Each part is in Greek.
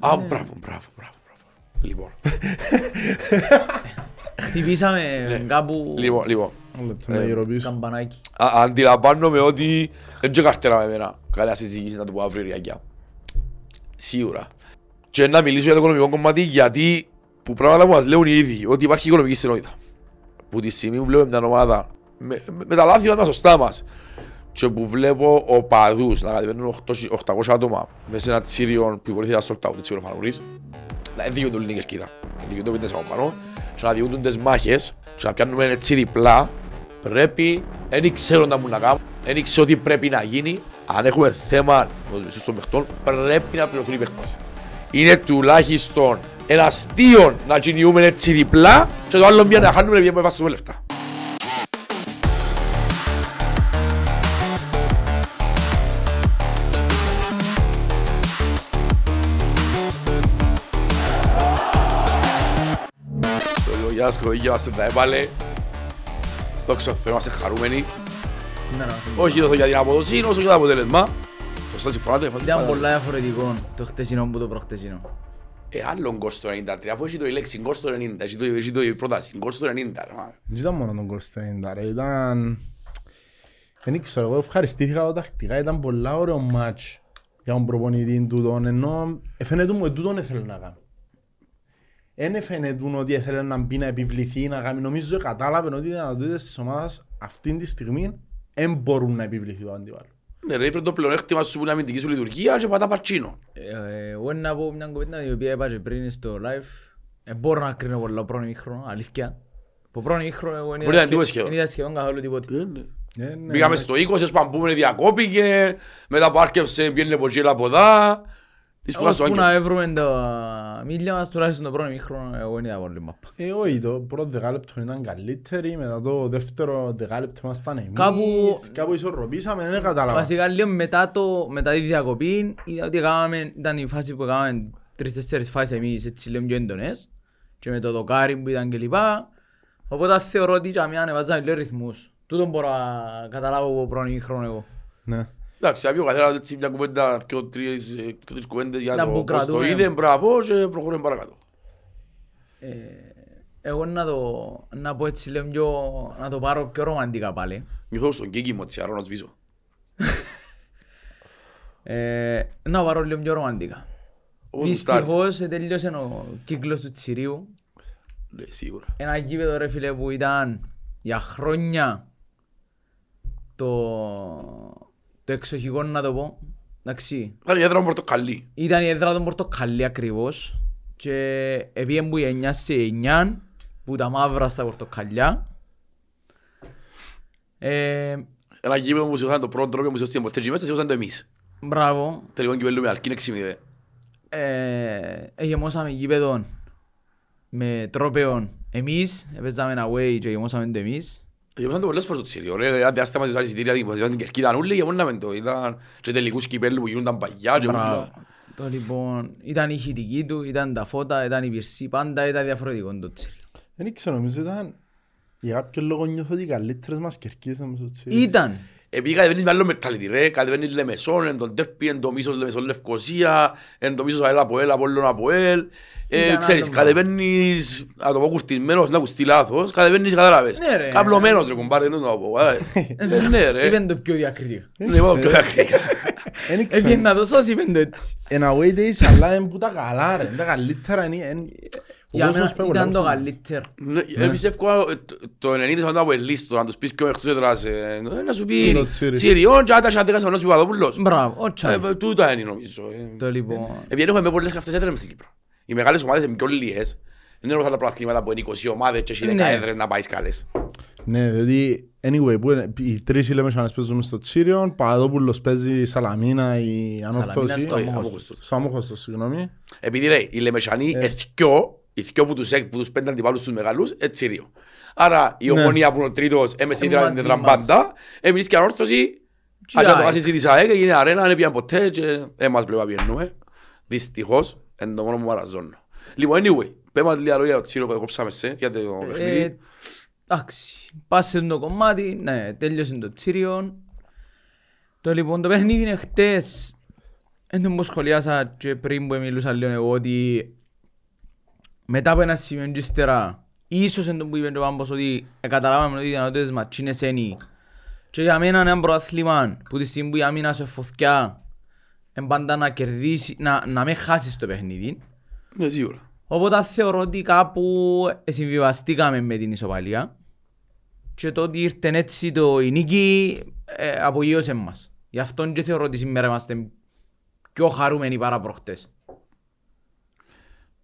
Α, μπράβο, μπράβο, μπράβο. μπράβο. Λοιπόν, Χτυπήσαμε κάπου λοιπόν, λοιπόν. Ένα λεπτό να γυροποιήσω. καμπανάκι. Α- Αντιλαμβάνομαι ότι δεν και καρτέρα με εμένα. Καλά συζήτηση να το πω αύριο Ριακιά. Σίγουρα. Και να μιλήσω για το οικονομικό κομμάτι γιατί που πράγματα που μας λέουν οι ίδιοι ότι υπάρχει οικονομική στενότητα. Που τη στιγμή που βλέπουμε μια ομάδα με, με, με τα λάθη μας σωστά μας και που βλέπω οπαδούς να κατεβαίνουν 800 800 άτομα μέσα σε ένα τσίριο που υποτίθεται να sold out τσίριο φανουρής δεν διηγούνται όλη την κερκίδα. Διηγούνται πέντε από πάνω και να διηγούνται τις μάχες και να πιάνουμε έτσι διπλά πρέπει, δεν ξέρω να μου να κάνω, δεν ξέρω τι πρέπει να γίνει. Αν έχουμε θέμα με τους μισούς των παιχτών, πρέπει να πληρωθούν οι παίχτες. Είναι τουλάχιστον ένα αστείο να κινιούμε έτσι διπλά και το άλλο μια να χάνουμε επειδή βάζουμε λεφτά. Το λέω γεια σας κοβίγια, είμαστε τα έβαλε. Δόξα τω Θεώ, είμαστε χαρούμενοι. Σήμερα Όχι τόσο για την αποδοσή, όσο για το αποτέλεσμα. Σωστά συμφωνάτε. ήταν πολλά διαφορετικό το χτεσινό που το προχτεσινό. Ε, άλλον κόστο το 93, αφού έχει το η λέξη κόστο το 90, έχει το, έχει το η πρόταση, κόστο το 90. ρε, μα. Δεν ήταν μόνο τον κόλ στο 90 ρε, ήταν... Δεν ξέρω, εγώ ευχαριστήθηκα τα τακτικά, ήταν πολλά ωραίο μάτς για τον προπονητή τούτον, ενώ εφαίνεται μου ότι τούτον ήθελε να κάνει. Εν εφαίνεται μου ότι ήθελε να μπει να επιβληθεί, να κάνει. Νομίζω κατάλαβε ότι οι δυνατότητες της ομάδας αυτή τη στιγμή δεν μπορούν να επιβληθεί το αντιβάλλον. Ναι ρε, πρέπει το πλεονέκτημα σου που είναι αμυντική σου λειτουργία και πατά παρτσίνο. Ε, Εγώ να πω μια κουβέντα η οποία είπα και πριν στο live. Ε, μπορώ να κρίνω πολλά πρώτο μήχρονο, αλήθεια. Από πρώτο μήχρονο εγώ δεν Μπορεί είδα να τίποτα σχε- σχεδόν. δεν είδα σχεδόν καθόλου τίποτε. Ε, ναι, Πήγαμε ναι. στο 20, σπαμπούμε, διακόπηκε, μετά που άρκευσε, πιένε από εκεί από εδώ. Της πουλάς στο Ώσπου να άγγελο. έβρουμε τα μίλια μας τουλάχιστον το πρώτο μήχρονο εγώ δεν είδα πολύ μάπα. Ε, όχι, το πρώτο δεκάλεπτο ήταν καλύτερη, μετά το δεύτερο δεκάλεπτο ήμασταν εμείς, Κάπου- κάπου ισορροπήσαμε, δεν κατάλαβα. Βασικά λίγο μετά, το, μετά τη διακοπή είδα ότι έκαναμε, ήταν η φάση που έκαναμε τρεις-τέσσερις φάσεις εμείς έτσι λίγο πιο έντονες και με το δοκάρι που ήταν κλπ. Οπότε θεωρώ ότι για μένα ανεβάζαμε λίγο ρυθμούς. Τούτον μπορώ να καταλάβω από πρώτο μήχρονο εγώ. Ναι. Εντάξει, θα πει ο καθένας έτσι μια κουβέντα, δυο τρεις ε, δυο τρεις κουβέντες για Να το που πώς το κρατούμε. είδε, μπράβο και προχωρούμε παρακάτω. Ε, εγώ να το να πω έτσι λίγο πιο, να το πάρω πιο ρομαντικά πάλι. Νιώθω στον κίκι μου έτσι, αρώ να σβήσω. Ε, να το πάρω λίγο πιο ρομαντικά. Όπως γουστάρεις. Δυστυχώς τελείωσε ο κύκλος του Τσιρίου. Ναι, σίγουρα. Ένα γήπεδο ρε φίλε που ήταν για χρόνια το, το εξοχικό να το πω. Εντάξει, Ήταν η έδρα μου πορτοκαλί. ήταν η έδρα των Πορτοκαλί ακριβώς και επίεν που η 9 σε 9 που τα μαύρα στα πορτοκαλιά. Ε, Ένα γήπεδο που σιώσαν το πρώτο τρόπο που σιώσαν ποτέ και μέσα, σιώσαν το εμείς. μπράβο, Τελικό κυβέρνημα με αλκή 6-0. ε, εγεμώσαμε γήπεδο με τρόπεων εμείς, έπαιζαμε away και εγεμώσαμε το εμείς. Γεμώσαν το πολλές φορές το τσίριο, ρε, ένα διάστημα της άλλης εισιτήρια, που σιώσαν την κερκίδα όλοι, γεμώναμε το. Ήταν και τελικούς κυπέλλου που γίνονταν παγιά και Μπράβο. ούλα. Το λοιπόν, ήταν η ηχητική του, ήταν τα φώτα, ήταν η πυρσή, πάντα ήταν διαφορετικό το τσίριο. Δεν ξέρω, νομίζω ήταν για κάποιο λόγο νιώθω ότι οι καλύτερες μας κερκίδες νομίζω τσίρι. Ήταν. Επειδή κατεβαίνεις με άλλο μετάλλητη ρε, κατεβαίνεις Λεμεσόν, εν τον Τέρπι, εν το μίσος Λεμεσόν Λευκοσία, εν το μίσος ΑΕΛ από ΕΛ, Απόλλων από ΕΛ. Ε, Ήταν ξέρεις, άλλο κατεβαίνεις, να το πω κουρτισμένος, να ακουστεί λάθος, κατεβαίνεις κατάλαβες. Ναι, ρε. Καπλωμένος ρε κουμπάρε, δεν το πω. ε. Ναι ρε. Είπεν το πιο διακριτικά. Ναι, πω, πιο διακριτικά. Δεν Έπιεν ξέρω. να το σώσει, είπεν το έτσι. Εν away days, αλλά είναι που τα καλά ρε, τα καλύτερα είναι... εν- ο Για κόσμος μένα πάει ήταν πολλά το καλά. καλύτερο. Ναι, ε, Πιστεύω ε, το- το 90% από ελίστο, να τους πεις και ο εκτός έδρας, ε, να σου πει Τσίρο, τσίρι. Τσιριόν και άτα σαντέκας ο Νόσου Παπαδόπουλος. Μπράβο, ο Τσάι. Ε, Τούτα είναι νομίζω. ε. Το λοιπόν. Επειδή έχουμε πολλές καυτές έδρες μες στην Κύπρο. Οι μεγάλες ομάδες είναι πιο λίγες. Δεν είναι όπως άλλα προαθλήματα που είναι 20 ομάδες και έχει 10 Ναι. έδρες να πάει σκάλες. Ναι, διότι, anyway, που είναι, οι τρεις ηλεμεσάνες παίζουν στο Τσίριον, Παπαδόπουλος παίζει Σαλαμίνα, η Ανόρθωση, στο Ε, Αμόχωστος. Αμόχωστος. στο Αμόχωστος, συγγνώμη. Επειδή ρε, οι Λεμεσανοί Ε. εθκιό, οι θκιό που τους, εκ- που τους πέντε αντιπάλους τους μεγαλούς, έτσι ρίο. Άρα η Ναι. ομονία που είναι ο τρίτος, έμεσε Ε, την μαζί τετραμπάντα, εμείς και ανόρθωση, Και ας η το ΑΕΚ. χάσει της ΑΕΚ, έγινε αρένα, δεν πήγαν ποτέ και δεν μας βλέπα πιένουμε. Δυστυχώς, είναι το μόνο που μαραζώνω. Λοιπόν, anyway, πέμε μας λίγα λόγια για το τσίρο που κόψαμε σε, για το Ε, παιχνίδι. Εντάξει, πάσε το κομμάτι, ναι, τέλειωσε το τσίριο. Το λοιπόν, το παιχνίδι είναι χτες. Εν τον που σχολιάσα και πριν που μιλούσα λίγο εγώ ότι μετά από ένα σημείο και ύστερα ίσως εν τον που είπε και ο Πάμπος ότι καταλάβαμε ότι οι δυνατότητες μας τσίνες είναι και για μένα είναι ένα πρωτάθλημα που τη στιγμή που η άμυνα σου φωθιά εν πάντα να κερδίσει, να, να μην χάσεις το παιχνίδι Ναι, σίγουρα. Οπότε θεωρώ ότι κάπου συμβιβαστήκαμε με την ισοπαλία και το ότι ήρθε έτσι το η νίκη ε, απογείωσε μας. Γι' αυτό και θεωρώ ότι σήμερα είμαστε πιο χαρούμενοι παρά προχτές.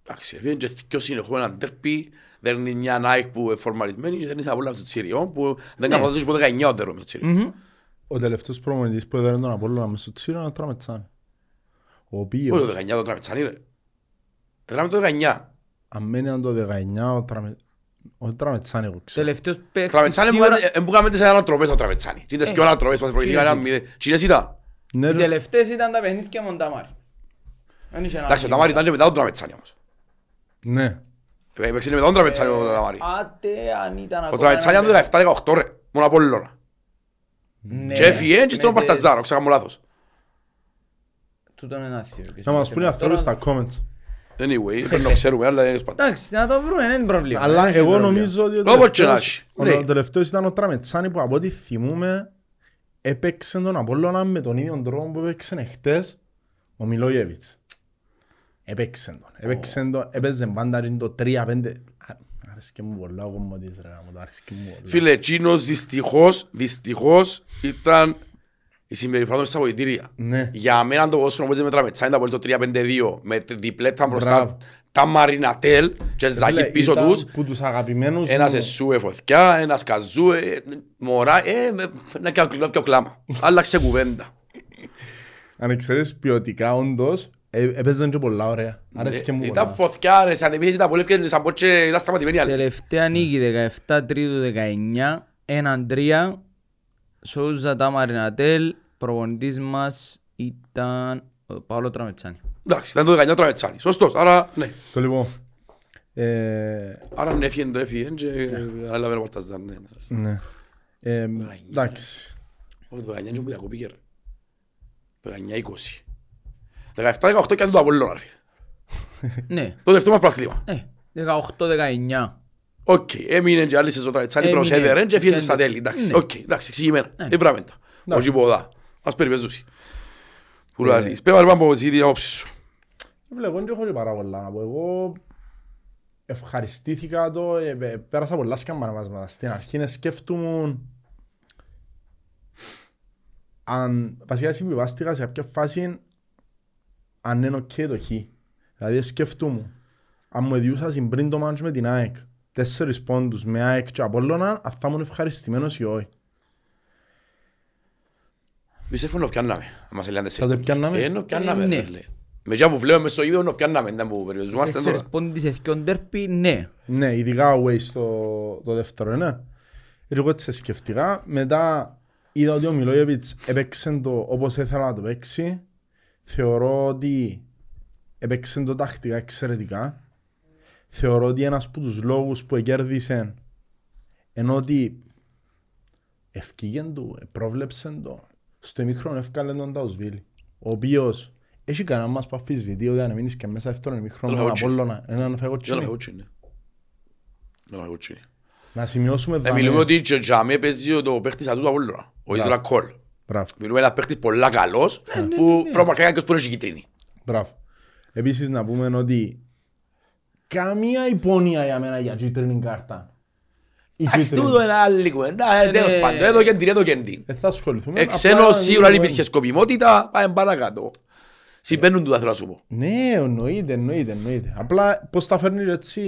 Εντάξει, έφυγε και δυο συνεχόμενα τέρπι, δέρνει μια Nike που είναι φορμαρισμένη και δέρνει από στο Τσίριο που δεν Ναι. κάνω από το 19 ότερο με το Τσίριο. Μμμ. Ο τελευταίος προμονητής που έδερε τον Απόλλωνα μες στο Τσίρο είναι ο Τραμετσάν. Ο Όχι οποίος, το 19 το τραβετσάνι ρε. Έδραμε το 19. αν μένει αν το 19, ο Τραμε- ο Τραμετσάν εγώ ξέρω. Τελευταίος παίκτης Τραβετσάνι που σίγουρα... ε, που κάνουμε τις ανατροπές το τραβετσάνι. Τι είναι Ε, και ανατροπές μας προηγήθηκαν τσίνες ένα μηδέν. Τσίνες ήταν. Ναι, Οι ρε. τελευταίες ήταν τα παιχνίδια με τον Ταμάρη. Δεν είχε ένα Εντάξει, ο άλλο. Ταμάρι ήταν και μετά τον τραβετσάνι όμως. Ναι. Ε, Έπαιξε μετά τον τραβετσάνι ο Ταμάρι. Άτε αν ήταν Ο ακόμα τραβετσάνι ήταν ένα- το 17-18 ρε. Μόνο από Λόνα. Ναι, Και έφυγε και στον με τις- Παρταζάρο, ξέχαμε λάθος. Τούτον είναι άθιο. Να μας πούνε οι άνθρωποι στα comments. Anyway, πρέπει να ξέρουμε, αλλά δεν είναι σπάντα. Εντάξει, να το βρούμε, δεν είναι πρόβλημα. Αλλά Δεν έχει εγώ πρόβλημα. νομίζω ότι ο Όπως και να τελευταίος- έχει. ο- Ναι. ο τελευταίος ήταν ο Τραμετσάνη που από ό,τι θυμούμε έπαιξε τον Απόλλωνα με τον ίδιο τρόπο που έπαιξε εχθές ο Μιλόγεβιτς. Έπαιξε τον. Έπαιξε τον. Έπαιζε πάντα και το 3-5. Α, Άρεσκε μου πολλά ο κομμωτής ρε. μου το άρεσκε μου πολλά. Φίλε, εκείνος δυστυχώς, δυστυχώς ήταν η συμπεριφορά του μέσα στα αποδυτήρια. Ναι. Για μένα το πόσο παίζει με τραπετσά ήταν το 3-5-2 με τη διπλέτα μπροστά Μπράβο. τα Μαρινατέλ και Φίλε, Ζάχη πίσω ήταν τους. Που τους αγαπημένους Ένας μου- εσούε φωτιά, ένας καζούε, μωρά, ε, με- ένα και ένα πιο κλάμα. Άλλαξε κουβέντα. Αν ξέρεις ποιοτικά όντως ε, έπαιζαν και πολλά ωραία. Άρεσκε μου Ε, Ήταν πολλά. φωτιά, ρε, σαν επίσης ήταν πολύ ευκαιρία, σαν πω και ήταν σταματημένη άλλη. Τελευταία νίκη 17 Τρίτου 19, έναν τρία. Σόουζα τα Μαρινατέλ, προπονητής μας ήταν ο Παόλο Τραμετσάνη. Εντάξει, ήταν το 19 τραπετσάνι. Σωστός, άρα ναι. Το λοιπόν. ε, Άρα ναι, έφυγε το έφυγε και ανέλαβε ο Παρταζάρ, ναι. Ναι. Ε, εντάξει. Όχι, το 19 και που διακοπήκε ρε. Το 19-20. 17-18 και αν το Απόλλωνα ρε φίλε. Ναι, Το τελευταίο μας πραθλήμα. ναι, 18-19. Οκ, έμεινε και άλλη σεζόν τραβετσάνι Έμεινε. προσέδερε και έφυγε Και- στα τέλη. Εντάξει, ναι. οκ, εντάξει, εξηγημένα. Ναι. Είναι πράγματα. Ναι. Όχι ποδά. Ας περιπέζουσι. Που Ε. λαλείς. Πέρα λοιπόν από εσύ την άποψη σου. Βλέπω δεν έχω και πάρα πολλά να πω. Εγώ ευχαριστήθηκα το, ε, ε, πέρασα πολλά σκαμπαναβάσματα. Στην αρχή να σκέφτομαι αν βασικά συμβιβάστηκα σε κάποια φάση αν είναι οκ το χ. Δηλαδή σκέφτομαι αν μου εδιούσασαν πριν το ματς με την ΑΕΚ τέσσερις πόντους με ΑΕΚ και Απόλλωνα αν θα ήμουν ευχαριστημένος ή όχι. Πιστεύω να πιάνναμε. Αν μας έλεγαν Θα το πιάνναμε; Ε, να πιάνναμε. Ε, ναι. ρε, λέει. Με τζά που βλέπουμε μες στο γήπεδο να πιάνναμε. Δεν που περιοριζόμαστε Τέσσερις τώρα. πόντοι σε δυο ντέρπι, ναι. Ναι, ειδικά away στο το δεύτερο, ναι. Εγώ έτσι σκεφτικά. Μετά είδα ότι ο Μιλόγεβιτς έπαιξε το όπως ήθελα να το παίξει. Θεωρώ ότι έπαιξε το τακτικά εξαιρετικά. Θεωρώ ότι ένας από τους λόγους που κέρδισε ενώ ότι ευκήγεν του, πρόβλεψε το. Στο ημίχρονο έφκαλε τον Ταουσβίλη. Ο οποίος έχει κανένα μας που αφισβητεί ότι αν μείνεις και μέσα δεύτερον ημίχρονος Τον με τον Φαγούτσι. Απόλλωνα, έναν φαγό Δεν έχω τσίνη. Δεν έχω τσίνη. Να σημειώσουμε Ε, δάμε. μιλούμε ότι και τζάμε παίζει το παίχτης ατού του Απόλλωνα. Ο Ισρα Κόλ. Μπράβο, Μιλούμε ένας παίχτης πολλά καλός ναι, που πρέπει να μαρκάρει κάποιος που είναι κίτρινη. μπράβο. Επίσης να πούμε ότι καμία υπόνοια για μένα για κίτρινη κάρτα. Η Εντάξει, κίτρινη. τούτο είναι άλλη κουβέντα. Ε, Ε, Τέλος ναι. πάντων, εδώ και την, εδώ και την. Δεν θα ασχοληθούμε. Εξένος απλά σίγουρα αν είναι- υπήρχε σκοπιμότητα, πάμε παρακάτω. Συμβαίνουν τούτα θέλω να σου πω. Ναι, εννοείται, εννοείται, εννοείται. Απλά πώς τα φέρνεις έτσι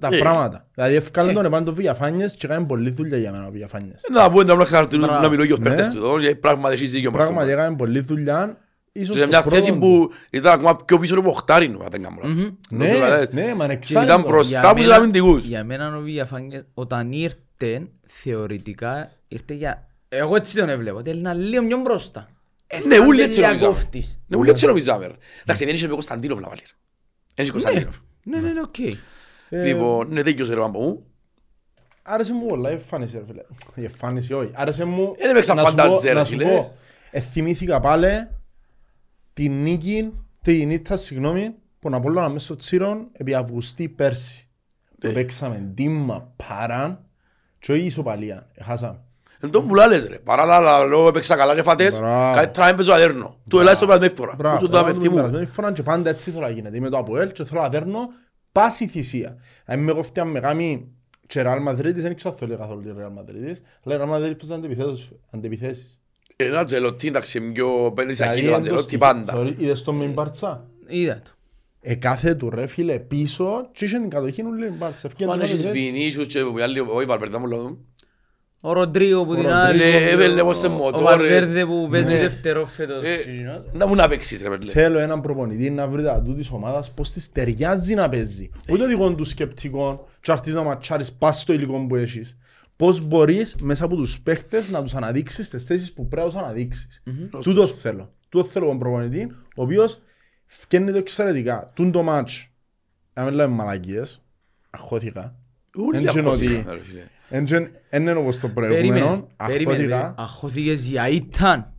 τα Ε. πράγματα. Δηλαδή ευκάλεν Ε. τον επάνω το Βιαφάνιες και έκανε πολλή δουλειά για μένα ο Βιαφάνιες. Να πούμε να χαρακτηρίζουν Μπράβο. να μιλώ για τους Ναι. παίχτες του εδώ, γιατί πράγματι έχεις δίκιο μας. Πράγματι έκανε πολλή δουλειά. Ίσως Σε το μια πρώτο θέση του. που ήταν ακόμα πιο πίσω από οχτάρινο, αν δεν κάνω λάθος. Μμμ. Ναι, Νομίζω, δηλαδή, ναι, μα είναι Ήταν εξάλληπτο. μπροστά Για από τους μένα- αμυντικούς. Για μένα ο Βιαφάνιες όταν ήρθε, θεωρητικά ήρθε για... Εγώ έτσι τον έβλεπα, ότι είναι λίγο πιο μπροστά. Ε, Ναι, θα ούλοι είναι έτσι νομίζαμε. διακόφτης. Ναι, ούλοι έτσι νομίζαμε. ρε. Εντάξει, δεν είχε με Κωνσταντίνοφ να βάλεις. ρε. Δεν είχε Κωνσταντίνοφ. Ναι, ναι, ναι, οκ. Ε, Λοιπόν, ναι, δίκιος ρε Πάμπο μου. Άρεσε μου πολλά η εμφάνιση ρε φίλε. Η εμφάνιση όχι. Άρεσε μου... Δεν έπαιξα να σου πω- φαντάζεσαι, ρε, να σου φίλε. πω, Εθυμήθηκα πάλι την νίκη, την ήττα, συγγνώμη, που να πω μέσα στο Τσίρον επί Αυγουστή πέρσι. Ναι. Το παίξαμε τίμμα παρά και όχι ισοπαλία. Έχασαμε. Εν τον πουλά λες ρε. Παράλληλα λόγω έπαιξα καλά και φάτες, Μπράβο. καλύτερα να έπαιζω αδέρνο. Του ελάχιστο περασμένη φορά. Μπράβο, Πού σου το μπράβο, αμεθή την μου. περασμένη φορά και πάντα έτσι θέλω να γίνεται. Είμαι το Αποέλ και θέλω να δέρνω πάση θυσία. Αν με κοφτεί αν με κάνει και Ρεάλ Μαδρίτης, δεν ξέρω θέλω καθόλου τη Ρεάλ Μαδρίτης, αλλά η Ρεάλ Μαδρίτης παίζει αντιπιθέσεις- αντιπιθέσεις. Ένα τζελωτή, εντάξει, είναι πιο πέντε Δηλαδή, σαχίλιο, εν το τζελωτή στοιχείο- πάντα. θεωρεί- Είδες τον με την Μπαρτσά. Είδα το. Εκάθε του ρε φίλε πίσω και είχε την κατοχή ούλη την Μπαρτσά. Ευκαιρία Αν τους έχεις άλλους, ρε. Βινίσιους και οι άλλοι, όχι Βαλβερδά μου λόγω. Ο Ροντρίγο που την Ο άλλη. Ροντρίγο, ο- έβαλε πως σε Ο μοτόρες. Βαλβέρδε που παίζει Ναι. δεύτερο φέτος. Ε, εκείνος. Να μου να παίξεις ρε πέλε. Θέλω έναν προπονητή να βρει τα του της ομάδας πώς της ταιριάζει να παίζει. Όχι το δικός του σκεπτικό και αρτείς να ματσάρεις πας στο υλικό που έχεις. Πώς μπορείς μέσα από τους παίχτες να τους αναδείξεις τις θέσεις που πρέπει να τους αναδείξεις. Τούτο θέλω. Τούτο θέλω τον προπονητή, ο οποίος φκένει το εξαιρετικά. Τούν το μάτς, να μην λέμε μαλακίες, αχώθηκα. Ούλοι Εν τζεν αγχώθηκαν, ότι- ρε φίλε. Εν τζεν- εν είναι όπως το Περίμενε. προηγούμενο, Περίμενε. αχώθηκα. περίμενε. Αχώθηκες για ήταν.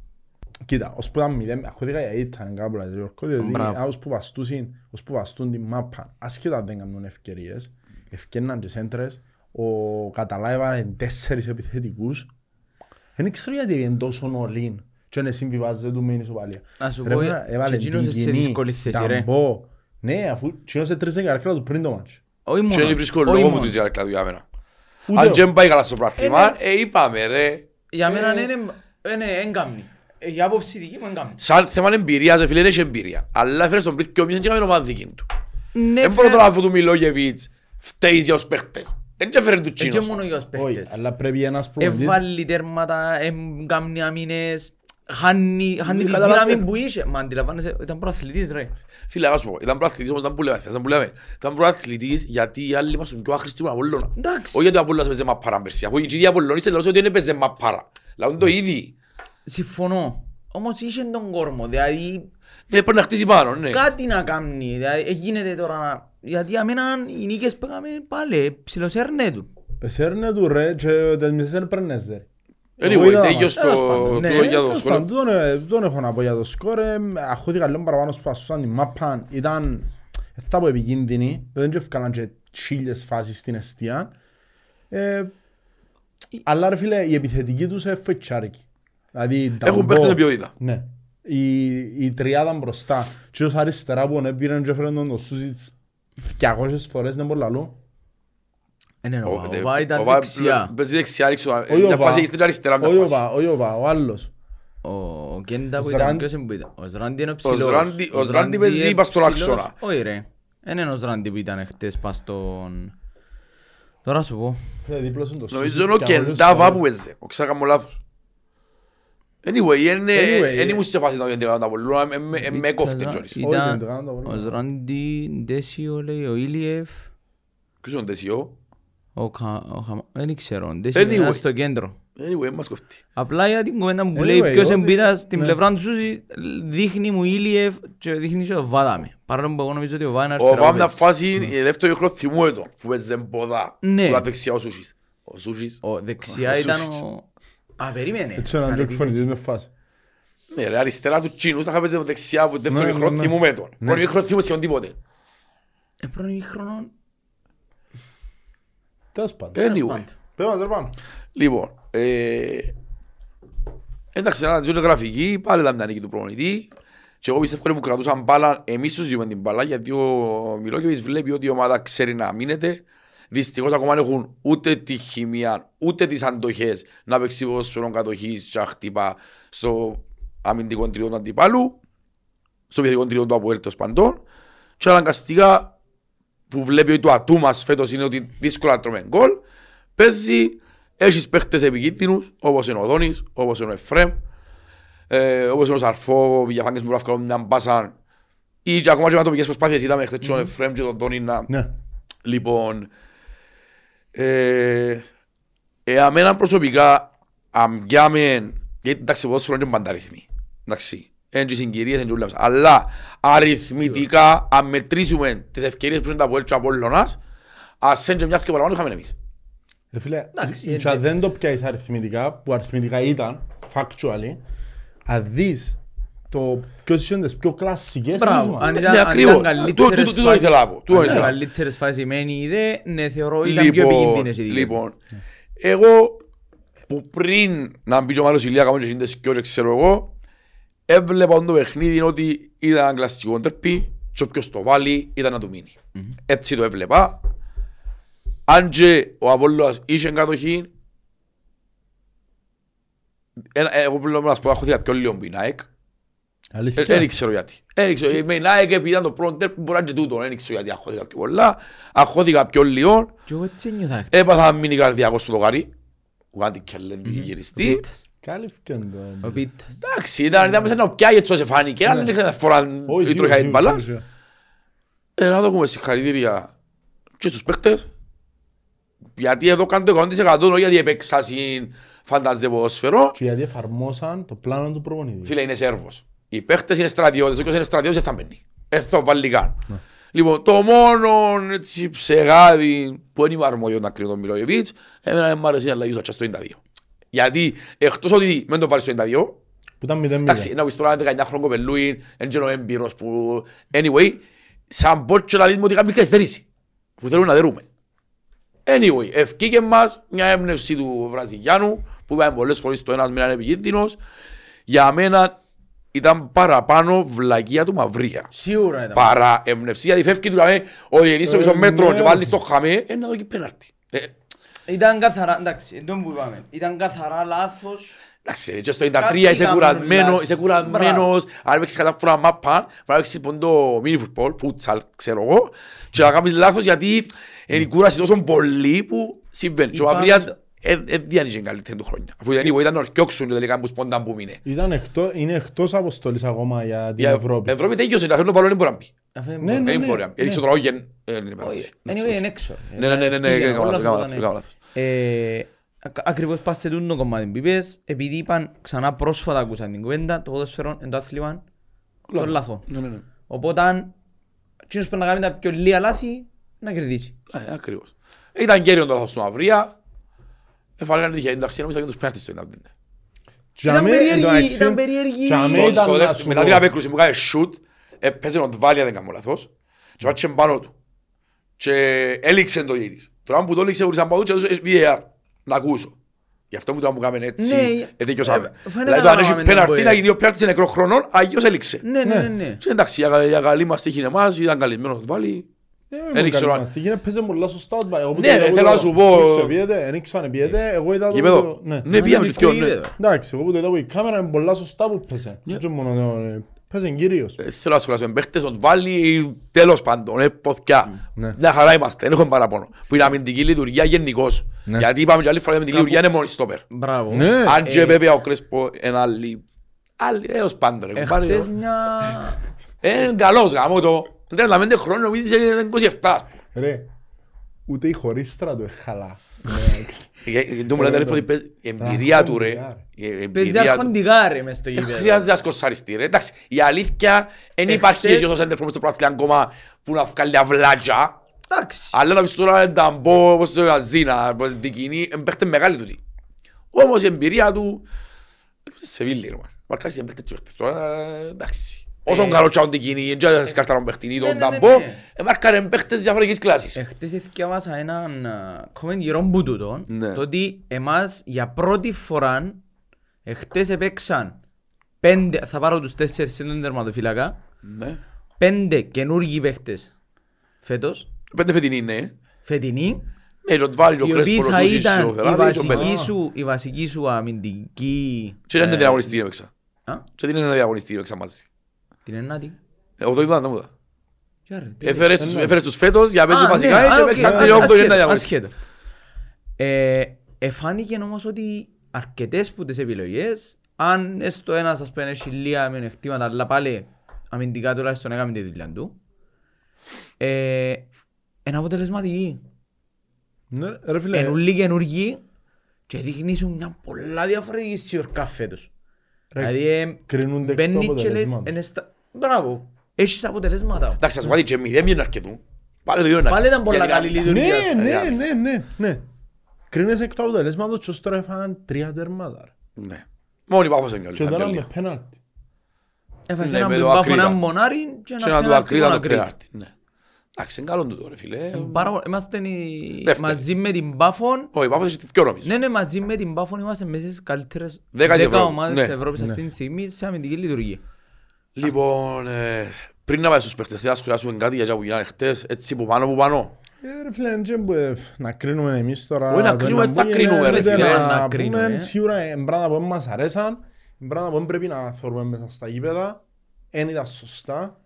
Κοίτα, ως που ήταν μηδέν, αχώθηκα για ήταν κάπου λάδι Γιώργο, διότι Μπράβο. ως που βαστούσιν, ως που βαστούν την μάπα, ασχετά αν δεν κάνουν ευκαιρίες, ευκαιρναν και σέντρες, ο Καταλά έβαλε τέσσερις επιθετικούς, δεν ξέρω γιατί είναι τόσο all-in και να συμβιβάζεται του με την ισοπαλία. Να σου Ρε, πω, μπρά, και έβαλε εκείνος την είναι σε κοινή, δύσκολη θέση, τα ρε. μπο. Ναι, αφού εκείνος έτρεζε καρέκλα του πριν το μάτς. Όχι Και δεν μόνος. βρίσκω όχι λόγο που μόνος. τρεις για κλάδου για μένα. Ούτε Αν εγώ. και δεν πάει καλά στο πράθλημα, Ε, ε, είπαμε ρε. Για Ε, μένα είναι είναι έγκαμνη. Ε, Για άποψη δική μου έγκαμνη. Σαν θέμα εμπειρίας, ρε φίλε, δεν έχει εμπειρία. Αλλά έφερε στον Πρίτ και ο Μίσεν και έκαμε ομάδα δική του. Ναι, Δεν μπορώ τώρα αφού του Μιλόγεβιτς φταίεις για τους παίχτες. Δεν και έφερε τους Ε, Και Τσίνος. μόνο για τους Όχι, παίχτες. αλλά πρέπει ένας προπονητής Εβάλλει τέρματα, έγκαμνει αμήνες, χάνει χάνει τη καταλαβαίνω. δύναμη που είχε. Μα αντιλαμβάνεσαι, ήταν προαθλητής ρε. Φίλε, να σου πω, ήταν προαθλητής όμως ήταν που λέμε, ήταν που λέμε. Ήταν προαθλητής γιατί οι άλλοι μας είναι πιο άχρηστοι με τον Απόλλωνα. Εντάξει. Όχι γιατί ο Απόλλωνας παίζει μαπάρα πέρσι, αφού οι ίδιοι Απολλωνίστες λένε ότι δεν παίζει μαπάρα. Λαούν το ίδιο. Συμφωνώ. Όμως είχε τον κόρμο, δηλαδή Ναι, πρέπει να χτίσει πάνω, ναι. κάτι να κάνει. Δηλαδή ε, γίνεται τώρα να... Γιατί για μένα οι νίκες που έκαμε πάλι ψιλοσέρνε του. Σέρνε του ρε και τις μισές δεν παίρνες ρε. Εγώ Anyway, είδα τέλειος τέλος το πάντων, ναι, τούτο για το τέλος σχόλιο. πάντων, τούτον, ε, τούτον έχω να πω για το σκορ. ε, Αχώθηκα λίγο παραπάνω που αστούσαν την μάπα. Ήταν, δεν θα πω επικίνδυνη. Δεν και έφκαναν και χίλιες φάσεις στην αιστεία. Ε, αλλά ρε φίλε, η επιθετική τους είναι φοητσάρικη. Δηλαδή, τα Έχουν μπο- παίχτη με ποιότητα. Ναι. Η, η τριάδα μπροστά. Και ως αριστερά που έπαιρνε και έφεραν τον το Σούζιτς 200 φορές, δεν μπορώ να λέω. Ε, ναι, Ο- ο δε- Βά ήταν ο Βά δεξιά. Παίζει δεξιά, ρίξω. Όχι Μια ο Βά. φάση έχεις στην αριστερά, μια Όχι ο φάση. Βα, όχι ο Βα, ο άλλος. Ο Κέντα που Ζραν- ήταν, ποιος είναι που ήταν; Ο Ζράντι είναι ο ψηλός. Ζράντι- ο Ζράντι παίζει είναι πας στον ψηλός. άξονα. Όχι ρε. Δεν είναι ο Ζράντι που ήταν χτες πας στον... Τώρα σου πω. Φίλε, δίπλος είναι το Νομίζω Σούζιτς είναι ο 200 Κεντάβα φορές. που παίζει. Ο ξέχασα μου λάθος. Anyway, είναι- Anyway, δεν ε- ήμουν σε φάση να δω τα πολλά, ε, με- ε, με έκοφτε κιόλας. Όχι, Ήταν δεν το κάνω, το ο πρόβλημα. Ζράντι, Ντέσιο λέει, ο Ήλιεφ, Ποιος είναι ο Τεσιό; Ο Κα- ο Χαμα... Δεν ξέρω, ο Ντέσιο Anyway. ήταν στο κέντρο. Anyway, μας κοφτεί. Απλά για την κουβέντα που Anyway, λέει ποιος ό,τι- εμπίτα στην ναι. πλευρά του Σούζη δείχνει μου Ήλιεφ και δείχνει και ο Βάδαμε. Παρόλο που εγώ νομίζω ότι ο Βά είναι Ο αριστερά Βάμ μια παίζει. φάση, η δεύτερη χρόνο θυμούμαι τον, που παίζε ποδά. Ναι. Που ήταν δεξιά ο Σούσης. Ο Σούσης. Ο δεξιά Ο ήταν Σούσης. ο... Α, περίμενε. Έτσι έναν Σαν τζοκ επίθεση. φωνητής με φάση. Ναι, ρε, αριστερά του Τσίνου, θα παίζει δεξιά που δεύτερη Ναι, χρόνο ναι, ναι. θυμούμαι τον. Ναι. Πρώτη χρόνο θυμούμαι σχεδόν τίποτε. Ε, πρώην ημίχρονο, Τέλος πάντων. τέλος Anyway. πάντων. Πέρα, τέλος πάντων. Λοιπόν, ε, εντάξει, να δούμε γραφική, πάλι ήταν μια νίκη του προπονητή. Και εγώ πιστεύω ότι που κρατούσαν μπάλα, εμείς τους ζούμε την μπάλα, γιατί ο Μιλόγεβιτς βλέπει ότι η ομάδα ξέρει να μείνεται. Δυστυχώς ακόμα δεν έχουν ούτε τη χημεία, ούτε τις αντοχές να παίξει ποδόσφαιρο κατοχής και να χτύπα στο αμυντικό τριό του αντιπάλου, στο επιθετικό τριό του Αποέλ τέλος παντών. Και αναγκαστικά που βλέπει ότι το ατού μας φέτος είναι ότι δύσκολα τρώμε γκολ, παίζει, έχεις παίχτες επικίνδυνους, όπως είναι ο Δόνης, όπως είναι ο Εφρέμ, ε, όπως είναι ο Σαρφό, ο Βηγιαφάνκες που μπορεί να βγάλουν μια μπάσα, ή και ακόμα και με ατομικές προσπάθειες είδαμε χθες και τον Εφρέμ και τον Δόνη να... Ναι. Λοιπόν, ε, ε, μένα προσωπικά, αν πιάμε, γιατί εντάξει, ποδόσφαιρο είναι πανταριθμοί, εντάξει, είναι και συγκυρίες, είναι και ούλα, αλλά αριθμητικά, αν μετρήσουμε τις ευκαιρίες που είναι τα Αποέλ και ο Απόλλωνας, ας είναι και μιας και παραπάνω είχαμε εμείς. Ε, φίλε, Εντάξει, και αν δεν το πιάσεις αριθμητικά, που αριθμητικά ήταν, factually, αν δεις το ποιος είχε τις πιο κλασσικές Μπράβο, εμείς αν είμαστε. ήταν, Ναι, αν ακριβώς. ήταν Τούτο- καλύτερες τούτο- τούτο φάσεις- ήθελα να πω, τούτο αν ήταν ήθελα. καλύτερες φάσεις μένει η ιδέα, ναι, θεωρώ ήταν πιο επικίνδυνες οι δικές. Λοιπόν, εγώ που πριν να μπει και ο Μάριος Ηλίας κάνω και εκείνες δυο και ξέρω εγώ έβλεπα το παιχνίδι ότι ήταν ένα κλασικό τερπί και όποιος το βάλει ήταν να του μείνει. Έτσι το έβλεπα. Αν και ο Απόλλωας είχε κατοχή ένα- εγώ πρέπει να σου πω αχώθηκα πιο λίγο με η ΑΕΚ Αλήθεια. δεν ξέρω γιατί. Δεν ξέρω. Με η ΑΕΚ επειδή ήταν το πρώτο τερπί μπορεί να είναι και τούτο. Δεν ξέρω γιατί αχώθηκα πιο πολλά. Αχώθηκα πιο λίγο. Και εγώ έτσι ένιωθα χτες. Έπαθα μείνει καρδιακό στο δοκάρι. Ουάντι και λένε γυριστή. Κάλυφκεν το. Ο Πίτας. Εντάξει, ήταν ήταν μέσα να πιάει έτσι όσο φάνηκε. Αν δεν είχα φορά Όχι, η σίγουρα, τροχιά την σίγουρα, μπαλά. σίγουρα. Ε, Να δούμε συγχαρητήρια και στους παίχτες. Γιατί εδώ κάνω το 100% όχι γιατί έπαιξα συν φανταζέ ποδόσφαιρο. Και γιατί εφαρμόσαν το πλάνο του προπονητή. Φίλε είναι Σέρβος. Οι παίχτες είναι στρατιώτες. Όποιος είναι στρατιώτες δεν θα μπαίνει. Δεν θα βάλει καν. Λοιπόν, το μόνο έτσι ψεγάδι που είναι αρμόδιος να κρίνει τον Μιλόγεβιτς, εμένα δεν μ' άρεσε να αλλαγή στο 92. Γιατί εκτός ότι δεν το πάρεις στο 92, Που ήταν 0-0. Εντάξει, να πεις τώρα 19 χρόνο κοπελούι, εν και ο έμπειρος που... Anyway, σαν πότσο να λέμε ότι είχαμε καθυστερήσει. Που θέλουν να δερούμε. Anyway, ευκήκε μας μια έμπνευση του Βραζιλιάνου, που είπαμε πολλές φορές το ένας μήνα είναι επικίνδυνος. Για μένα ήταν παραπάνω βλακεία του Μαυρία. Σίγουρα ήταν. Παρά έμπνευση, γιατί φεύγει του λέμε ότι γεννείς στο Ε, πίσω μέτρο ναι. και βάλεις το χαμέ, ε, να δω και πέναρτη. Ε, Ήταν καθαρά, εντάξει, εντός που είπαμε. Ήταν καθαρά λάθος. Εντάξει, και στο 93 Κάτι είσαι κάνουμε κουρασμένο, λάθος. είσαι κουρασμένος, αν παίξεις κατά φορά μάπα, μπορεί να παίξεις πόντο μίνι φουτπολ, φούτσαλ, ξέρω εγώ, και να κάνεις λάθος γιατί είναι η κούραση τόσο πολύ που συμβαίνει. Και ο Είπαμε Αβρίας το- δεν διάνυσε καλύτερη του χρόνια. Αφού ήταν ήταν να ορκιόξουν και τελικά που σπόνταν που μείνε. Ήταν εκτός, είναι εκτός αποστολής ακόμα για την Για Ευρώπη. Ευρώπη τέλειωσε, να θέλουν το παλό δεν μπορεί να μπει. Αυτό είναι Ναι, μόνο. ναι, Δεν ναι. μπορεί να μπει. Έριξε ναι. το λόγο, δεν είναι Όχι, περάσει. Anyway, είναι έξω. Ναι, ναι, ναι, ναι, ναι, Ευκήγε, έκανα όλα λάθος, αυτά έκανα ήταν, λάθος, ναι. έκανα Ε, ακα- Ακριβώς πας σε τούτο κομμάτι που είπες, επειδή είπαν ξανά πρόσφατα ακούσαν την κουβέντα, το ποδόσφαιρο εν το άθλημα των λάθων. Ναι, ναι, ναι. Οπότε αν εκείνος πρέπει να κάνει τα πιο λίγα λάθη, να κερδίσει. Ε, Ακριβώς. Ήταν κέριο το λάθος του Μαυρία. Εφάλεγαν τυχαία, εντάξει, νόμιζα και τους πέραστες στο 90. Για Ήταν μέ- περίεργη, εντάξει, ήταν περίεργη. για μέ Στο- ήταν στο να δεύτερο- σου Μετά πω. την απέκρουση που κάνει shoot, έπαιζε ο Τβάλια δεν κάνω λάθος και πάτσε πάνω του. Και έληξε το γύρις. Τώρα που το έληξε ουρίσαν πάνω του και έδωσε VAR να ακούσω. Γι' αυτό που τώρα που κάνουμε έτσι, Ναι, εδίκιωσαμε. ε, φαίνεται Δηλαδή να το αν έχει κάναμε πέναρτη τον να VAR. γίνει ο πιάρτης νεκρό χρονών, αγίως έληξε. Ναι, ναι, ναι, ναι. Και εντάξει, για για καλή μας τύχη είναι εμάς, ήταν καλυμμένος ο Τβάλι. Ε, Δεν μου ξέρω καλή αν- μας. Γίνεται παίζει πολλά σωστά ο Τβάλ. Εγώ που Ναι, το είδα, ρε, εγώ θέλω το- να σου πω- δεν ξέρω, πιέται, δεν ξέρω αν πιέται, εγώ είδα το- Γήπεδο. το- ναι. Ναι, πήγαμε και δυο, ναι. Εντάξει, εγώ που το είδα από η κάμερα είναι πολλά σωστά που παίζει. Ναι. Δεν μόνο το- παίζει κυρίως. Ε, Θέλω να σχολιάσω με παίχτες, ο Τβάλι τέλος πάντων, ε, ποθκιά. Ναι. Μια χαρά είμαστε, δεν έχουμε παραπονό. Που είναι αμυντική λειτουργία γενικώς. Ναι. Γιατί είπαμε και άλλη φορά η αμυντική λειτουργία είναι μόνο στόπερ. Μπράβο. Ναι. Αν και Ε, βέβαια ο Κρέσπο είναι άλλη... Άλλη, έως πάντων ρε. κουμπάρε. Εχθές μια... Ε, Είναι καλός γάμο το. 35 χρόνια νομίζεις είναι 27. ας πούμε. Ρε, ούτε η χωρίστρα του εχαλά. Ε, ε, του μου λένε αδελφό ότι παίζει- η εμπειρία του ρε. η Παίζει εμπειρία του. αρχοντικά ρε μες στο Δεν γήπεδο. χρειάζεται να σκοσαριστεί ρε. Εντάξει, η αλήθεια δεν Εχθές- υπάρχει έτσι όσο σέντερ στο πρωτάθλημα ακόμα που να βγάλει αυλάτια. Εντάξει. Αλλά να πεις τώρα ήταν πω, όπως το Αζίνα, πως την κοινή, παίχτε μεγάλη τούτη. Όμως η εμπειρία του, σε βίλει ρε. Μαρκάρεις οι παίχτες και παίχτες τώρα, εντάξει. Όσον καλό τσάουν την κοινή, δεν σκαρτάρουν παίχτην ή ναι, τον ναι, ναι, ταμπό, ναι. ε, μάρκαραν παίχτες διαφορετικής κλάσης. Εχθές εθιάβασα έναν comment γύρω που τούτο, Ναι. το ότι εμάς για πρώτη φορά εχθές έπαιξαν πέντε, θα πάρω τους τέσσερις σε τον τερματοφύλακα, Ναι. πέντε καινούργιοι παίχτες φέτος, Πέντε φετινοί, ναι. φετινοί, Ναι, τον Τβάλι, τον οι οποίοι Κρέσπο, τον θα Σούσις, ήταν τον η Φεράρι, τον βασική Μπέλετς. σου, η βασική σου αμυντική... Και δεν είναι ε, διαγωνιστή έπαιξα. α, Και δεν είναι ένα διαγωνιστή έπαιξα μαζί. Την ενάτη. Εγώ το είδα, δεν μου είδα. Ποια ρε, τι Έφερες τους- έφερες τους φέτος για να παίζουν Α, ναι, βασικά α, και οκ, έπαιξαν α, δύο όκτω και ένα ασχέτω, διαγωνιστή. ασχέτω. Ε, Εφάνηκε όμως ότι αρκετές που τις επιλογές, αν έστω ένας ας πούμε έχει λίγα μειονεκτήματα, αλλά πάλι αμυντικά τουλάχιστον έκαμε τη δουλειά του, ε, είναι αποτελεσματική. Ναι, ρε φίλε, Είναι όλοι καινούργοι και δείχνει σου μια πολλά διαφορετική σιωρκά φέτος. Ρε, Δηλαδή, ε, κρίνονται εκ του μπαίνεις και λες, αποτελέσματος. είναι στα- μπράβο, έχεις αποτελέσματα. Εντάξει, ας σου πω κάτι, και μηδέν είναι αρκετού. Πάλι το ίδιο είναι Πάλι αρκετού. ήταν πολλά Γιατί καλή να- λειτουργία. Ναι, Δηλαδή, ναι, ναι, ναι, ναι. Κρίνεσαι εκ του αποτελέσματος και ως τώρα έφαγαν τρία τερμάτα. ρε. Ναι. Μόνο η Πάφος είναι Και καλή. τώρα ήταν με καλή. πέναλτι. Έφασε Ναι, έναν με το μπάφο ακρίβα. έναν μονάρι και Και ένα να του πέναλτι Εντάξει, είναι καλό τούτο ρε φίλε. Πάρα πολύ- Είμαστε οι- Δεύτεροι. μαζί με την Πάφον. Όχι, πάω σε δυο νομίζω. Ναι, ναι, μαζί με την Πάφον είμαστε μέσα στις καλύτερες Δέκα της 10 Ευρώπης. ομάδες Ναι. της Ευρώπης Ναι. αυτή τη στιγμή σε αμυντική λειτουργία. Λοιπόν, ε, πριν να πάει στους παίχτες, θέλω να σχολιάσουμε κάτι για αυτά που γίνανε χτες, έτσι που πάνω που πάνω. Ε, Ρε φίλε, δεν ξέρω που, ε, να κρίνουμε εμείς τώρα. Όχι να το κρίνουμε, ένα θα που κρίνουμε, είναι, ρε ούτε φίλε, να να κρίνουμε, πούμε, ε. Σίγουρα είναι πράγματα που μας αρέσαν, είναι πράγματα που δεν πρέπει να θεωρούμε μέσα στα γήπεδα, δεν ήταν σωστά.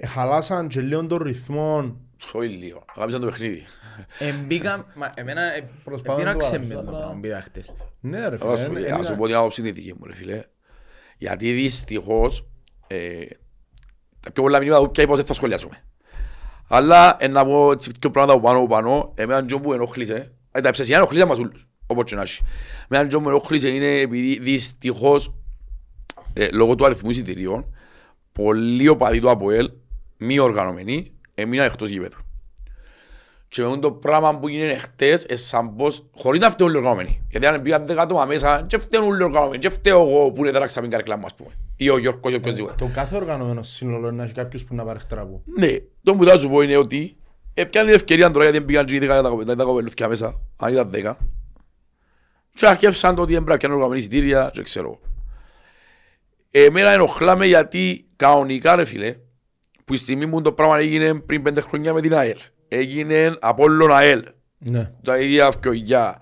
Ε, Χαλάσαν και λίγο τον ρυθμό. Όχι λίγο, αγάπησαν το παιχνίδι. Εμπήκα, μα εμένα ε, Προσπάθω να το επήραξε βάζω, με το αλλά- πράγμα που είδα χτες. Ναι ρε Θα σου- φίλε, Θα σου πω την άποψη τη δική μου ρε φίλε. Γιατί δυστυχώς ε, τα πιο πολλά μηνύματα που πια είπα ότι θα σχολιάσουμε. Αλλά ε, να πω έτσι πιο πράγματα που πάνω που πάνω, εμένα το που ενοχλήσε, ε, τα ψεσιά ενοχλήσε μας όλους, όπως και να έχει. Εμένα το που ενοχλήσε είναι επειδή δυστυχώς ε, λόγω του αριθμού εισιτηρίων, πολλοί οπαδοί του ΑΠΟΕΛ, μη οργανωμένοι, έμειναν εκτός γήπεδου. Και με το πράγμα που γίνεται χτες, ε, σαν πως, χωρίς να φταίουν όλοι οι οργανωμένοι. Γιατί αν πήγαν δέκα άτομα μέσα, και φταίουν όλοι οι οργανωμένοι, και φταίω εγώ που είναι τέραξα μην καρκλά μου, ας πούμε. Ή ο Γιώργος ή οποιοςδήποτε. Το κάθε οργανωμένο σύνολο είναι να έχει κάποιους που να παρεχτραπούν. Ναι, το που θα σου πω είναι ότι έπιανε την ευκαιρία τώρα γιατί δεν πήγαν και δέκα τα τα κοπελούθηκια μέσα, αν ήταν δέκα. Και αρκέψαν το ότι δεν πρέπει να κάνουν οργανωμένοι εισιτήρια και ξέρω. Εμένα ενοχλάμε γιατί κανονικά ρε φίλε, που η στιγμή που το πράγμα έγινε πριν πέντε χρόνια με την ΑΕΛ. Έγινε Απόλλων ΑΕΛ, Ναι. τα ίδια αυκιογιά.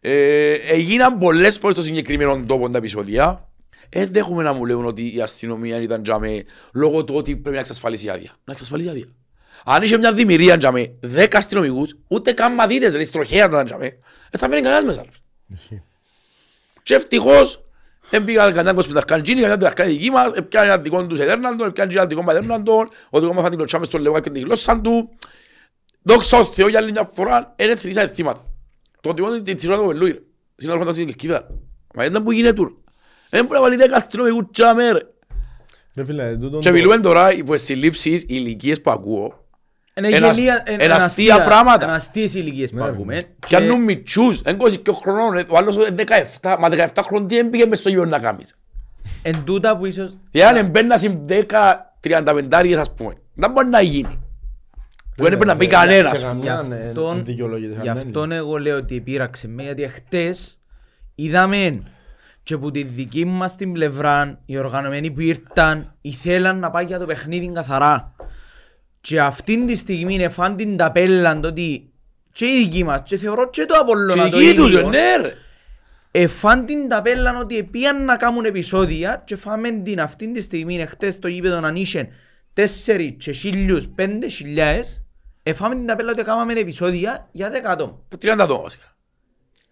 Ε, έγιναν πολλές φορές στο συγκεκριμένο τόπο τα επεισόδια. Ε, δεν έχουμε να μου λέγουν ότι η αστυνομία ήταν τζάμε λόγω του ότι πρέπει να εξασφαλίσει άδεια. Να εξασφαλίσει άδεια. Αν είχε μια δημιουργία τζάμε, δέκα αστυνομικούς, ούτε καν μαθήτες, ρε, στροχέα ήταν τζάμε, ε, θα μένει κανένας μέσα. ρε. Ισχύει. Και ευτυχώς, δεν πήγαν κανέναν κοσπιταρκάν τζίνι, κανέναν ταρκάν δική μας, έπιανε ένα δικό τους εδέρναντον, έπιανε ένα δικό πατέρναντον, ο δικό μας θα την κλωτσάμε στον λεγό και την γλώσσα του. Δόξα ο Θεό για άλλη μια φορά, είναι θρήσαν θύματα. Το δικό του της του Βελούι, ρε. Συνάδελφος στην κερκίδα. Μα ήταν που γίνεται τουρ. Δεν μπορεί να βάλει δέκα αστυνομικούς τζάμε, ρε. Ρε φίλε, τούτον Και το- μιλούμε τώρα υπό τις συλλήψεις, οι ηλικίες που ακούω, Είναι Ένας- γελία- εν- εν εν αστεία αστεία- πράγματα. εν αστείες ηλικίες που Ναι, ακούμε. και Και αν μητσούς, εν 22 χρονών, ρε, ο άλλος είναι 17, μα 17 χρονών τι έμπηγε μες στο γήπεδο να κάνεις. Εν τούτα που ίσως Δηλαδή αν μπαίνα σε 10, 35 ας πούμε, δεν μπορεί να γίνει. Που δεν πρέπει να πει σε- κανένας. σε Γι' καμιά, ε, αυτόν, εν δικαιολογείται, γι' καμιά. αυτόν εγώ λέω ότι επήραξε με, γιατί χτες είδαμε και που τη δική μας την πλευρά οι οργανωμένοι που ήρθαν ήθελαν να πάει για το παιχνίδι καθαρά. Και αυτήν τη στιγμή εφάν την ταπέλα το ότι και οι δικοί μας και θεωρώ και το Και Απολλώνα το εκεί τους, ίδιο ναι ρε. εφάν την ταπέλα ότι επίαν να κάνουν επεισόδια και φάμε την αυτήν τη στιγμή χτες στο γήπεδο να νήσουν τέσσερις και χίλιους πέντε χιλιάες εφάμε την ταπέλα ότι κάναμε επεισόδια για δέκα άτομα. 30 άτομα βασικά.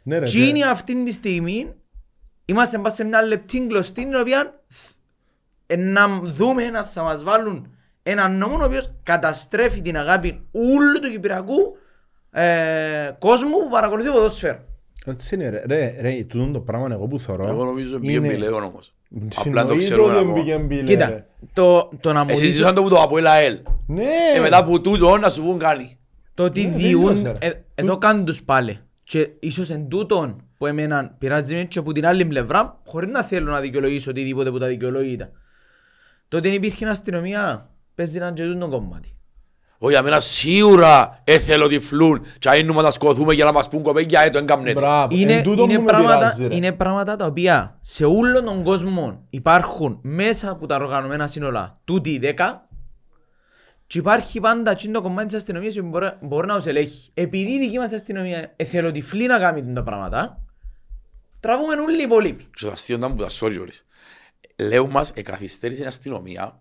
Ναι, ρε, Και είναι φίλε. αυτήν τη στιγμή είμαστε πας σε μια λεπτή κλωστή την οποία ε, να δούμε να θα μας βάλουν έναν νόμο ο οποίος καταστρέφει την αγάπη όλου του Κυπριακού ε, κόσμου που παρακολουθεί ποδόσφαιρο. Έτσι είναι ρε. Ρε, ρε, τούτον το πράγμα εγώ που θωρώ. Εγώ νομίζω πήγε είναι- μπιλέον όμως. Απλά το Συνοείτο ξέρουμε δεν ακόμα. πήγε μπιλέ, Κοίτα, ρε. το, το να μου Εσύ δεις ζήσαν το που το από ΑΕΛ. Ναι. Ε, μετά που τούτο να σου πούν κάνει. το ότι Ναι, διούν, τελείωσε, ρε. ε, εδώ κάνουν τους πάλι. Και ίσως εν τούτον που εμέναν πειράζει με και από την άλλη πλευρά, χωρίς να θέλω να δικαιολογήσω οτιδήποτε που τα δικαιολογείται. Το ότι υπήρχε αστυνομία, παίζει να και το κομμάτι. Όχι, για μένα σίγουρα έθελω τυφλούν και αείνουμε να σκοθούμε για να μας πούν κοπέγια, ε, το εγκαμνέτε. Μπράβο. Είναι, Εν τούτον είναι, που με πράγματα, πειράζει, ρε. είναι πράγματα τα οποία σε όλο τον κόσμο υπάρχουν μέσα από τα οργανωμένα σύνολα τούτοι οι δέκα και υπάρχει πάντα εκείνο το κομμάτι της αστυνομίας που μπορεί, μπορεί να τους ελέγχει. Επειδή η δική μας αστυνομία εθελοτυφλεί να κάνει τα πράγματα, τραβούμε όλοι οι υπόλοιποι. Και το αστείο ήταν που τα sorry όλες. Λέω μας, εκαθυστέρησε η αστυνομία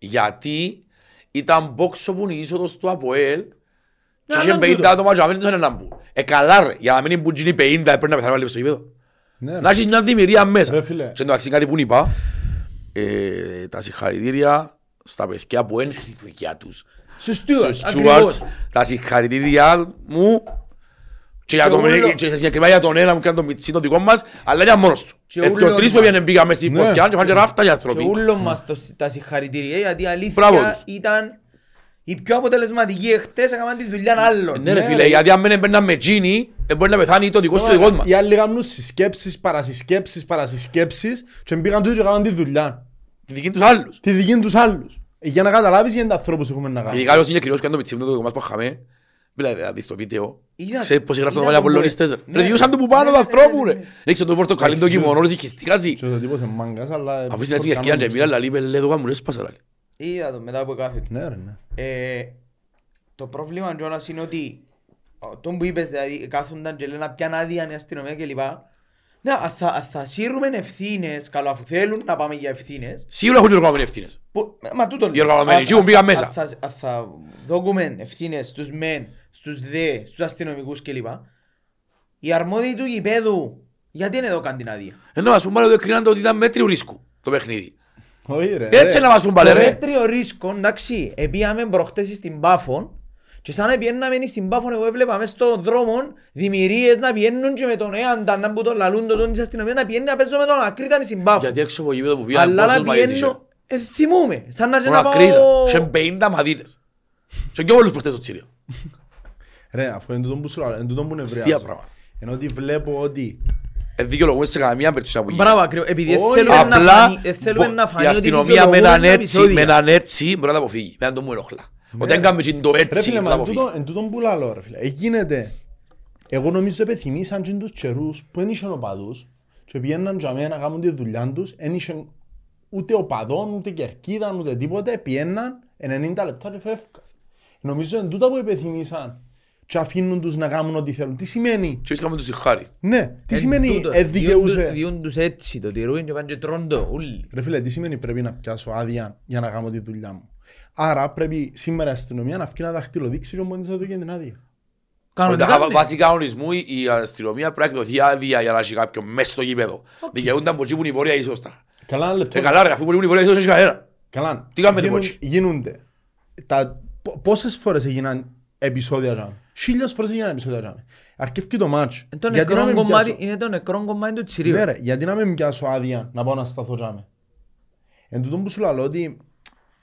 γιατί ήταν μπόξο που είναι η είσοδος του ΑΠΟΕΛ και είχε άλλον 50 τούτο. άτομα και να μην τους έναν μπουν. Ε, καλά ρε, για να μην είναι που γίνει 50 πρέπει να πεθάνει πάλι στο γήπεδο. Ναι, ρε. Να έχεις μια δημιουργία μέσα. Ρε, φίλε. Και εντάξει κάτι που είπα, ε, τα συγχαρητήρια στα παιδιά που είναι η δουλειά τους. Στους Στους Stewards, Stewards, ακριβώς. τα συγχαρητήρια μου και, για Και τον, όλο- και συγκεκριμένα για τον ένα που κάνει τον μιτσί το δικό μας, αλλά είναι μόνος του. Και Έφυγε όλο ο τρεις που μας. πήγαινε μπήκα μέσα στη Ναι. φωτιά και φάνε ράφτα οι Και άνθρωποι. όλο μας το, τα συγχαρητήρια γιατί η Μπράβο αλήθεια τους. ήταν η πιο αποτελεσματική εχθές έκαναν τη δουλειά άλλων. Ναι ρε Ναι, φίλε, ρε. γιατί αν δεν έμπαιρναν με τζίνι, ε, μπορεί να πεθάνει το δικό σου δικό μας. Οι άλλοι κάνουν συσκέψεις, παρασυσκέψεις, παρασυσκέψεις και πήγαν τούτοι και κάνουν τη δουλειά. Τη δική τους άλλους. τη δική τους άλλους. Ε, Για να καταλάβεις γιατί ανθρώπους έχουμε να κάνουμε. Ειδικά ο συγκεκριμένος που έκανε το πιτσίμ το μας που είχαμε. Μιλάει, δηλαδή στο βίντεο. Είδα- Ξέρεις πώς έγραφε το είδα μάλλον τον Απολλωνιστές. που- Ρε Ναι. διούσαν του που πάνω Ναι, του ναι, ναι, ανθρώπου ναι, ρε. ναι. Ρίξε τον πορτοκαλί το Εντάξει, κιμονό, ζυχιστήκαζε. Και ο τύπος είναι μάγκας, αλλά... Αφού στην αρχή έρχεται και μίλα, λέει, «Πέλε, εδώ μου λες πάσα, λέει». Είδα το μετά από κάθε. Ναι ρε, ναι. Ε, το πρόβλημα, Τζόνας, είναι ότι ο- τον που είπες, δηλαδή, κάθονταν και λένε να πιάνε άδεια η αστυνομία κλπ. Ναι, αν θα, αν θα σύρουμε ευθύνες, καλό αφού θέλουν να πάμε για ευθύνες, Σίγουρα έχουν οι οργανωμένοι ευθύνες. που, μα τούτο Οι οργανωμένοι, Αν- εκεί που αν- πήγαν αν- μέσα. αν θα- Αν θα δώκουμε ευθύνες στους μεν, στους δε, στους αστυνομικούς κλπ. Οι αρμόδιοι του γηπέδου, γιατί είναι εδώ καν την άδεια. Ενώ ας πούμε πάλι ότι κρίναν το ότι ήταν μέτριου ρίσκου το παιχνίδι. Όχι ρε. Έτσι ρε. να μας πούν πάλι Το ρε. μέτριο ρίσκο, εντάξει, επίαμε προχτές στην Πάφον και σαν να πιέναμε στην Πάφον, εγώ έβλεπα μες στον δρόμο δημιουργίες να πιένουν και με τον Έαντα, να που τον λαλούν τον τον της αστυνομίας, να πιένουν να παίζω με τον Ακρίταν στην Πάφον. Γιατί έξω από γήπεδο που πήγαν Αλλά πόσους να μαγείς είχε. πιένω, ε, θυμούμαι, σαν να και Μόνο να ακρίδα. πάω... Και 50 μαδίτες. Και πιο πολλούς προχτές το τσίριο. Ρε, αφού είναι τούτο που σου λέω, είναι τούτο που Αστεία νευριάζω. πράγμα. Ενώ ότι βλέπω ότι Ε, δικαιολογούμε σε καμία περίπτωση που γίνει. Μπράβο, ακριβώς, επειδή δεν Όχι, θέλουμε να Απλά φανεί- δεν θέλουμε μπο- να η φανεί ότι αστυνομία με δικαιολογούμε έναν τα έτσι, με επεισόδια. έναν έτσι μπορεί να τα αποφύγει. Με έναν το μου ενοχλά. Όταν έκαμε και το Ρε έτσι φίλε, θα τα μα αποφύγει. τούτο- εν τούτον που λαλώ ρε φίλε. Εγίνεται, εγώ νομίζω επιθυμήσαν και τους καιρούς που δεν είχαν οπαδούς και πήγαιναν για μένα να κάνουν τη δουλειά τους, δεν είχαν ούτε οπαδών, ούτε κερκίδαν, ούτε τίποτε, πήγαιναν 90 λεπτά και φεύγαν. Νομίζω είναι τούτα που επιθυμήσαν και αφήνουν τους να κάνουν ό,τι θέλουν. Τι σημαίνει, Και είχαμε τους τη χάρη. ναι, τι Εν σημαίνει τούτο, ε, διούν δικαιούσε. τους- Διούν τους έτσι, το τηρούν και πάνε και τρώνε το, ούλοι. Ρε φίλε, τι σημαίνει πρέπει να πιάσω άδεια για να κάνω τη δουλειά μου; Άρα πρέπει σήμερα η αστυνομία να βγει να δαχτυλοδείξει και μόνοι να δω και την άδεια. Κανονικά, Βάσει ναι. Βάσει κανονισμού η αστυνομία πρέπει να εκδοθεί άδεια για να έχει κάποιον μέσα στο γήπεδο. Δικαιούνταν από εκεί που είναι η βόρεια ίσοστα. Καλά ένα λεπτό. Ε, καλά ρε, αφού που είναι η βόρεια ίσοστα έχει κανένα. Καλά. Τι κάνουμε Γίνουν- τίποτσι. Γίνονται. Τα, πο- πόσες φορές έγιναν επεισόδια τζάμε. Χίλιες φορές έγιναν επεισόδια τζάμε. Αρκεύει το μάτς. Ε, Το Γιατί να νεκρό μην κομμάτι, πιάσω- είναι το νεκρό κομμάτι του τσιρίου. Ναι ρε, γιατί να μην πιάσω άδεια να πάω να σταθώ τζάμε. Εν τούτον που σου λέω ότι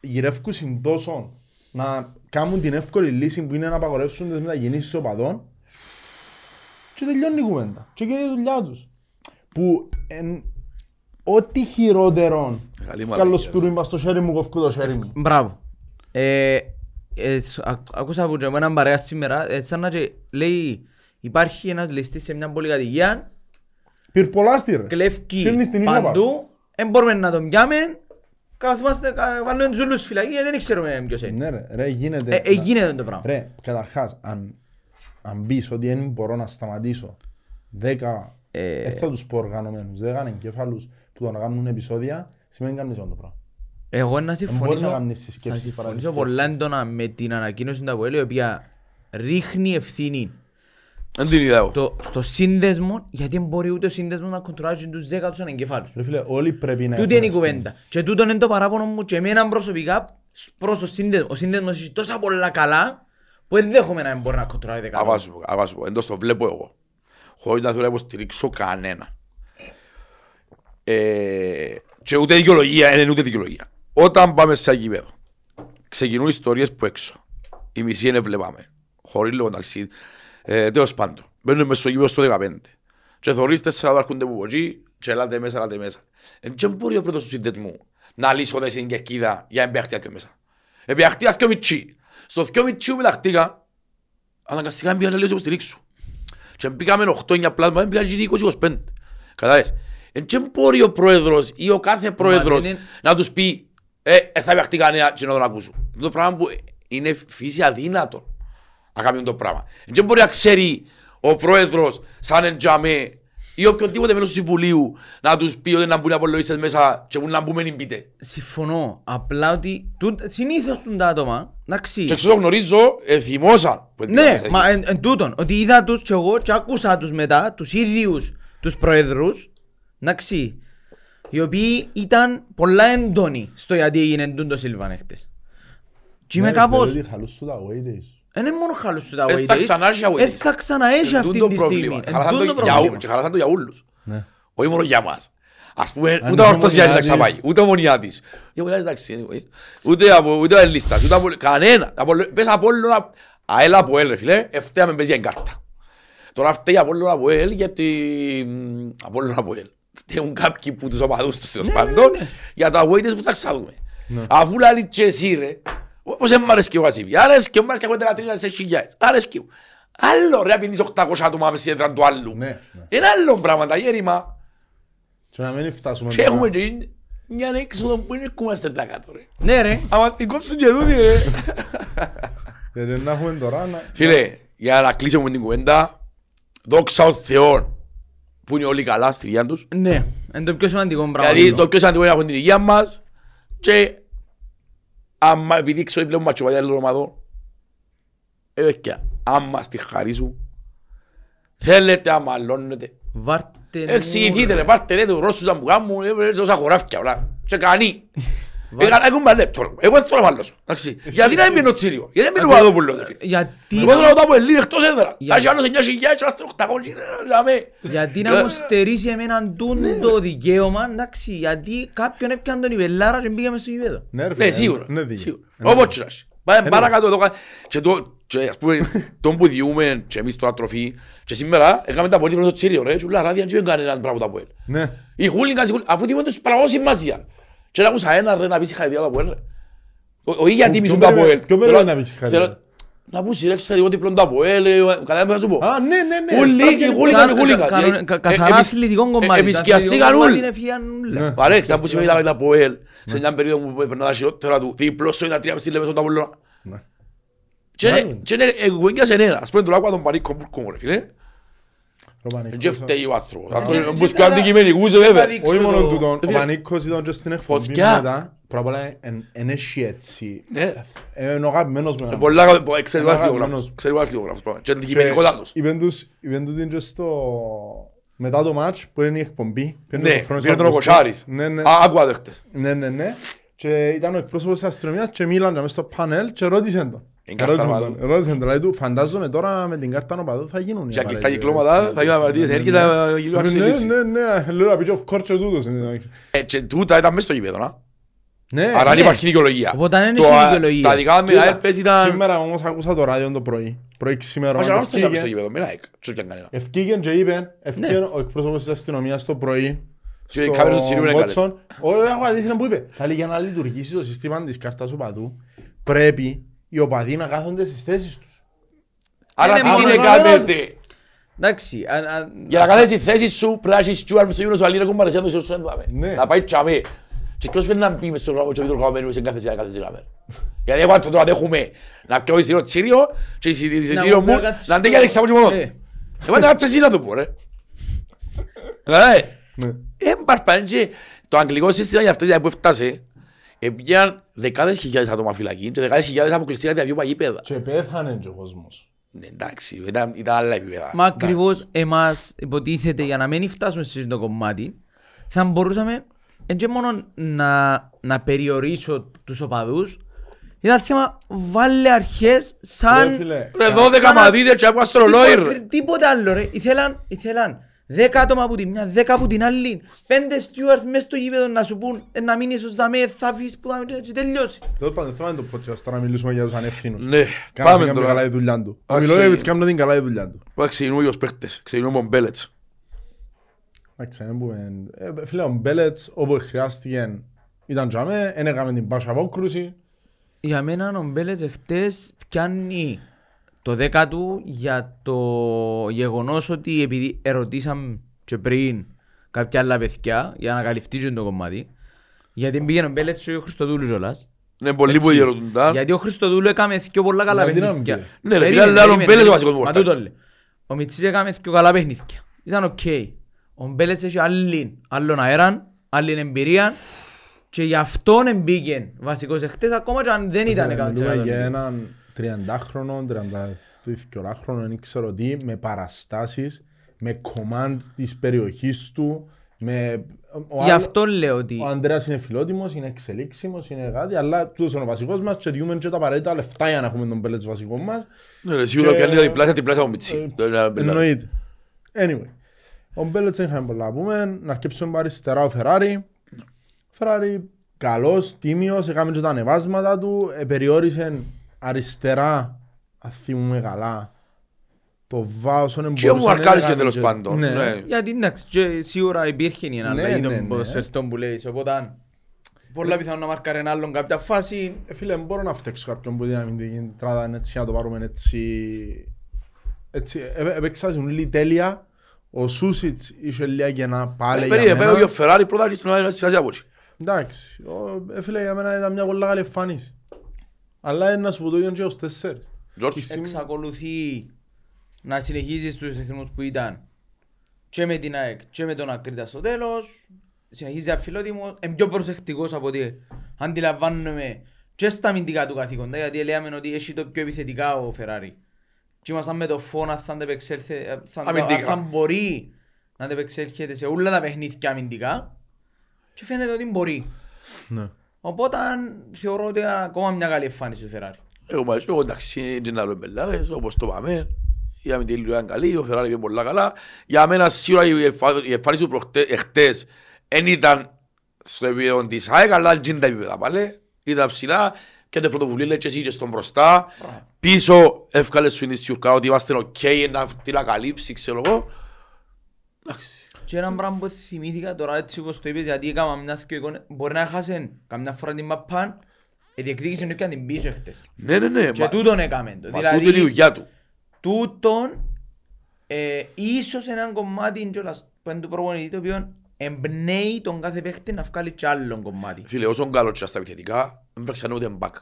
γυρεύκουν τόσο να κάνουν την εύκολη λύση που είναι να απαγορεύσουν τις μετακινήσεις οπαδών και τελειώνει η κουβέντα. Και γίνεται η δουλειά τους. Που εν, ό,τι χειρότερο Καλή μου βγάλω αδικία, σπυρούι μπας στο χέρι μου, κοφκού το χέρι μου. Μπράβο. Ε, ε, σ- α- Άκουσα από έναν παρέα σήμερα, ε, σαν να και λέει υπάρχει ένας ληστής σε μια πολυκατοικία, Πυρπολάστη ρε. κλέφκει Σύρνεις στην ίσια παντού, δεν μπορούμε να τον πιάμε, καθόμαστε, κα- βάλουμε τους ούλους φυλακή γιατί δεν ξέρουμε ποιος είναι. Ναι ρε, ρε γίνεται. Ε, ε, γίνεται το πράγμα. Ρε, καταρχάς, αν, αν πεις ότι δεν μπορώ να σταματήσω δέκα, Ε. ε, θα τους πω οργανωμένους, δέκα εγκέφαλους που το να κάνουν επεισόδια, σημαίνει κάνεις αυτό το πράγμα. Εγώ να μπορείς να συμφωνήσω, κάνεις θα συσκέψεις, συμφωνήσω παρασυσκέψεις. πολλά έντονα με την ανακοίνωση του Αποέλου, η οποία ρίχνει ευθύνη Δεν την είδα εγώ. το, στο σύνδεσμο, γιατί δεν μπορεί ούτε ο σύνδεσμος να κοντρολάζει τους δέκα τους ανεγκεφάλους. Ρε φίλε, όλοι πρέπει να Τούτη είναι η έχουν κουβέντα. Και τούτο είναι το παράπονο μου και εμένα προσωπικά προς το σύνδεσμος. Ο σύνδεσμος έχει τόσα πολλά καλά που δεν δέχομαι να μην μπορεί να κοντρολάει δέκα Αβά άτομα. σου πω, αβά σου πω. Εντός το βλέπω εγώ. Χωρίς να θέλω να υποστηρίξω κανένα. Ε, και ούτε δικαιολογία, είναι ούτε δικαιολογία. Όταν πάμε σε ένα γήπεδο, ξεκινούν ιστορίες που έξω. Η μισή είναι βλέπαμε. Χωρίς λίγο ταξίδι. Ε, τέλος πάντων. Μπαίνουν μες στο γήπεδο στο 15. Και θωρείς τέσσερα που έρχονται από εκεί και ελάτε μέσα, ελάτε μέσα. Ε, και μπορεί ο πρώτος του συνδέσμου να λύσω τα στην κερκίδα για να μπαίχτει και μέσα; Επιαχτήκα και μητσί. Στο δυο μητσί που μεταχτήκα, αναγκαστικά πήγαν να λέω υποστηρίξω. Και πήγαμε 8-9 πλάσμα, πήγαν και 20-25. Κατάλες. Εν και μπορεί ο πρόεδρος ή ο κάθε πρόεδρος δεν είναι- να τους πει «Ε, ε, θα παιχτεί κανένα και να τον ακούσουν». Το πράγμα που είναι φύση αδύνατο να κάνουν το πράγμα. Εν και μπορεί να ξέρει ο πρόεδρος σαν εντζαμέ ή οποιοδήποτε μέλος του Συμβουλίου να τους πει ότι να μπουν οι απολογιστές μέσα και που να μπούμε μην πείτε. Συμφωνώ. Απλά ότι τούν- συνήθως τούν τα άτομα, εντάξει. Και ξέρω γνωρίζω, ε, θυμώσαν. που Ναι, εντύπωσαν. μα εν, εν τούτον, ότι είδα τους και εγώ και άκουσα τους μετά, τους ίδιους τους προέδρους, εντάξει, οι οποίοι ήταν πολλά έντονοι στο γιατί έγινε τούν το Σίλβαν χτες. Και είμαι Ναι, ρε, κάπως, φίλε, ότι χαλούς σου τα away days. δεν είναι μόνο χάλος σου τα Ε, away θα days, ξανά έχει away ε, days. θα ξανά έχει Εν αυτή τούτο τη πρόβλημα. στιγμή. Εν Χαλάσαν τούτο το για ού- πρόβλημα. Και χαλάσαν το για όλους. Ναι. Όχι μόνο για μας. Ας πούμε, Αν ούτε ο είσαι Ορθωσιάς να Ομονιάτης. ξαπάει, ούτε ο Μονιάτης. Η Ομονιάτης, εντάξει, anyway. Ούτε από ούτε ο Ελλίστας, ούτε από κανένα. Από- Πες από όλο αέλα από ελ, ρε φίλε, ευταίαμε παίζει εν κάρτα. Τώρα φταίει από όλο από ελ γιατί... μ, Από όλο από ελ. έχουν κάποιοι που τους οπαδούς τους τέλος Ναι, πάντων, ναι, ναι. για τα away days που θα ξαδούμε. Ναι. Αφού λέει και εσύ ρε, όπως δεν μ' αρέσκει ο Βασίλη, αρέσκει ο Μάρς και έχω 13 χιλιάδες, αρέσκει μου. Άλλο ρε, απεινείς 800 άτομα μες στην έδρα του άλλου. Ναι, ναι. Είναι άλλο πράγμα, τα γέρημα. Και να μην φτάσουμε Και τώρα. έχουμε και μια έξοδο που είναι κουμάστε τα κάτω ρε. Ναι ρε. Άμα στην κόψουν και δούνε ρε. Γιατί να έχουμε τώρα να... Φίλε, για να κλείσουμε με την κουβέντα, δόξα ο Θεό που είναι όλοι καλά στη υγεία τους. Ναι. Είναι το πιο σημαντικό πράγμα. Δηλαδή τούτο. το πιο σημαντικό είναι να έχουν την υγεία μας και άμα επειδή ξέρω ότι βλέπουμε ματσοπαδιά άλλο ομαδό, ε, παιδιά, άμα στη χαρή σου, θέλετε άμα αλώνετε, Βάρτε μου, εξηγηθείτε ρε, πάρτε δε τους Ρώσους να μου κάνουν, ε, ε, τόσα χωράφια, όλα, και κανεί. Βάρ- Έκανα έχουμε λεπτό, εγώ δεν θέλω να μάλλωσω, εντάξει. Γιατί να μην μείνω τσίριο, γιατί δεν μείνω παδόπουλο, ρε φίλε. Γιατί Εγώ θέλω να το πω Ελλήνη εκτός έδρα. Για- Έχει άλλος 9.000 και είμαστε 800, να με. Γιατί να μου στερήσει εμέναν τούν το δικαίωμα, εντάξει, γιατί κάποιον έπιαν τον Ιβελάρα και μπήκαμε στο γήπεδο. Ναι, ρε, Ναι, φίλε, σίγουρα. είναι δίκαιο. σίγουρα. Είναι Όπως δίκαιο. και να έχει. Πάμε παρακάτω εδώ. Και το, και ας πούμε, τον που διούμε και εμείς τώρα τροφή. Και σήμερα έκαμε τα πολύ πρώτο τσίριο ρε. Και ούλα ράδια και δεν κάνει έναν πράγμα τα ποέλ. Ναι. Οι χούλιγκαν, οι χούλιγκαν, αφού διούμε τους παραγωγούς σημασία. Και να ακούσα ένα ρε να πεις συγχαρητήρια τα ποέλ ρε. Ο- Ο ίδια Ποιο τίμησουν τα περίμενε- ποέλ. ποιο περίμενε να πεις συγχαρητήρια. Να πούς ρε ξέρω διπλόν τα ποέλ. Κατά να σου πω. Α, ναι, ναι, ναι. Ούλοι, στράφηκε οι η χούλιγκαν, κουβέντα. οι χούλιγκαν. Κα- κανονε- κα- Καθαρά εμείς- αθλητικό ε, κομμάτι. εμείς Τα σκιαστήκαν αθλητικό όλοι. κομμάτι είναι φύγαν όλα. Ναι. Παρέξα που σημαίνει τα ΠΟΕΛ σε μια περίοδο που έπαιρνα τα χειρότερα του διπλώσω ή τα τρία μισή λεπτά στον Απόλλωνα. Ναι. Και είναι- Μάλλον. και είναι εγγουέγγιας ενένα. Ας πούμε τον άκουα τον Πανίκο Μπουρκό μου ρε φίλε. Ρωμανικός. Και φταίει ο άνθρωπος. και- Αυτό και Μπούς και καλά- αντικειμενικούς ε, βέβαια. δείξω Όχι μόνο το- τούτον, ο Φίλε, Πανίκος ήταν και στην εκπομπή Φωτιά. μετά. Πρώτα απ' όλα εν- εν έχει έτσι. Ναι. Ε, Είναι ο αγαπημένος μου. Ε, ένα. Πολλά κα- πο- ξέρει ο Ένα αρχαιογράφος. αγαπημένος. Ξέρει ο αρχαιογράφος πράγμα. Και Και αντικειμενικότατος. είπεν τους- είπεν τους την και στο... Μετά το μάτς που είναι η εκπομπή. πήγαινε Ναι, ο Φρόνης πήρε τον ο Αυγουστού. Κοσάρης. Ναι, ναι. Α, άκουα το χτες. Ναι, ναι, ναι. Και ήταν ο εκπρόσωπος της αστυνομίας και μίλανε μες στο πάνελ και ρώτησε τον. Είναι Ρώτησε κάρτα τον. οπαδού. Ρώτησε τον. Δηλαδή του φαντάζομαι τώρα με την κάρτα νοπαδού θα γίνουν οι Και κλειστά απαραίτητες κυκλώματα θα γίνουν απαραίτητες Ναι, ενέργειες, ναι. θα γίνουν Ναι, αξιολήψεις. Ναι, ναι, λέω να πει και of course και τούτος. είναι. Ε, Και τούτα ήταν μέσα στο γήπεδο. να. Ναι, Άρα δεν ναι. υπάρχει δικαιολογία. Οπότε δεν Το, έχει α, δικαιολογία. Τα δικά με Κοίτα, ΑΕΛ πες ήταν... Σήμερα όμως άκουσα το ράδιο το πρωί. Πρωί ξημερών. Όχι, αλλά όρθος ήταν στο Ευκήγεν- γήπεδο. Μην ΑΕΚ. Τους έπιαν κανένα. Ευκήγεν και είπε, ευκήγεν ο εκπρόσωπος της αστυνομίας το πρωί. Και οι κάμερες του Τσιρίου είναι καλές. Watson. Όχι, έχω αδίσει που είπε. Λέει για να λειτουργήσει το σύστημα της κάρτας οπαδού, πρέπει οι οπαδοί να κάθονται στις θέσεις τους. Άρα Είναι τι μόνο είναι ένα- κάνετε. Εντάξει. α- α- Για να κάνεις τη θέση σου πρέπει να έχεις Στιούαρτ στο γύρω σου αλλή να έχουν παρεσία του ισός σου να το πάμε. Ναι. Να πάει τσάμε. Και ποιος πρέπει να μπει μες στο λόγο και ο χαμένου σε κάθε σειρά κάθε σειρά μέρα. Γιατί εγώ το τώρα έχουμε να πιω εισιτήριο τσίριο και εισιτήριο μου μου κάτσεις να αντέχει στο- Αλεξάνδρου και μόνο. Ε. Εγώ να κάτσε εσύ να το πω ρε. Ε, Ναι. ε, μπαρπάνε και το αγγλικό σύστημα για αυτό δηλαδή που έφτασε έπιαν δεκάδες χιλιάδες άτομα φυλακή και δεκάδες χιλιάδες αποκλειστικά για δύο παγίπεδα. Και πέθανε και ο κόσμος. Ναι, εντάξει, ήταν, ήταν άλλα επίπεδα. Μα ακριβώς εμάς υποτίθεται για να μην φτάσουμε σε αυτό το κομμάτι θα μπορούσαμε εν και μόνο να, να περιορίσω τους οπαδούς ήταν θέμα βάλε αρχές σαν... Ρε φίλε, Ρε 12 μαδίδες και άκουα στο ρολόι Τίποτε- ρε. Τίποτε άλλο ρε. Ήθελαν, ήθελαν δέκα άτομα από τη μια, δέκα από την άλλη. Πέντε stewards μες στο γήπεδο να σου πούν «Ε, να μείνεις ως δαμέ, θα αφήσεις που δαμέ και τελειώσει. Τέλος πάντων, θέμα είναι το podcast, τώρα μιλήσουμε για τους ανεύθυνους. Ναι, Κάμασε πάμε κάνει καλά τώρα. η δουλειά του. Ο Εντάξει. Μιλόγεβιτς κάνει την καλά η δουλειά του. Πάμε ξεκινούμε για τους παίχτες, ξεκινούμε με Μπέλετς. Εντάξει, δεν πούμε. Ε, Φίλε, ο Μπέλετς όπου χρειάστηκε ήταν τζάμε, δεν έκαμε την πάσα απόκρουση. Για μένα ο Μπέλετς εχθές πιάνει το δέκα του για το γεγονός ότι επειδή ερωτήσαμε και πριν κάποια άλλα παιδιά για να καλυφθεί και το κομμάτι γιατί πήγαινε ο Μπέλετς και ο Χριστοδούλου κιόλας Είναι πολλοί που Έτσι. διερωτούνταν. Γιατί ο Χριστοδούλου έκαμε πιο πολλά καλά Γιατί να παιχνίδια. μην πει. Ναι, ρε, Περίμενε, φίλε, αλλά ο περίμενε, Μπέλετς ο περίμενε. βασικός μου Μα πορτάρις. τούτο λέει. Ο Μιτσής έκαμε πιο καλά παιχνίδια. Ήταν οκ. Ο Μπέλετς έχει άλλη, άλλον αέραν, άλλη εμπειρία και γι' αυτόν εμπήκε βασικός εχθές ακόμα και αν δεν ήταν Ε, κάτι Μιλούμε για έναν 30χρονο, 32χρονο, δεν ξέρω τι, με παραστάσεις, με command της περιοχής του, με... Ο Γι' άλλο- αυτό λέω ότι Ο Ανδρέας είναι φιλότιμος, είναι εξελίξιμος, είναι κάτι, αλλά τούτος είναι ο βασικός μας και διούμε και τα απαραίτητα λεφτά για να έχουμε τον Μπέλετς βασικό μας. Ναι, ρε, σίγουρα Και- πιάνει τα διπλάσια, διπλάσια από Μιτσί. Ε, Το είναι ένα μπελάρι. Εννοείται. Anyway. Ο Μπέλετς δεν είχαμε πολλά να πούμε. Να αρκέψουμε πάρει αριστερά ο Φεράρι. Φεράρι καλός, τίμιος, έκαμε και τα ανεβάσματα του. Ε, περιόρισε αριστερά, αν θυμούμε καλά, το Βάουσον Και μου αρκάρεις και τέλος πάντων. Ναι. Ναι. Γιατί εντάξει, και σίγουρα υπήρχε η Ναι, αναλλαγή ναι, των ναι. ποδοσφαιριστών που λέεις, οπότε πολλά πιθανόν να μαρκάρει έναν άλλον κάποια φάση. Ε, Φίλε, δεν μπορώ να φταίξω κάποιον που την αμυντική τράτα έτσι, να το πάρουμε έτσι... Έτσι, ε, επεξάζουν λίγο τέλεια. Ο Σούσιτς είχε λίγα κενά πάλι για Περίμενε, μένα. πέρα ο Φεράρι πρώτα και στην άλλη συνεργασία από εκεί. Εντάξει, ο- ε, φίλε, για μένα ήταν μια πολύ καλή εμφάνιση. Αλλά είναι να σου πω το ίδιο και ως τέσσερις. Τζόρτζ. Η στιγμή- Εξακολουθεί να συνεχίζει στους ρυθμούς που ήταν και με την ΑΕΚ και με τον Ακρίτα στο τέλος. Συνεχίζει αφιλότιμος, είναι πιο προσεκτικός από ότι αντιλαμβάνομαι και στα αμυντικά του καθήκοντα γιατί λέμε ότι έχει το πιο επιθετικά ο Φεράρι. Και ήμασταν με το φόνο αν θα αντεπεξέλθε, ε, θα, Αμυντικά. αν θα μπορεί να αντεπεξέλθεται σε όλα τα παιχνίδια αμυντικά και φαίνεται ότι μπορεί. Ναι. Οπότε θεωρώ ότι ακόμα μια καλή εμφάνιση του Φεράρι. Εγώ μαζί, εγώ εντάξει, δεν άλλο μπελάρες, όπως το πάμε. Η αμυντική του ήταν καλή, ο Φεράρι πήγε πολλά καλά. Για μένα σίγουρα η εμφα- η εμφάνιση του προχτέ- εχτές δεν ήταν στο επίπεδο της ΑΕΚ, αλλά δεν τα επίπεδα πάλι. Ήταν ψηλά και την πρωτοβουλία λέει και εσύ και στον μπροστά. Πίσω εύκαλες σου είναι σιουρκά ότι είμαστε οκ, να την ακαλύψει, ξέρω εγώ. Εντάξει. Και ένα πράγμα που θυμήθηκα τώρα έτσι όπως το είπες γιατί έκανα μια δυο εικόνες μπορεί να έχασε καμιά φορά την μαπάν η διεκδίκηση είναι και την πίσω χτες. Ναι, ναι, ναι. Και μα- τούτον έκαμε το. Μα τούτο είναι η Δηλαδή δουλειά του. τούτον ε, ίσως έναν κομμάτι κιόλας που είναι του προπονητή το οποίο εμπνέει τον κάθε παίχτη να βγάλει κι άλλο κομμάτι. Φίλε, όσο καλό και στα επιθετικά, δεν πρέπει να ούτε μπακ.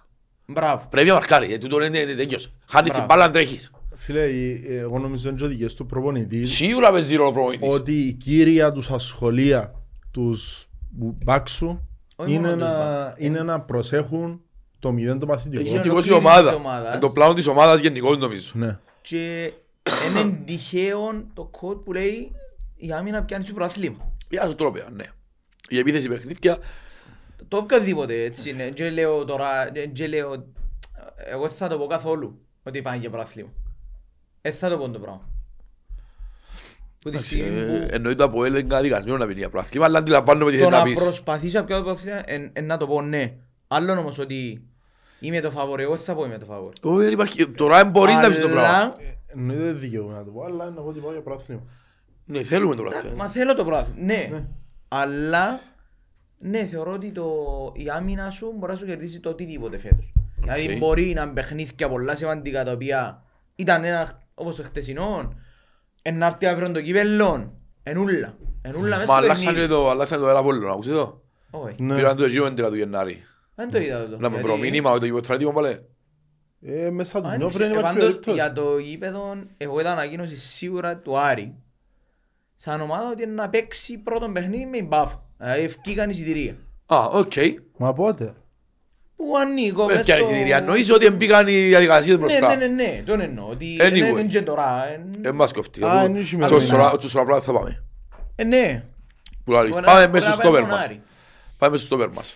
Μπράβο. Πρέπει να μαρκάρει, γιατί τούτο είναι είναι τέτοιος. Χάνεις την Μπράβο. μπάλα αν τρέχεις. Φίλε, η- εγώ νομίζω είναι και ο δικές του προπονητής Σίγουρα παίζει ρόλο ο προπονητής. ότι η κύρια τους ασχολία τους μπάξου Όχι είναι μόνο τους να, είναι να προσέχουν το μηδέν το Έχει παθητικό. ένα- Γενικώς η ολοκλήρωση ομάδα. της ομάδας. Είναι το πλάνο της ομάδας γενικώς νομίζω. Ναι. Και είναι τυχαίο το κότ που λέει η άμυνα πιάνει στο πρωτάθλημα. Για το τρόπο, ναι. Η επίθεση παιχνίδια, Το οποιοδήποτε έτσι είναι. Και λέω τώρα, και λέω, εγώ δεν θα το πω καθόλου ότι πάνε για πρωτάθλημα. Δεν θα το πω το πράγμα. Που τη στιγμή ε, που εννοείται από έλεγχα καταδικασμένο να πει για προαθλήμα, αλλά αντιλαμβάνομαι τι το θέλει να να πεις. προσπαθήσω να πιω το πρωτάθλημα εν- εν να το πω ναι. Άλλον όμως ότι είμαι το φαβορ, εγώ δεν θα πω είμαι το φαβορ. Όχι, δεν υπάρχει. Τώρα δεν μπορείς να πεις το πράγμα. Αλλά, Εννοείται δεν δικαιούμαι να το πω, αλλά είναι εγώ ότι πάω για πρωτάθλημα. Ναι, θέλουμε το πράγμα. μα θέλω το πρωτάθλημα, ναι. Ναι. Αλλά, ναι, θεωρώ ότι το, η άμυνα σου μπορεί να σου κερδίσει το οτιδήποτε φέτος. Δηλαδή μπορεί να παιχνίδια πολλά σημαντικά τα οποία ήταν ένα όπως το χτεσινό, εν άρτη αύριο το κύπελλον, ενούλα. Ενούλα μέσα Μα στο αλλάξαν και παιχνίδι. το, αλλάξαν το Ελαπόλλωνα, ακούσες το. Όχι, Ναι. Πήραν το γύρο 11 του Γενάρη. Δεν το είδα το. Να με γιατί- προμήνυμα ότι το υποτρατήμα πάλι. Ε, μέσα του Αν νιώ ήξε- πρέπει να ε, υπάρχει πάντως, περίπτωση. για το γήπεδο, εγώ είδα ανακοίνωση σίγουρα του Άρη σαν ομάδα ότι είναι να παίξει πρώτον παιχνίδι με η Μπάφα. Δηλαδή ευκήκαν εισιτηρία. Α, οκ. Μα πότε; Που ανήκω μες Έφτιανε στο- εισιτήρια. Νομίζω ότι μπήκαν οι διαδικασίες Ναι, μπροστά. ναι, ναι, ναι, τον εννοώ. Ότι Anyway. δεν είναι και τώρα. εν- Ε, μας κοφτεί. Α, Του- είναι η του σημερινή. σωρα- Του σωραπλά θα πάμε. Ε, ναι. Που λαλείς. Μπορεί Πάμε να- μέσα στο μπορεί να στόπερ πάει τον μας. Άρη. Πάμε στο στόπερ μας.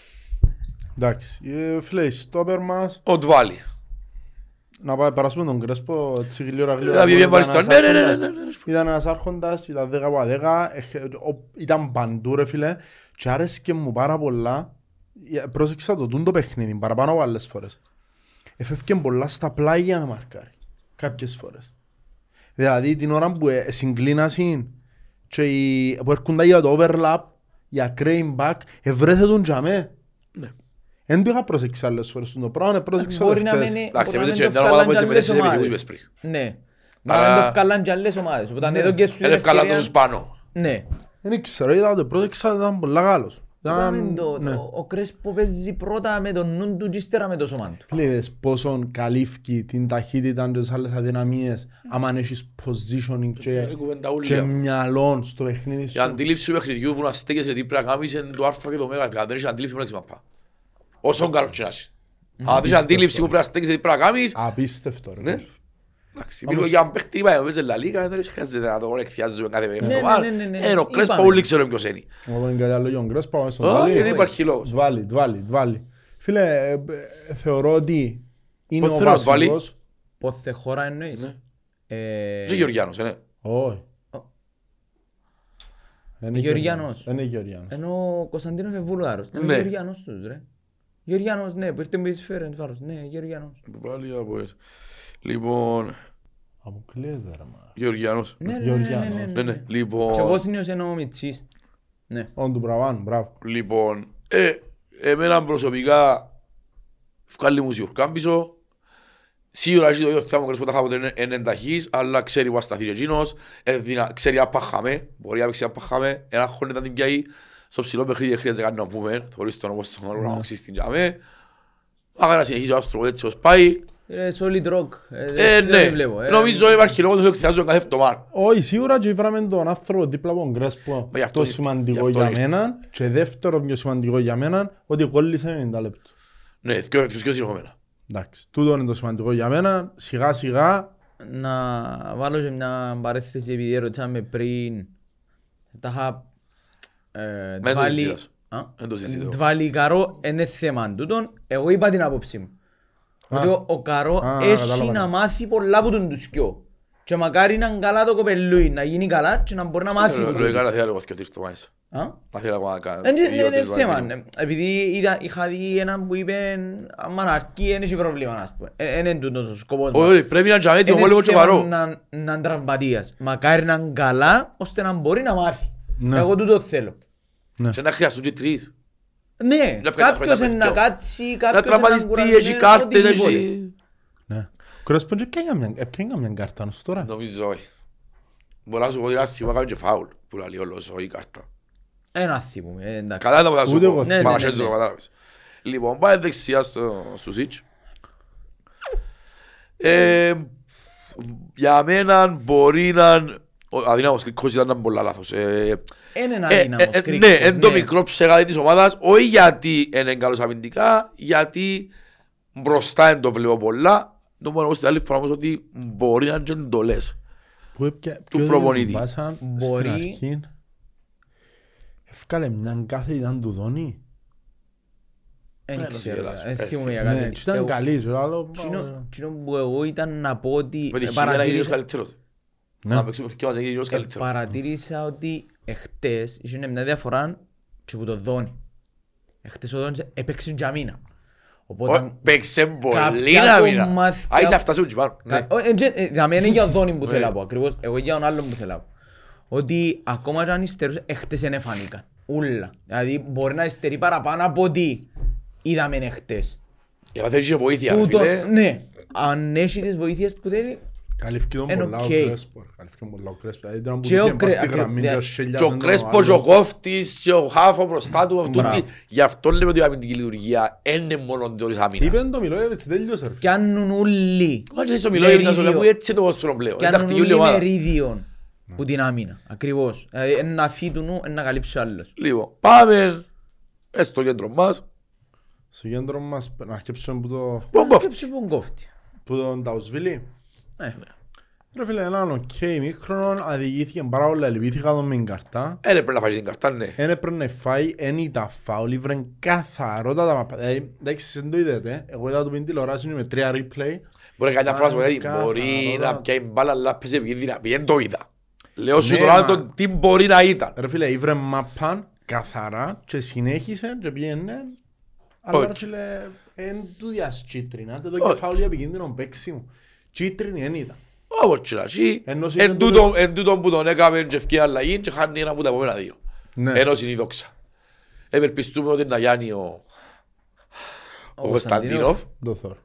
Εντάξει, ε, φίλε, η στόπερ μας, Ο Ντβάλι. να πάμε περάσουμε τον Κρέσπο, έτσι γλύωρα Ε, γλύωρα. βγει Ήταν πάρεις το- ένας ναι, ναι, ναι, άρχοντας. ναι, ναι, ναι. Ήταν ένας άρχοντας, ήταν 10 από 10, εχ- ο- ήταν παντού ρε φίλε και άρεσκε μου πάρα πολλά. Ε, Πρόσεξα το τούν το παιχνίδι, παραπάνω από άλλες φορές. Εφεύκε πολλά στα πλάγια να μαρκάρει, κάποιες φορές. Δηλαδή την ώρα που ε, συγκλίνασαν και οι, που έρχονταν για το overlap, για crane back, ευρέθε τον τζαμέ. Ναι. Εν το είχα προσέξεις άλλες φορές το πράγμα, ε, πρόσεξα το Μπορεί να χτες. μένει- Εντάξει, μπορεί να εμείς μην και το μια ομάδα που βγάλαν είσαι κι μέσα σε άλλες επιθυμούς ομάδες. είπες πριν. Ναι. Άρα- Άρα... το βγάλαν και άλλες ομάδες. Οπότε Ναι. εδώ και σου Δεν την ευκάλα ευκαιρία- τους πάνω. Ναι. Δεν ξέρω, είδα το πρόσεξα, ήταν πολλά καλός. Είπαμε Ήταν, το- ναι. το- Ο Κρέσπο παίζει πρώτα με τον νου του και ύστερα με το σώμα του. Βλέπεις πόσο καλύφκει την ταχύτητα και τις άλλες αδυναμίες άμα έχεις positioning και, Είναι κουβέντα ούλια. και μυαλό στο παιχνίδι Η σου. αντίληψη του παιχνιδιού που να στέκεσαι τι πρέπει να κάνεις είναι το α και το μέγα. Αν δεν έχεις αντίληψη πρέπει να μαπά. Όσο καλό και να είσαι. Αν δεν έχεις αντίληψη που πρέπει να στέκεσαι τι πρέπει να κάνεις, Απίστευτο ρε. ναι. φίλε. Εντάξει, μιλώ για έναν παίχτη, είπα, παίζει La Liga, δεν χρειάζεται να το εκθιάζουμε κάθε ναι, εβδομάδα. ναι, ναι, ναι. Ε, ο Κρέσπο Είπαμε. όλοι ξέρουν ποιος είναι. Εγώ δεν κάτι άλλο για τον Κρέσπο, πάμε στον Όχι, Τβάλι. δεν υπάρχει λόγος. Τβάλι, Τβάλι, Τβάλι. Φίλε, ε, ε, θεωρώ ότι είναι Πώς ο θέλω να Τβάλι; βασικός. Πόθε χώρα εννοείς; Ναι. Ε, Και Γεωργιάνος, ε, ναι. Όχι. Δεν είναι Γεωργιάνος. Δεν είναι Γεωργιάνος. Ενώ ο Κωνσταντίνος είναι Βουλγάρος. Είναι Ναι. Γεωργιάνος τους ρε. Γεωργιάνος, ναι, που ήρθε με τις φέρες βάρος. Ναι, Γεωργιάνος. Πάλι από έτσι. Λοιπόν, Αποκλείεται ρε μα. Γεωργιανός. Ναι, ναι, ναι, Γεωργιάνος. ναι, ναι, Ναι, ναι. ναι. Και ο Λοιπόν, Βόσνιος είναι ο Μιτσής. Ναι. Όν του Μπραβάν, μπράβο. λοιπόν, ε, εμένα προσωπικά βγάλει μου σιουρκάν πίσω. Σίγουρα έχει το ίδιο θέμα που τα χάμε είναι είναι ενταχής, αλλά ξέρει που ασταθείς και εκείνος, ε, δυνα- ξέρει απαχάμε, μπορεί να παίξει απαχάμε, ένα χρόνο ήταν την πιάει, στο ψηλό παιχνίδι δεν χρειάζεται κάτι να πούμε, θωρείς τον όπως τον άλλο να μαξείς την τζάμε. Άρα να συνεχίσει ο Άστρο έτσι ως πάει. Ε, solid rock. Ε, Ε, έτσι δεν ναι, βλέπω, ε. νομίζω υπάρχει λόγος ότι εκθιάζω κάθε εβδομάδα. Όχι, σίγουρα και βράμε τον άνθρωπο δίπλα από τον Κρέσπο. Μα γι' αυτό Το ήρθε. σημαντικό Γι' αυτό για ήρθε. μένα και δεύτερο πιο σημαντικό για μένα ότι κόλλησε 90 λεπτό. Ναι, δυο τους δυο συνεχόμενα. Εντάξει, τούτο είναι το σημαντικό για μένα. Σιγά σιγά, Να βάλω και μια παρέθεση επειδή ρωτήσαμε πριν. Τα είχα ε, Μην το βάλει... συζητάς. Α; Δεν το συζητώ. Βάλει καρό είναι θέμα τούτον. Εγώ είπα την άποψη μου. Ότι ο, ο καρό Α, έχει κατάλαβα. να μάθει πολλά από τον τους κοιό. Και μακάρι να είναι καλά το κοπελούι, να γίνει καλά και να μπορεί να μάθει. από τον Λογικά τους. να θέλω εγώ και τρεις το μάισα. Α; Να θέλω ακόμα να κάνω. Ε, ναι, δύο, ναι, ναι, τρεις θέμα. βάζεις. ναι. Επειδή είδα, είχα δει έναν που είπε άμα να αρκεί δεν έχει πρόβλημα ας πούμε. Ε, Είναι τούτος ο σκοπός μας. Όχι, πρέπει να είναι έτοιμο Είναι μόνο και θέμα βαρό. να, να είναι τραυματίας. Μακάρι να είναι καλά ώστε να μπορεί να μάθει. Ναι. Εγώ τούτο θέλω. Και να χρειαστούν και τρεις. Ναι, βγάλει τα κάποιος χρόνια είναι να παιδιά. κάτσει, Να κάποιος είναι να τραυματιστεί, κουραστεί, έχει κάρτες, οτιδήποτε. έχει... ναι. Ο Κρέσπο και έπιανε μια- έπιανε μια κάρτα ως τώρα. Νομίζω όχι. Μπορώ να σου πω ότι ένα θυμό έκανε και φάουλ που λέει όλος η κάρτα. Ένα θυμούμε, ε, εντάξει. Καλά ήταν που θα σου Ούτε πω. εγώ. Ναι, ναι, Παρασχέζω ναι, το ναι. κατάλαβες. Λοιπόν, πάει δεξιά στο Σουσίτς. Ε, για μένα μπορεί να... Ο αδύναμος κρίκος ήταν πολλά λάθος. Ε, Είναι ένα ε, αδύναμος ε, ε, κρίκος, Ναι, είναι το μικρό ψεγάδι της ομάδας, όχι γιατί είναι καλός αμυντικά, γιατί μπροστά δεν το βλέπω πολλά. Το μόνο στην άλλη φορά όμως ότι μπορεί να είναι και εντολές. Που έπια- Του ποιος προπονητή. τον βάσαν Μπορεί- Στην αρχή. Εύκαλε μια κάθε ήταν του Δόνη. Δεν Ναι, ξέρω, να σε δεν γελάσει. θυμούμαι για Ναι, κάτι. και ήταν Εγώ- καλής. και άλλο, Εκείνο- ε, εκείνο που εγώ ήταν να πω ότι Με τη ε, χειμώνα είναι γύρω παρατήρησα- καλύτερος. Ναι. Να παίξουμε και μας είναι γύρω ε, καλύτερος. παρατήρησα ότι εχθές είχε μια διαφορά και που το δόνει. Εχθές ο Δόνης έπαιξε για μήνα. Οπότε Ω, Παίξε πολύ κάποια να μήνα. κομμάτια- Α, είσαι αυτά σου τσιπάνω. Ναι. Κα- ε, ε, ε, Για μένα είναι για ο Δόνι που Ναι. θέλω να πω ακριβώς. Εγώ για τον άλλον που θέλω να πω. Ότι ακόμα και αν υστερούσε, εχθές δεν εφανήκαν. Ούλα. Δηλαδή μπορεί να υστερεί παραπάνω από ότι είδαμε εχθές. Για θέλεις και βοήθεια, ρε Που το- φίλε. Ναι. Αν έχεις τις βοήθειες που θέλεις, Καλύφθηκε τον Είναι πολλά ο οκ. Κρέσπο. ρε. Καλύφθηκε τον πολλά ο Κρέσπο. Δηλαδή ήταν που Και ο είχε πάει Κρέ- στη γραμμή ακριβώς, και ο ναι. Σέλιας Και ο είναι Κρέσπος και ο άλλος. Κόφτης και ο Χάφο μπροστά του. αυτού Μπράβο. τι- Γι' αυτό λέμε ότι η αμυντική λειτουργία είναι μόνο της άμυνας. Είπε το Μιλόγεβιτς τέλειωσε. ρε. πιάνουν όλοι Μα και στο μιλώ, να σου μερίδιο. λέω έτσι το πόσο πλέον. Είναι Πιάνουν τακτική όλοι όλη ομάδα. μερίδιον που την άμυνα. Ακριβώς. Δηλαδή, Ένα φύ του νου, ένα καλύψει ο άλλος. Λοιπόν, πάμε ε, στο κέντρο μας. Στο κέντρο μας να αρκέψουμε που το- Πον Κόφτη. Σκέψε που κόφτει. που τον Ταουσβίλη. Ναι. Ρε φίλε, έναν οκ μήχρονο, αδικήθηκε πάρα πολλά, ελπίθηκα τον με την καρτά. Ε, πρέπει να φάει την καρτά, ναι. Εν έπρεπε να φάει, εν ήταν φάουλ, ήβρεν καθαρότατα μαπά. Δηλαδή, εντάξει, δεν το είδατε, εγώ είδα το πιν τηλεοράση με τρία replay. Μπορεί να κάνει μια φράση που λέει, Καθαρό, μπορεί καθαρό. να πιάει μπάλα, αλλά παίζει επικίνδυνα. Δεν το είδα. Λέω σου Ναι, τώρα μα- το τι μπορεί να ήταν. Ρε φίλε, ήβρεν μαπάν καθαρά και συνέχισε και πήγαινε. Αλλά Όχι. ρε φίλε, εν του διας κίτρινα, το Όχι. και φάουλ για επικίνδυνο παίξιμο. Κίτρινη εν ήταν. Όπως και να ζει. Ενώ Εν ήταν τούτο- τούτο- εν τούτο που τον έκαμε και ευκαιρία αλλαγή και χάνει ένα από τα επόμενα δύο. Ναι. Ενώ είναι η δόξα. Ευελπιστούμε ότι να γιάνει ο ο Κωνσταντίνοφ. Το θωρώ.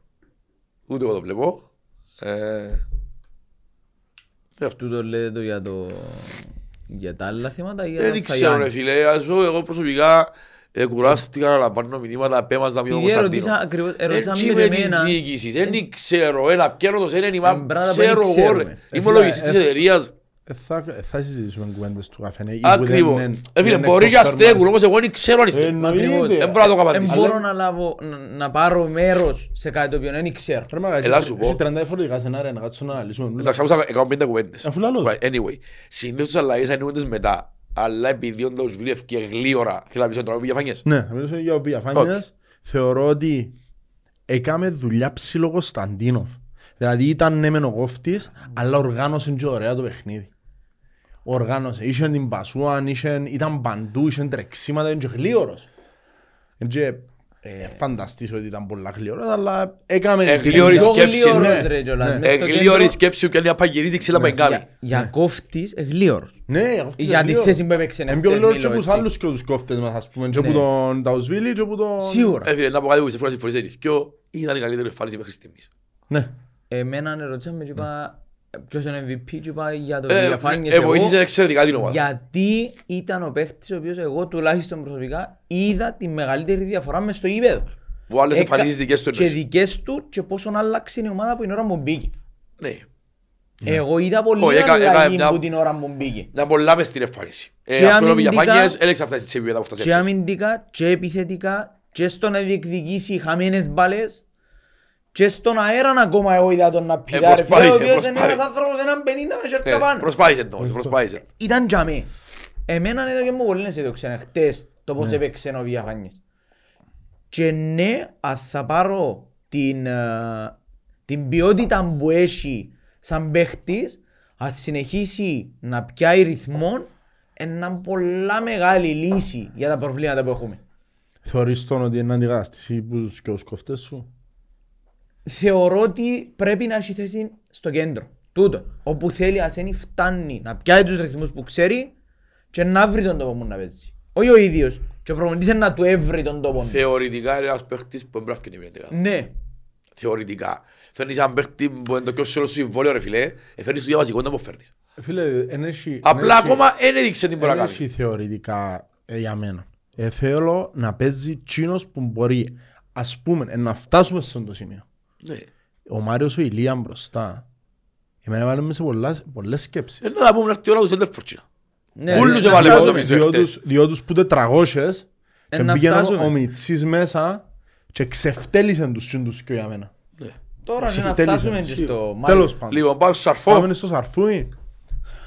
Ούτε εγώ το βλέπω. Ε, Τούτο λέτε το για το... Για τα άλλα θέματα ή για Δεν τα ξέρω ρε Φαγιάννη. φίλε, ας πω εγώ προσωπικά ε, κουράστηκα να λαμβάνω μηνύματα πέμας να μην ο Επειδή Κωνσταντίνο. ερωτήσα ακριβώς- ερώτησαν Έτσι με με και εμένα. της διοίκησης, δεν ξέρω, ένα πιέροντος, ένα Ε, ενημά, πράγματα που ξέρω δεν εγώ ρε. ξέρουμε. Είμαι φίλε, λογιστής ε, εταιρείας, Ε, Θα, ε, θα συζητήσουμε κουβέντες του καφενέ. ή που ακριβώς. δεν είναι- Ε, φίλε, δεν είναι μπορείς και κοστέρ αστέκουν, μας. όμως εγώ δεν ξέρω αν είστε. Εννοείται. Ακριβώς. Δεν μπορώ να το Δεν καπαντήσω. μπορώ να λάβω, να- να πάρω μέρος σε κάτι το οποίο δεν ξέρω. Ρε μάγα, Έλα έχει- σου πω. έχει 30 διαφορετικά σενάρια να κάτσουμε να αναλύσουμε. Εντάξει, άκουσα 150 κουβέντες. Αφού λαλώς. Right, Anyway, συνήθως τις αλλαγές ανοίγονται μετά. Αλλά επειδή ο Νταουσβίλη ευκαιρία γλύωρα, θέλω να πεις ότι τώρα διαφάνειες. Ναι, να μιλήσω για ο διαφάνειας. Θεωρώ ότι έκαμε δουλειά ψηλό Κωνσταντίνοφ. Δηλαδή ήταν ναι μεν ο κόφτης, αλλά οργάνωσε και ωραία το παιχνίδι. Οργάνωσε. Είχε την πασούαν, είχε, ήταν παντού, είχε τρεξίματα, ήταν και γλίωρος. Και Ε, φανταστείς ότι ήταν πολλά γλυόρα, αλλά έκαμε... Ε, την- γλυόρη Πιο σκέψη, γλυόρος, ναι. ρε, κιόλας. Ναι. Μες στο Εγλίωρη κέντρο, σκέψη και να παγυρίζει ξύλα με εγκάμι. για- Για κόφτης, εγλίωρος. Ναι, αυτό Για είναι τη γλυόρος. θέση που έπαιξε Είναι πιο χτες γλυόρο και Μίλο, από τους έτσι. άλλους και τους κόφτες μας, ας πούμε, και Ναι. από τον Ταουσβίλη και από τον... Σίγουρα. Ε, φίλε, να πω κάτι που σε φορά συμφωνείς έτσι. Ποιο ήταν η καλύτερη εμφάνιση μέχρι στιγμής; Ναι. Εμένα ερωτήσαμε και είπα ποιος είναι MVP και είπα για το Ε, διαφάνειες ε, εγώ. βοήθησε εξαιρετικά την ομάδα. Γιατί ήταν ο παίχτης ο οποίος εγώ τουλάχιστον προσωπικά είδα τη μεγαλύτερη διαφορά μες στο γήπεδο. Που άλλες Έκα- εμφανίσεις δικές του Και εννοείς. δικές του και πόσο άλλαξε η ομάδα που την ώρα μου μπήκε. Ναι. Εγώ είδα πολύ Όχι, έκα- έκα- αλλαγή μια- που την ώρα μου μπήκε. Να πολλά μες στην εμφάνιση. Ε, Και Ας πούμε ο αμυντικά- Βηγιαφάνιες έλεξε αυτά στις επίπεδα που Και φτάσεις. αμυντικά και επιθετικά και στο να διεκδικήσει χαμένες μπάλες και στον αέρα ακόμα εγώ είδα τον να πηδά ρε φίλε, ο προσπάθησε, οποίος είναι προσπάθησε. ένας άνθρωπος έναν 50 με σέρκα Ναι, πάνω. Προσπάθησε όμως, προσπάθησε. Ήταν τζαμί. Εμένα εδώ και μου πολύ αισιοδοξία χτες το Ναι. πώς έπαιξε ο Βιαφάνιες. Και ναι, αν θα πάρω την, ε, την ποιότητα που έχει σαν παίχτης, ας συνεχίσει να πιάει ρυθμόν, είναι πολλά μεγάλη λύση για τα προβλήματα που έχουμε. Θεωρείς τον ότι είναι να αντικαταστήσει που τους και τους κόφτες σου; Θεωρώ ότι πρέπει να έχει θέση στο κέντρο. Τούτο. Όπου θέλει ασένει φτάνει να πιάει τους ρυθμούς που ξέρει και να βρει τον τόπο μου να παίζει. Όχι ο ίδιος. Και ο προπονητής είναι να του έβρει τον τόπο του. Θεωρητικά είναι ένας παίχτης που δεν πρέπει να βγει Ναι. Θεωρητικά. Φέρνεις έναν παίχτη που είναι το πιο ψηλό σου συμβόλαιο ρε φίλε, ε, φέρνεις το για βασικό, δεν μπορεί φέρνεις. Ε, Φίλε, εν έχει- Απλά εν έχει- ακόμα δεν έδειξε τι μπορεί εν να έχει κάνει. θεωρητικά ε, για μένα. Ε, θέλω να παίζει τσίνος που μπορεί. Ας πούμε, ε, να φτάσουμε σε αυτό το σημείο. Ναι. Ο Μάριος ο Ηλία μπροστά. Εμένα βάλε με σε πολλές, πολλές σκέψεις. Ε, να πούμε να έρθει η ώρα του center fortune. ναι. Ούλους ναι, έβαλε να εγώ φτάσουμε. νομίζω. Διό χτες. τους- Διό τους που τετραγώσες Ε, και να πήγαινε φτάσουμε. ο Μιτσής μέσα και ξεφτέλισαν τους τσίντους και για μένα. Ναι. Τώρα είναι να Ξεφτέλισαν. φτάσουμε και στο Μάριο. Τέλος πάντων. Λοιπόν, πάμε στο Σαρφό. Πάμε στο Σαρφούι.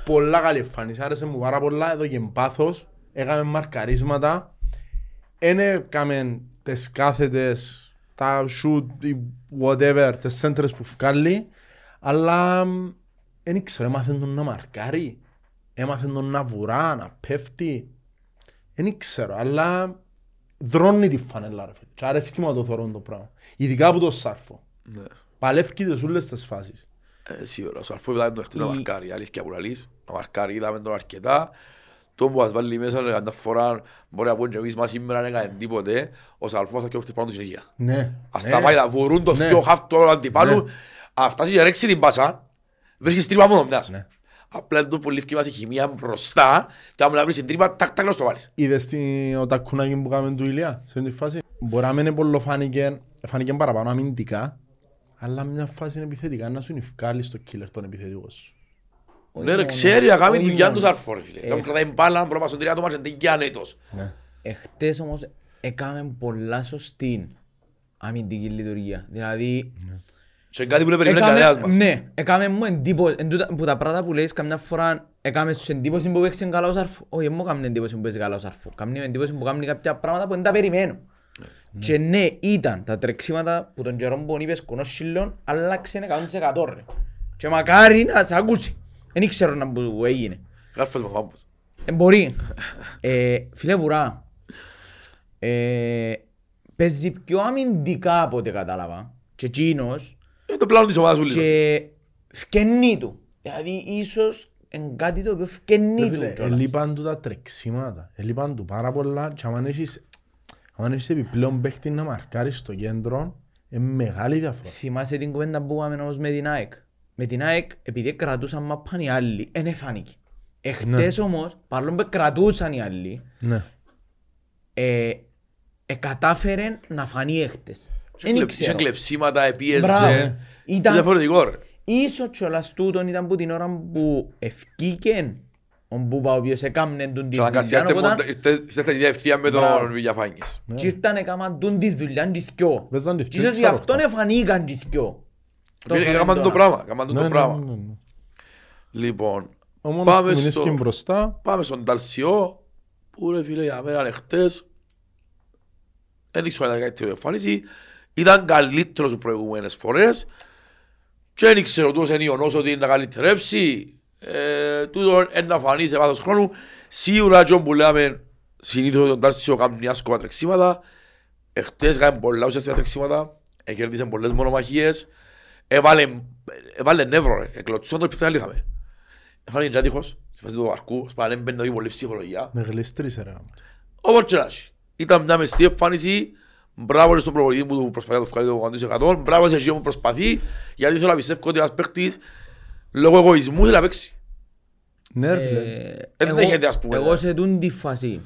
Πολλά καλή εμφάνιση. Άρεσε μου πάρα πολλά. Εδώ και πάθος. Έκαμε μαρκαρίσματα. Εν έκαμε τις κάθετες, τα shoot, ή whatever, τις σέντρες που βγάλει. Αλλά δεν ξέρω, έμαθε τον να μαρκάρει. Έμαθε τον να βουρά, να πέφτει. Δεν ξέρω, αλλά δρώνει τη φανέλα ρε φίλε. Και αρέσκει μου να το θωρώ το πράγμα. Ειδικά από το Σάρφο. Ναι. Παλεύει τις όλες τις φάσεις. Ε, Σίγουρα, ο Σαρφό είδαμε τον χτες να Η- μαρκάρει, αλήθεια που λαλείς. Να μαρκάρει, είδαμε τον αρκετά. Το που μας βάλει μέσα, λέει, καμιά φορά μπορεί να πούμε και εμείς μας σήμερα δεν έκανε τίποτε. Ο Σαρφός θα και όχι πάνω του συνεχεία. Ναι. Ας ναι. τα πάει, θα βουρούν το Ναι. θείο χαφ του αντιπάλου. Ναι. Αν φτάσει και ρέξει την πάσα, βρίσκεις τρύπα μόνο μιας. Ναι. Απλά είναι το πολύ ευκαιρία μας η χημεία μπροστά και αν να βρεις την τρύπα, τάκ τάκ να στο βάλεις. Είδες τι- ο τακουνάκι που κάνουμε του Ηλία σε αυτή τη φάση; Μπορεί να μην είναι πολύ φάνηκε, φάνηκε παραπάνω αμυντικά, αλλά μια φάση είναι επιθετικά να σου ευκάλει στο killer τον επιθετικός σου. Όχι Ναι ρε, μόνο. ξέρει να κάνει Όχι δουλειά μόνο. του Σαρφό ρε φίλε. Ε, Τον κρατάει μπάλα, μπορεί να πάει στον τρία του μάτς, είναι και ανέτος. Ναι. Εχθές όμως έκαμε πολλά σωστή αμυντική λειτουργία. Δηλαδή Και κάτι που δεν περίμενε Έκαμε- κανένας μας. Ναι, έκαμε μου εντύπωση, εν τούτα- που τα πράγματα που λέεις καμιά φορά έκαμε στους εντύπωση που παίξε καλά ο Σαρφό. Όχι, μου έκαμε εντύπωση που παίζει καλά ο Σαρφό. Κάμνει εντύπωση που κάνει κάποια πράγματα που δεν τα περιμένω. Και ναι, ήταν τα τρεξίματα που τον καιρό που είπες κονόσχυλων, άλλαξε 100% ρε. Και μακάρι να σε ακούσει. Δεν ήξερα να που έγινε. Γράφος με φάμπος. Ε, μπορεί. Ε, φίλε Βουρά, ε, παίζει πιο αμυντικά από ό,τι κατάλαβα. Και εκείνος, Είναι το πλάνο της ομάδας ούλης μας. και φκαινεί του. Δηλαδή ίσως είναι κάτι το οποίο φκαινεί Ρε του. φίλε, κιόλας. Ελείπαν του τα τρεξίματα, ελείπαν του πάρα πολλά και αν έχεις, αν έχεις επιπλέον παίχτη να μαρκάρεις στο κέντρο, είναι μεγάλη διαφορά. Θυμάσαι την κουβέντα που είπαμε όμως με την ΑΕΚ; Με την ΑΕΚ, επειδή κρατούσαν μαπάν οι άλλοι, δεν φάνηκε. Εχθές όμως, παρόλο που κρατούσαν οι άλλοι, Ναι. ε, ε, κατάφερε να φανεί έχτες. Δεν Είχε ήξερα. κλεψίματα, Μπράβο. επίεζε. Ήταν- Διαφορετικό ρε. Ίσως κιόλας τούτον ήταν που την ώρα που ευκήκεν ο Μπούπα ο οποίος έκαμνε τον τη Και αναγκαστιάστε δουλειά, μόνο- οπότε είστε- είστε στην ίδια ευθεία με Μπράβο. τον Βηγιαφάνης. Ναι. και ήρθαν έκαναν τον τη δουλειά και δυο. Παίζαν τις Και ίσως γι' ξέρω αυτόν αυτά. εφανήκαν και δυο. Τόσο Έκαναν το έντονα. πράγμα, έκαναν Ναι, το ναι, πράγμα. ναι, ναι, ναι. Λοιπόν, Ο μόνος Πάμε που μείνεις στο- και μπροστά, πάμε στον Ταλσιό, που ρε φίλε για μένα είναι χτες. Δεν ήξερα να κάνει τέτοια εμφάνιση. Ήταν καλύτερος από προηγούμενες φορές. Και δεν ήξερα τόσο είναι ιονός ότι είναι να καλυτερέψει. Ε, τούτο είναι να φανεί σε βάθος χρόνου. Σίγουρα και που λέμε συνήθως τον Ταλσιό κάνει μια σκοπά τρεξίματα. Εχθές έκανε πολλά ουσιαστικά τρεξίματα, κέρδισε πολλές μονομαχίες, έβαλε, έβαλε νεύρο ρε, εκλωτσόν το πιθανά είχαμε. Έφανε και άτυχος, στη φάση του αρκού, σπάνε μπαίνει πολύ ψυχολογία. Με γλιστρήσε ρε. Όπως και να έχει. Ήταν μια μεστή εμφάνιση, μπράβο και στον προπονητή που του προσπαθεί να το βγάλει το 100%, μπράβο σε εκείνο που προσπαθεί, γιατί θέλω να πιστεύω ότι ένας παίκτης λόγω εγωισμού θέλει να παίξει. Ναι ρε φίλε. Ε, Δεν εγώ- δέχεται, ας πούμε, Εγώ ναι. σε τούν τη φάση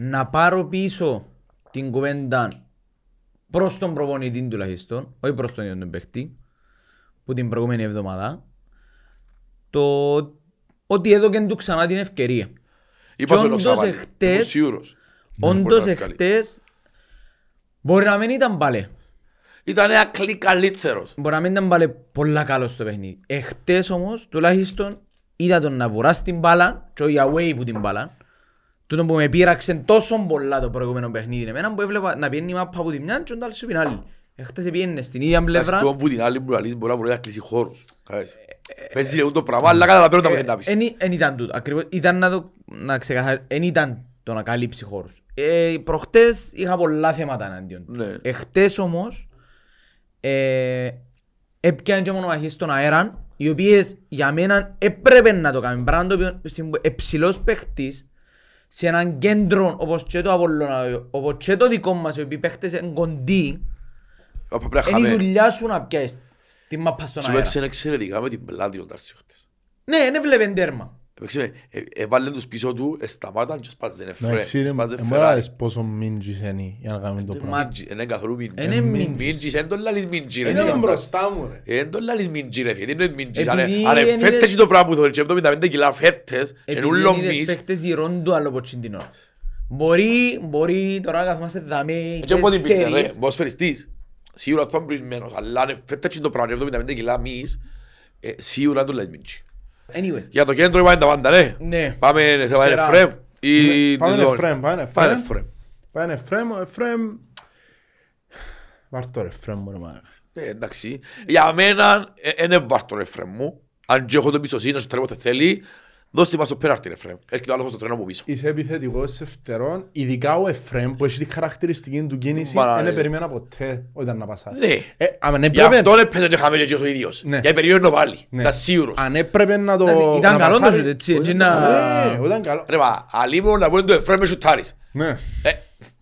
να πάρω πίσω την κουβέντα προς τον προπονητή τουλάχιστον, όχι προς τον ίδιο τον παίχτη, που την προηγούμενη εβδομάδα, το ότι έδωκε του ξανά την ευκαιρία. Είπα σου το όντως ξαναπάλι, εχτες- είμαι σίγουρος. Όντως μπορεί να βγάλει. εχθές μπορεί να μην ήταν πάλι. Ήταν ένα κλικ καλύτερος. Μπορεί να μην ήταν πάλι πολλά καλό στο παιχνίδι. Εχθές όμως τουλάχιστον είδα τον να βουρά στην μπάλα και όχι away που την μπάλα. Τούτο που με πείραξε τόσο πολλά το προηγούμενο παιχνίδι. Εμένα που έβλεπα να πιένει η μάπα από τη μια και τον άλλο σου την άλλη. Εχθές πήγαινε στην ίδια πλευρά. Αυτό που την άλλη που λαλείς μπορεί να βρει να κλείσει χώρους. Κάτσε. Παίζει λίγο το πράγμα, αλλά καταλαβαίνω τα μαθαίνει να πεις. Εν ήταν τούτο. Ακριβώς ήταν να, το, να ξεκαθαρίσω. Εν ήταν το να καλύψει χώρους. Ε, προχτές είχα πολλά θέματα εναντίον. του. Ναι. Εχθές όμως ε, έπιανε και μονομαχίες στον αέρα οι οποίες για μένα έπρεπε να το κάνουν. Πράγμα το οποίο συμπο- εψηλός παίχτης σε έναν κέντρο όπως και το Απολλώνα, όπως και το δικό μας, οι οποίοι παίχτες είναι κοντοί, Απ' πρέπει να είναι η χάμε. δουλειά σου να πιάσεις την μάπα στον Σου αέρα. παίξε εξαιρετικά με την πλάτη ο Τάρσιο χτες. Ναι, δεν έβλεπε τέρμα. Παίξε με, ε, έβαλε τους πίσω του, εσταμάταν και σπάζε φρέ, Εντάξει ρε, σπάζε ε, μπορεί να φεράρι. λες πόσο μίντζης είναι για να κάνουμε το πράγμα. Μίντζι, Είναι καθόλου μίντζι. Είναι μίντζι. Μίντζι, δεν τον λαλείς μίντζι ρε. Είναι φίλε. τον μπροστά μου ρε. Ε, Δεν τον λαλείς μίντζι ρε φίλε, δεν είναι μίντζι. Αν Επειδή αν είναι- φέτες και το πράγμα που θέλει και 75 κιλά φέτες και Επειδή νουλο είναι είδες μυς, παίχτες γυρών του άλλο από εκείνη την ώρα. Μπορεί, μπορεί τώρα να καθόμαστε δαμέ και από την πίτε ρε, τέσσερις. ποδοσφαιριστής. Σίγουρα θα είναι πληγμένος, αλλά αν φέτες και το πράγμα 75 κιλά μυς, ε, σίγουρα τον λαλείς μίντζι. Anyway, Για το κέντρο είπαμε τα πάντα, ναι. Ναι. Πάμε, θα πάμε Τερά. Εφραίμ ή Ναι, Πάμε Ντιζόν. Εφραίμ, πάμε Πάμε Εφραίμ. Εφραίμ. Πάνε Εφραίμ, ο Εφραίμ... Βάρ' το ρε Εφραίμ μου ρε μάγα. Ε, εντάξει. Για μένα, είναι βάρ' τον Εφραίμ μου. Αν και έχω την πιστοσύνη να σου τρέχει όποτε θέλει, δώστε μας το πέναρτι Εφραίμ. Έρχεται ο άλλος στο τρένο από πίσω. Είσαι επιθετικός σε φτερόν, ειδικά ο Εφραίμ που έχει τη χαρακτηριστική του κίνηση, Μπαρα, δεν ρε. περιμένα ποτέ όταν να πασάρει. Ναι. Ε, αν Γι' έπρεπε, αυτόν έπαιζε και χαμηλή και ο ίδιος. Ναι. Γιατί περίοδο να βάλει. Ναι. Ήταν σίγουρος. αν έπρεπε να το... Εντάξει, ήταν να καλό το πασάρει- σουτ, έτσι, έτσι Όχι, να- Ναι, ήταν καλό. Ρε μα, αλίμονο να πούμε το Εφραίμ με σουτάρεις. Ναι, Ε,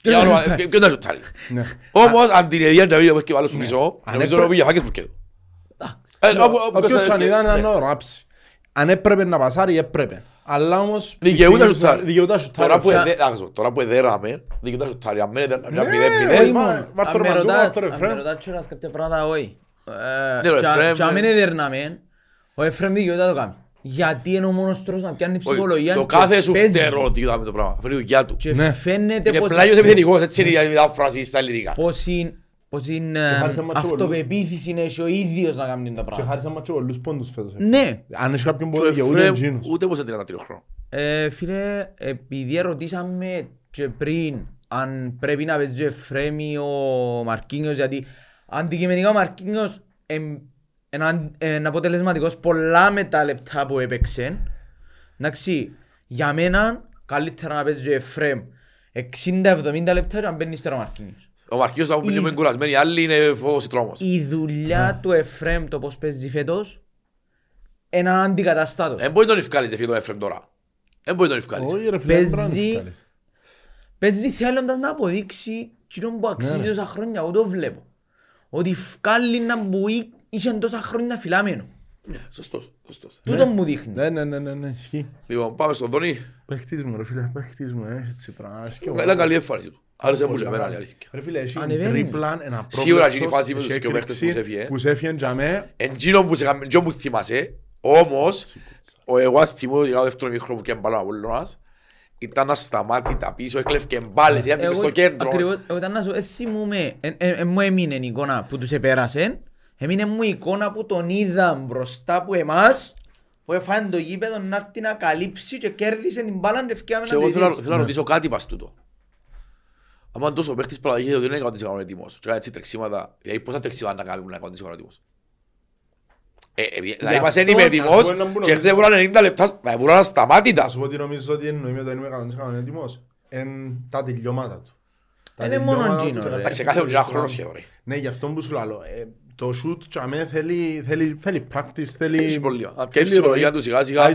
για να όνομα, σουτάρει. ποιον να σουτάρεις. ναι. Όμως, αν την εδία να βγει και ο άλλος του πίσω, Αν νομίζω έπρεπε- να βγει φάκες που κέντρο. Ε, όπου- όπου Όποιος κοστά- αν ήταν να ναι. το ράψει. Αν έπρεπε να πασάρει, έπρεπε. Αλλά όμως... Δικαιούται να πιστεύω- σουτάρει. Δικαιούται να σουτάρει. Τώρα που Ψα- εδέ- άκουσο, Τώρα που εδέραμε, δικαιούται να σουτάρει. Αν μένει Ναι, μηδέν όχι, μηδέν, μα- βάρ' το Αν με ρομαντού, ρωτάς, βάρ' το αν με Εφραίμ. ρωτάς κιόλας κάποια πράγματα, όχι. Ναι, ο Εφραίμ, Και αν ναι. μην εδερνάμε, ο Εφραίμ δικαιούται να το κάνει. Γιατί είναι ο μόνος τρόπος να πιάνει Όχι, ψυχολογία Το και κάθε σου παίζεις. φτερό δικαιούται το πράγμα. Αυτό είναι η δουλειά του. Και Ναι. φαίνεται Είναι πως- πλάγιος επιθετικός, έτσι είναι η μετάφραση στα ελληνικά. πως είναι πως είναι χάρισε ε, μας και αυτοπεποίθηση έχει ο ίδιος να κάνει τα Και πράγματα. χάρισαν μας και πολλούς πόντους φέτος. ε. Ναι, Αν έχεις κάποιον που Το δικαιούται Εφραίμ εκείνος. Ούτε πως είναι 33 χρόνο. Ε, φίλε, επειδή ρωτήσαμε και πριν αν πρέπει να παίζει ο Εφραίμ ή ο Μαρκίνιος, γιατί αντικειμενικά ο Μαρκίνιος είναι αποτελεσματικός πολλά με τα λεπτά που έπαιξε. Εντάξει, για μένα καλύτερα να παίζει ο Εφραίμ 60-70 λεπτά και να μπαίνει ύστερα ο Μαρκίνιος. Ο Μαρκίος θα Η- είναι κουρασμένοι, οι άλλοι είναι φόβος τρόμος. Η δουλειά του Εφραίμ το πώς παίζει φέτος είναι αντικαταστάτος. Δεν μπορεί να τον ευκάλεις φίλε τον Εφραίμ τώρα. Δεν μπορεί να τον ευκάλεις. Όχι ρε φίλε, δεν πρέπει να Παίζει- το βγάλεις. Παίζει θέλοντας να αποδείξει εκείνο που αξίζει Ναι, ρε. τόσα χρόνια, εγώ το βλέπω. Ότι βγάλει να μπουεί, είχε τόσα χρόνια φυλάμενο. Ναι, Σωστός, σωστός. Τούτο μου δείχνει. Ναι, ναι, ναι, ναι, ναι, ισχύει. Λοιπόν, πάμε στον Δόνι. Παίχτης μου ρε φίλε, παίχτης μου, ε, έτσι πράγμα. αρέσκει μου. Ήταν καλή εμφάνιση του. Άρεσε μου και εμένα η αλήθεια. Ρε φίλε, έχει Ανεβαίνει. τρίπλαν, ένα Σίγουρα εκείνη η πρόβλεπτος, φάση με τους έχει δυο παίχτες που έκρηξη, σε έφυγε. Που σε έφυγε για μέ. Εντζίνο που σε έκαμε- εντζίνο που θυμάσαι, όμως, ο εγώ θυμούμαι ότι ο δεύτερο μικρό που και μπάλα ο Απολλώνας, ήταν ασταμάτητα πίσω, έκλευκε μπάλες, ήταν μες στο κέντρο. ακριβώς, εγώ ήταν να σου, ε, θυμούμαι, ε, ε, ε, μου έμεινε η εικόνα που τους επέρασε, έμεινε μου η εικόνα που τον είδα μπροστά από εμάς, που έφανε το γήπεδο να έρθει να καλύψει και κέρδισε την μπάλα και ευκαιρία Και να εγώ τη θέλω να- δεις. θέλω να ρωτήσω κάτι πας τούτο. Άμα τόσο παίχτης παραδείχεται ότι δεν είναι 100% έτοιμος και κάνει έτσι τρεξίματα, δηλαδή πόσα τρεξίματα να κάνει που είναι 100% έτοιμος. Ε, ε, δηλαδή μας αυτό, δεν είμαι να έτοιμος σου πω ένα που και νομίζω. χθες έβουραν 90 λεπτά, μα έβουραν ασταμάτητα. Θα σου πω ότι νομίζω ότι εννοεί με το είμαι 100% έτοιμος. Εν τα τελειώματα του. Τα Είναι μόνο τελειώματα εκείνο, του ρε. Εντάξει, σε κάθε ένα χρόνο σχεδόν. ρε. Ναι, γι' αυτό που σου λέω. ε, Το shoot τσαμέ θέλει, θέλει, θέλει practice, θέλει... Έχει πολύ. Αν θέλει πιέσεις τη ψυχολογία ροή. του σιγά σιγά.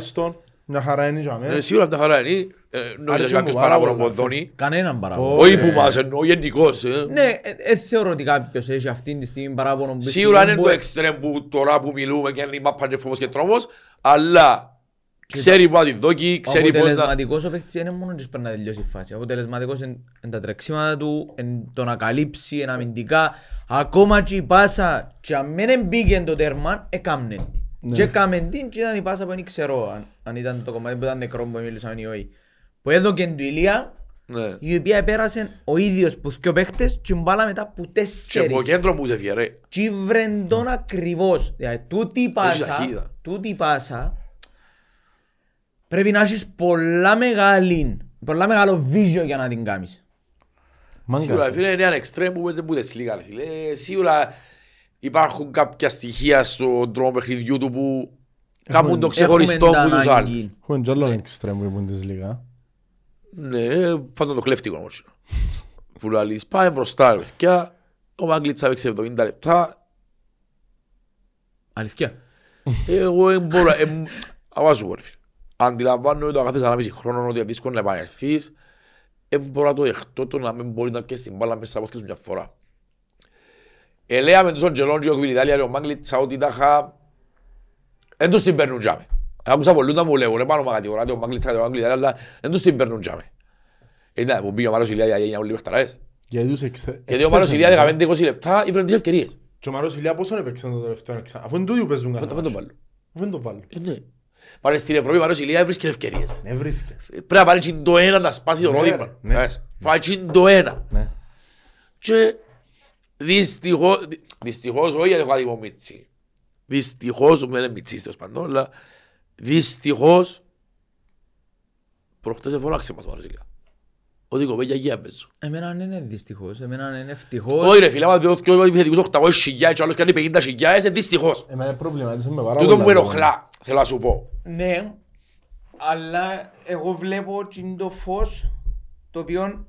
Άιστον, μια χαρά είναι τσαμέ. Ε, Σίγουρα μια χαρά είναι. Ε, Νομίζω Άρεσε κάποιος μου πάρα παράπονο πολύ. ποδόνι. Κανέναν παράπονο. Όχι που μας εννοώ γενικώς. ε. Ναι, δεν θεωρώ ότι κάποιος έχει αυτή τη στιγμή παράπονο που Σίγουρα είναι το μπορεί- εξτρέμ που τώρα που μιλούμε και είναι η μάπα και φόβος και τρόμος, αλλά ξέρει που θα τη δόκει, Ο ξέρει πώς να... αποτελεσματικός ο παίκτης είναι μόνος και πρέπει να τελειώσει η φάση. Ο αποτελεσματικός είναι είναι τα τρεξίματα του, είναι το να καλύψει, είναι αμυντικά. Ακόμα και η πάσα, και αν δεν μπήκε το τέρμα, έκαμνε την. Ναι. Και έκαμνε την και ήταν η πάσα που δεν ξέρω αν, αν ήταν το κομμάτι που ήταν νεκρό που μιλούσαμε ή όχι. Που έδωκε του Ηλία, Ναι. η οποία πέρασε ο ίδιος που δύο παίχτες και μπάλα μετά που Και από τέσσερις. κέντρο μου σε φιερέ. Και βρεν τον ακριβώς. Δηλαδή, τούτη η πάσα, ταχύτητα. τούτη η πάσα, πρέπει να έχεις πολλά μεγάλη, πολλά μεγάλο βίζιο για να την κάνεις. Σίγουρα Μάγκας. φίλε είναι ένα εξτρέμ που παίζει Bundesliga ρε φίλε. Ε, Σίγουρα υπάρχουν κάποια στοιχεία στον τρόπο παιχνιδιού του που κάνουν το ξεχωριστό Έχουμε από την τους ανάγκη. άλλους. Έχουμε κι άλλο extreme που είναι της λίγα. Ναι, φάντον το κλέφτικο όμως. Που λέει πάμε μπροστά ρε παιδιά. Ο Μάγκλητς έπαιξε 70 λεπτά. Αλήθεια. Εγώ δεν μπορώ, εμ, αγώ σου πω ρε φίλε. Αντιλαμβάνομαι το κάθε 1,5 χρόνο ότι είναι δύσκολο να επανερθείς. Δεν μπορώ να το δεχτώ το να μην μπορεί να πιέσει την μπάλα μέσα στα πόθηκες μια φορά. Ελέαμε τους Οντζελόν και ο Κβιλιτάλια και ο Μάγκλητσα ότι τα είχα... Δεν τους την παίρνουν τζάμε. Άκουσα πολλούς να μου λέγουν, πάνω με κατηγοράτε ο Μάγκλητσα και ο Μάγκλητσα, αλλά δεν τους την παίρνουν τζάμε. Ήταν που πήγε ο Μάρος Ηλία για γενιά όλοι οι παιχταράδες. Γιατί τους εξθε... Γιατί ο Μάρος Ηλία 15-20 λεπτά ήφερε τις ευκαιρίες. Και ο Μάρος Ηλιά πόσο έπαιξε το τελευταίο εξά. Αφού είναι τούτοι που παίζουν κάθε Αυτό το μάτς. βάλω. Αφού είναι το βάλω. Ε, ναι. Πάρε στην Ευρώπη, ο Μάρος Ηλία έβρισκε ευκαιρίες. Ναι, βρίσκε. Πρέπει να πάρει τσιν το ένα να σπάσει το Ναι, ρόδημα. ρε, ναι. Πες, Πάρει τσιν το ένα. Ναι. Και δυστυχώς, δυ- δυστυχώς, όχι γιατί έχω άδειμο μίτσι. Δυστυχώς, μου είναι μίτσις τέλος πάντων, αλλά δυστυχώς προχτές εφώναξε μας ο Μάρος Ηλία. Ότι κοπέγια γεια παίζω. Εμένα είναι δυστυχώς, εμένα είναι ευτυχώς. Όχι ρε φίλε, άμα διότι ο επιθετικούς 800 χιλιάδες και ο άλλος κάνει 50 χιλιάδες, είναι δυστυχώς. Εμένα προβληματίζομαι με πάρα Τούτο πολλά μου πράγματα. ενοχλά, θέλω να σου πω. Ναι, αλλά εγώ βλέπω και είναι το φως το οποίο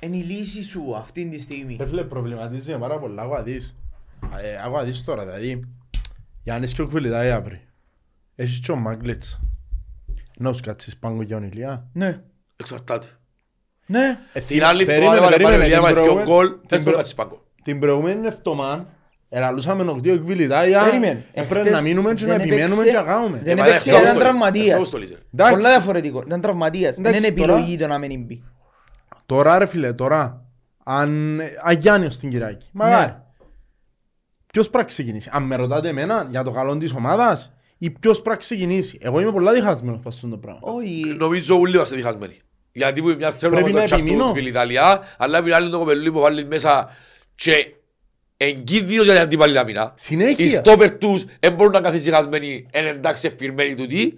είναι η λύση σου αυτή τη στιγμή. Ρε φίλε, προβληματίζει πάρα πολλά. Άκου να δεις. Ε, άκου να δεις τώρα, δηλαδή. Γιάννης και ο Κβιλιτάη αύριο. Έχεις και ο Μάγκλετς. Να σου κάτσεις πάνω για τον Ηλιά. Ναι, Εξαρτάται. ναι. Ε, Την άλλη περίμενε, φορά έβαλε περίμενε, πάλι ο Ηλία, την έβαλε και ο προηγούμενη- γκολ, την δεν προ- θέλω να πάγκο. Την προηγούμενη εβδομάδα ελαλούσαμε ο δύο Κβιλιτάια. Περίμενε. Πρέπει Εχθές να μείνουμε και να δεν επιμένουμε έπαιξε- και να κάνουμε. Δεν Ε, έπαιξε, μα, ήταν αυτό τραυματίας. αυτό το λύσε. Εντάξει. Πολλά διαφορετικό. Ήταν τραυματίας. Δεν Εντάξει, είναι τώρα- επιλογή το να μην μπει. Τώρα ρε φίλε, τώρα. Αν Αγιάννιος στην Κυριακή. Ναι. Μαγάρι. Ποιος πρέπει να ξεκινήσει; Αν με ρωτάτε εμένα για το καλό της ομάδας ή ποιος πρέπει να ξεκινήσει; Εγώ είμαι πολλά διχασμένος πάνω στο πράγμα. Όχι. Νομίζω όλοι είμαστε διχασμένοι. Γιατί που μια θέλουν Πρέπει να να το τσάστο επιμείνω. στην Ιταλία, αλλά την άλλη το κοπελούι που βάλει μέσα και εγκύδιος για την αντίπαλη άμυνα. Συνέχεια. Οι στόπερ τους δεν μπορούν να καθυσυχασμένοι, είναι εντάξει ευφυρμένοι τούτοι.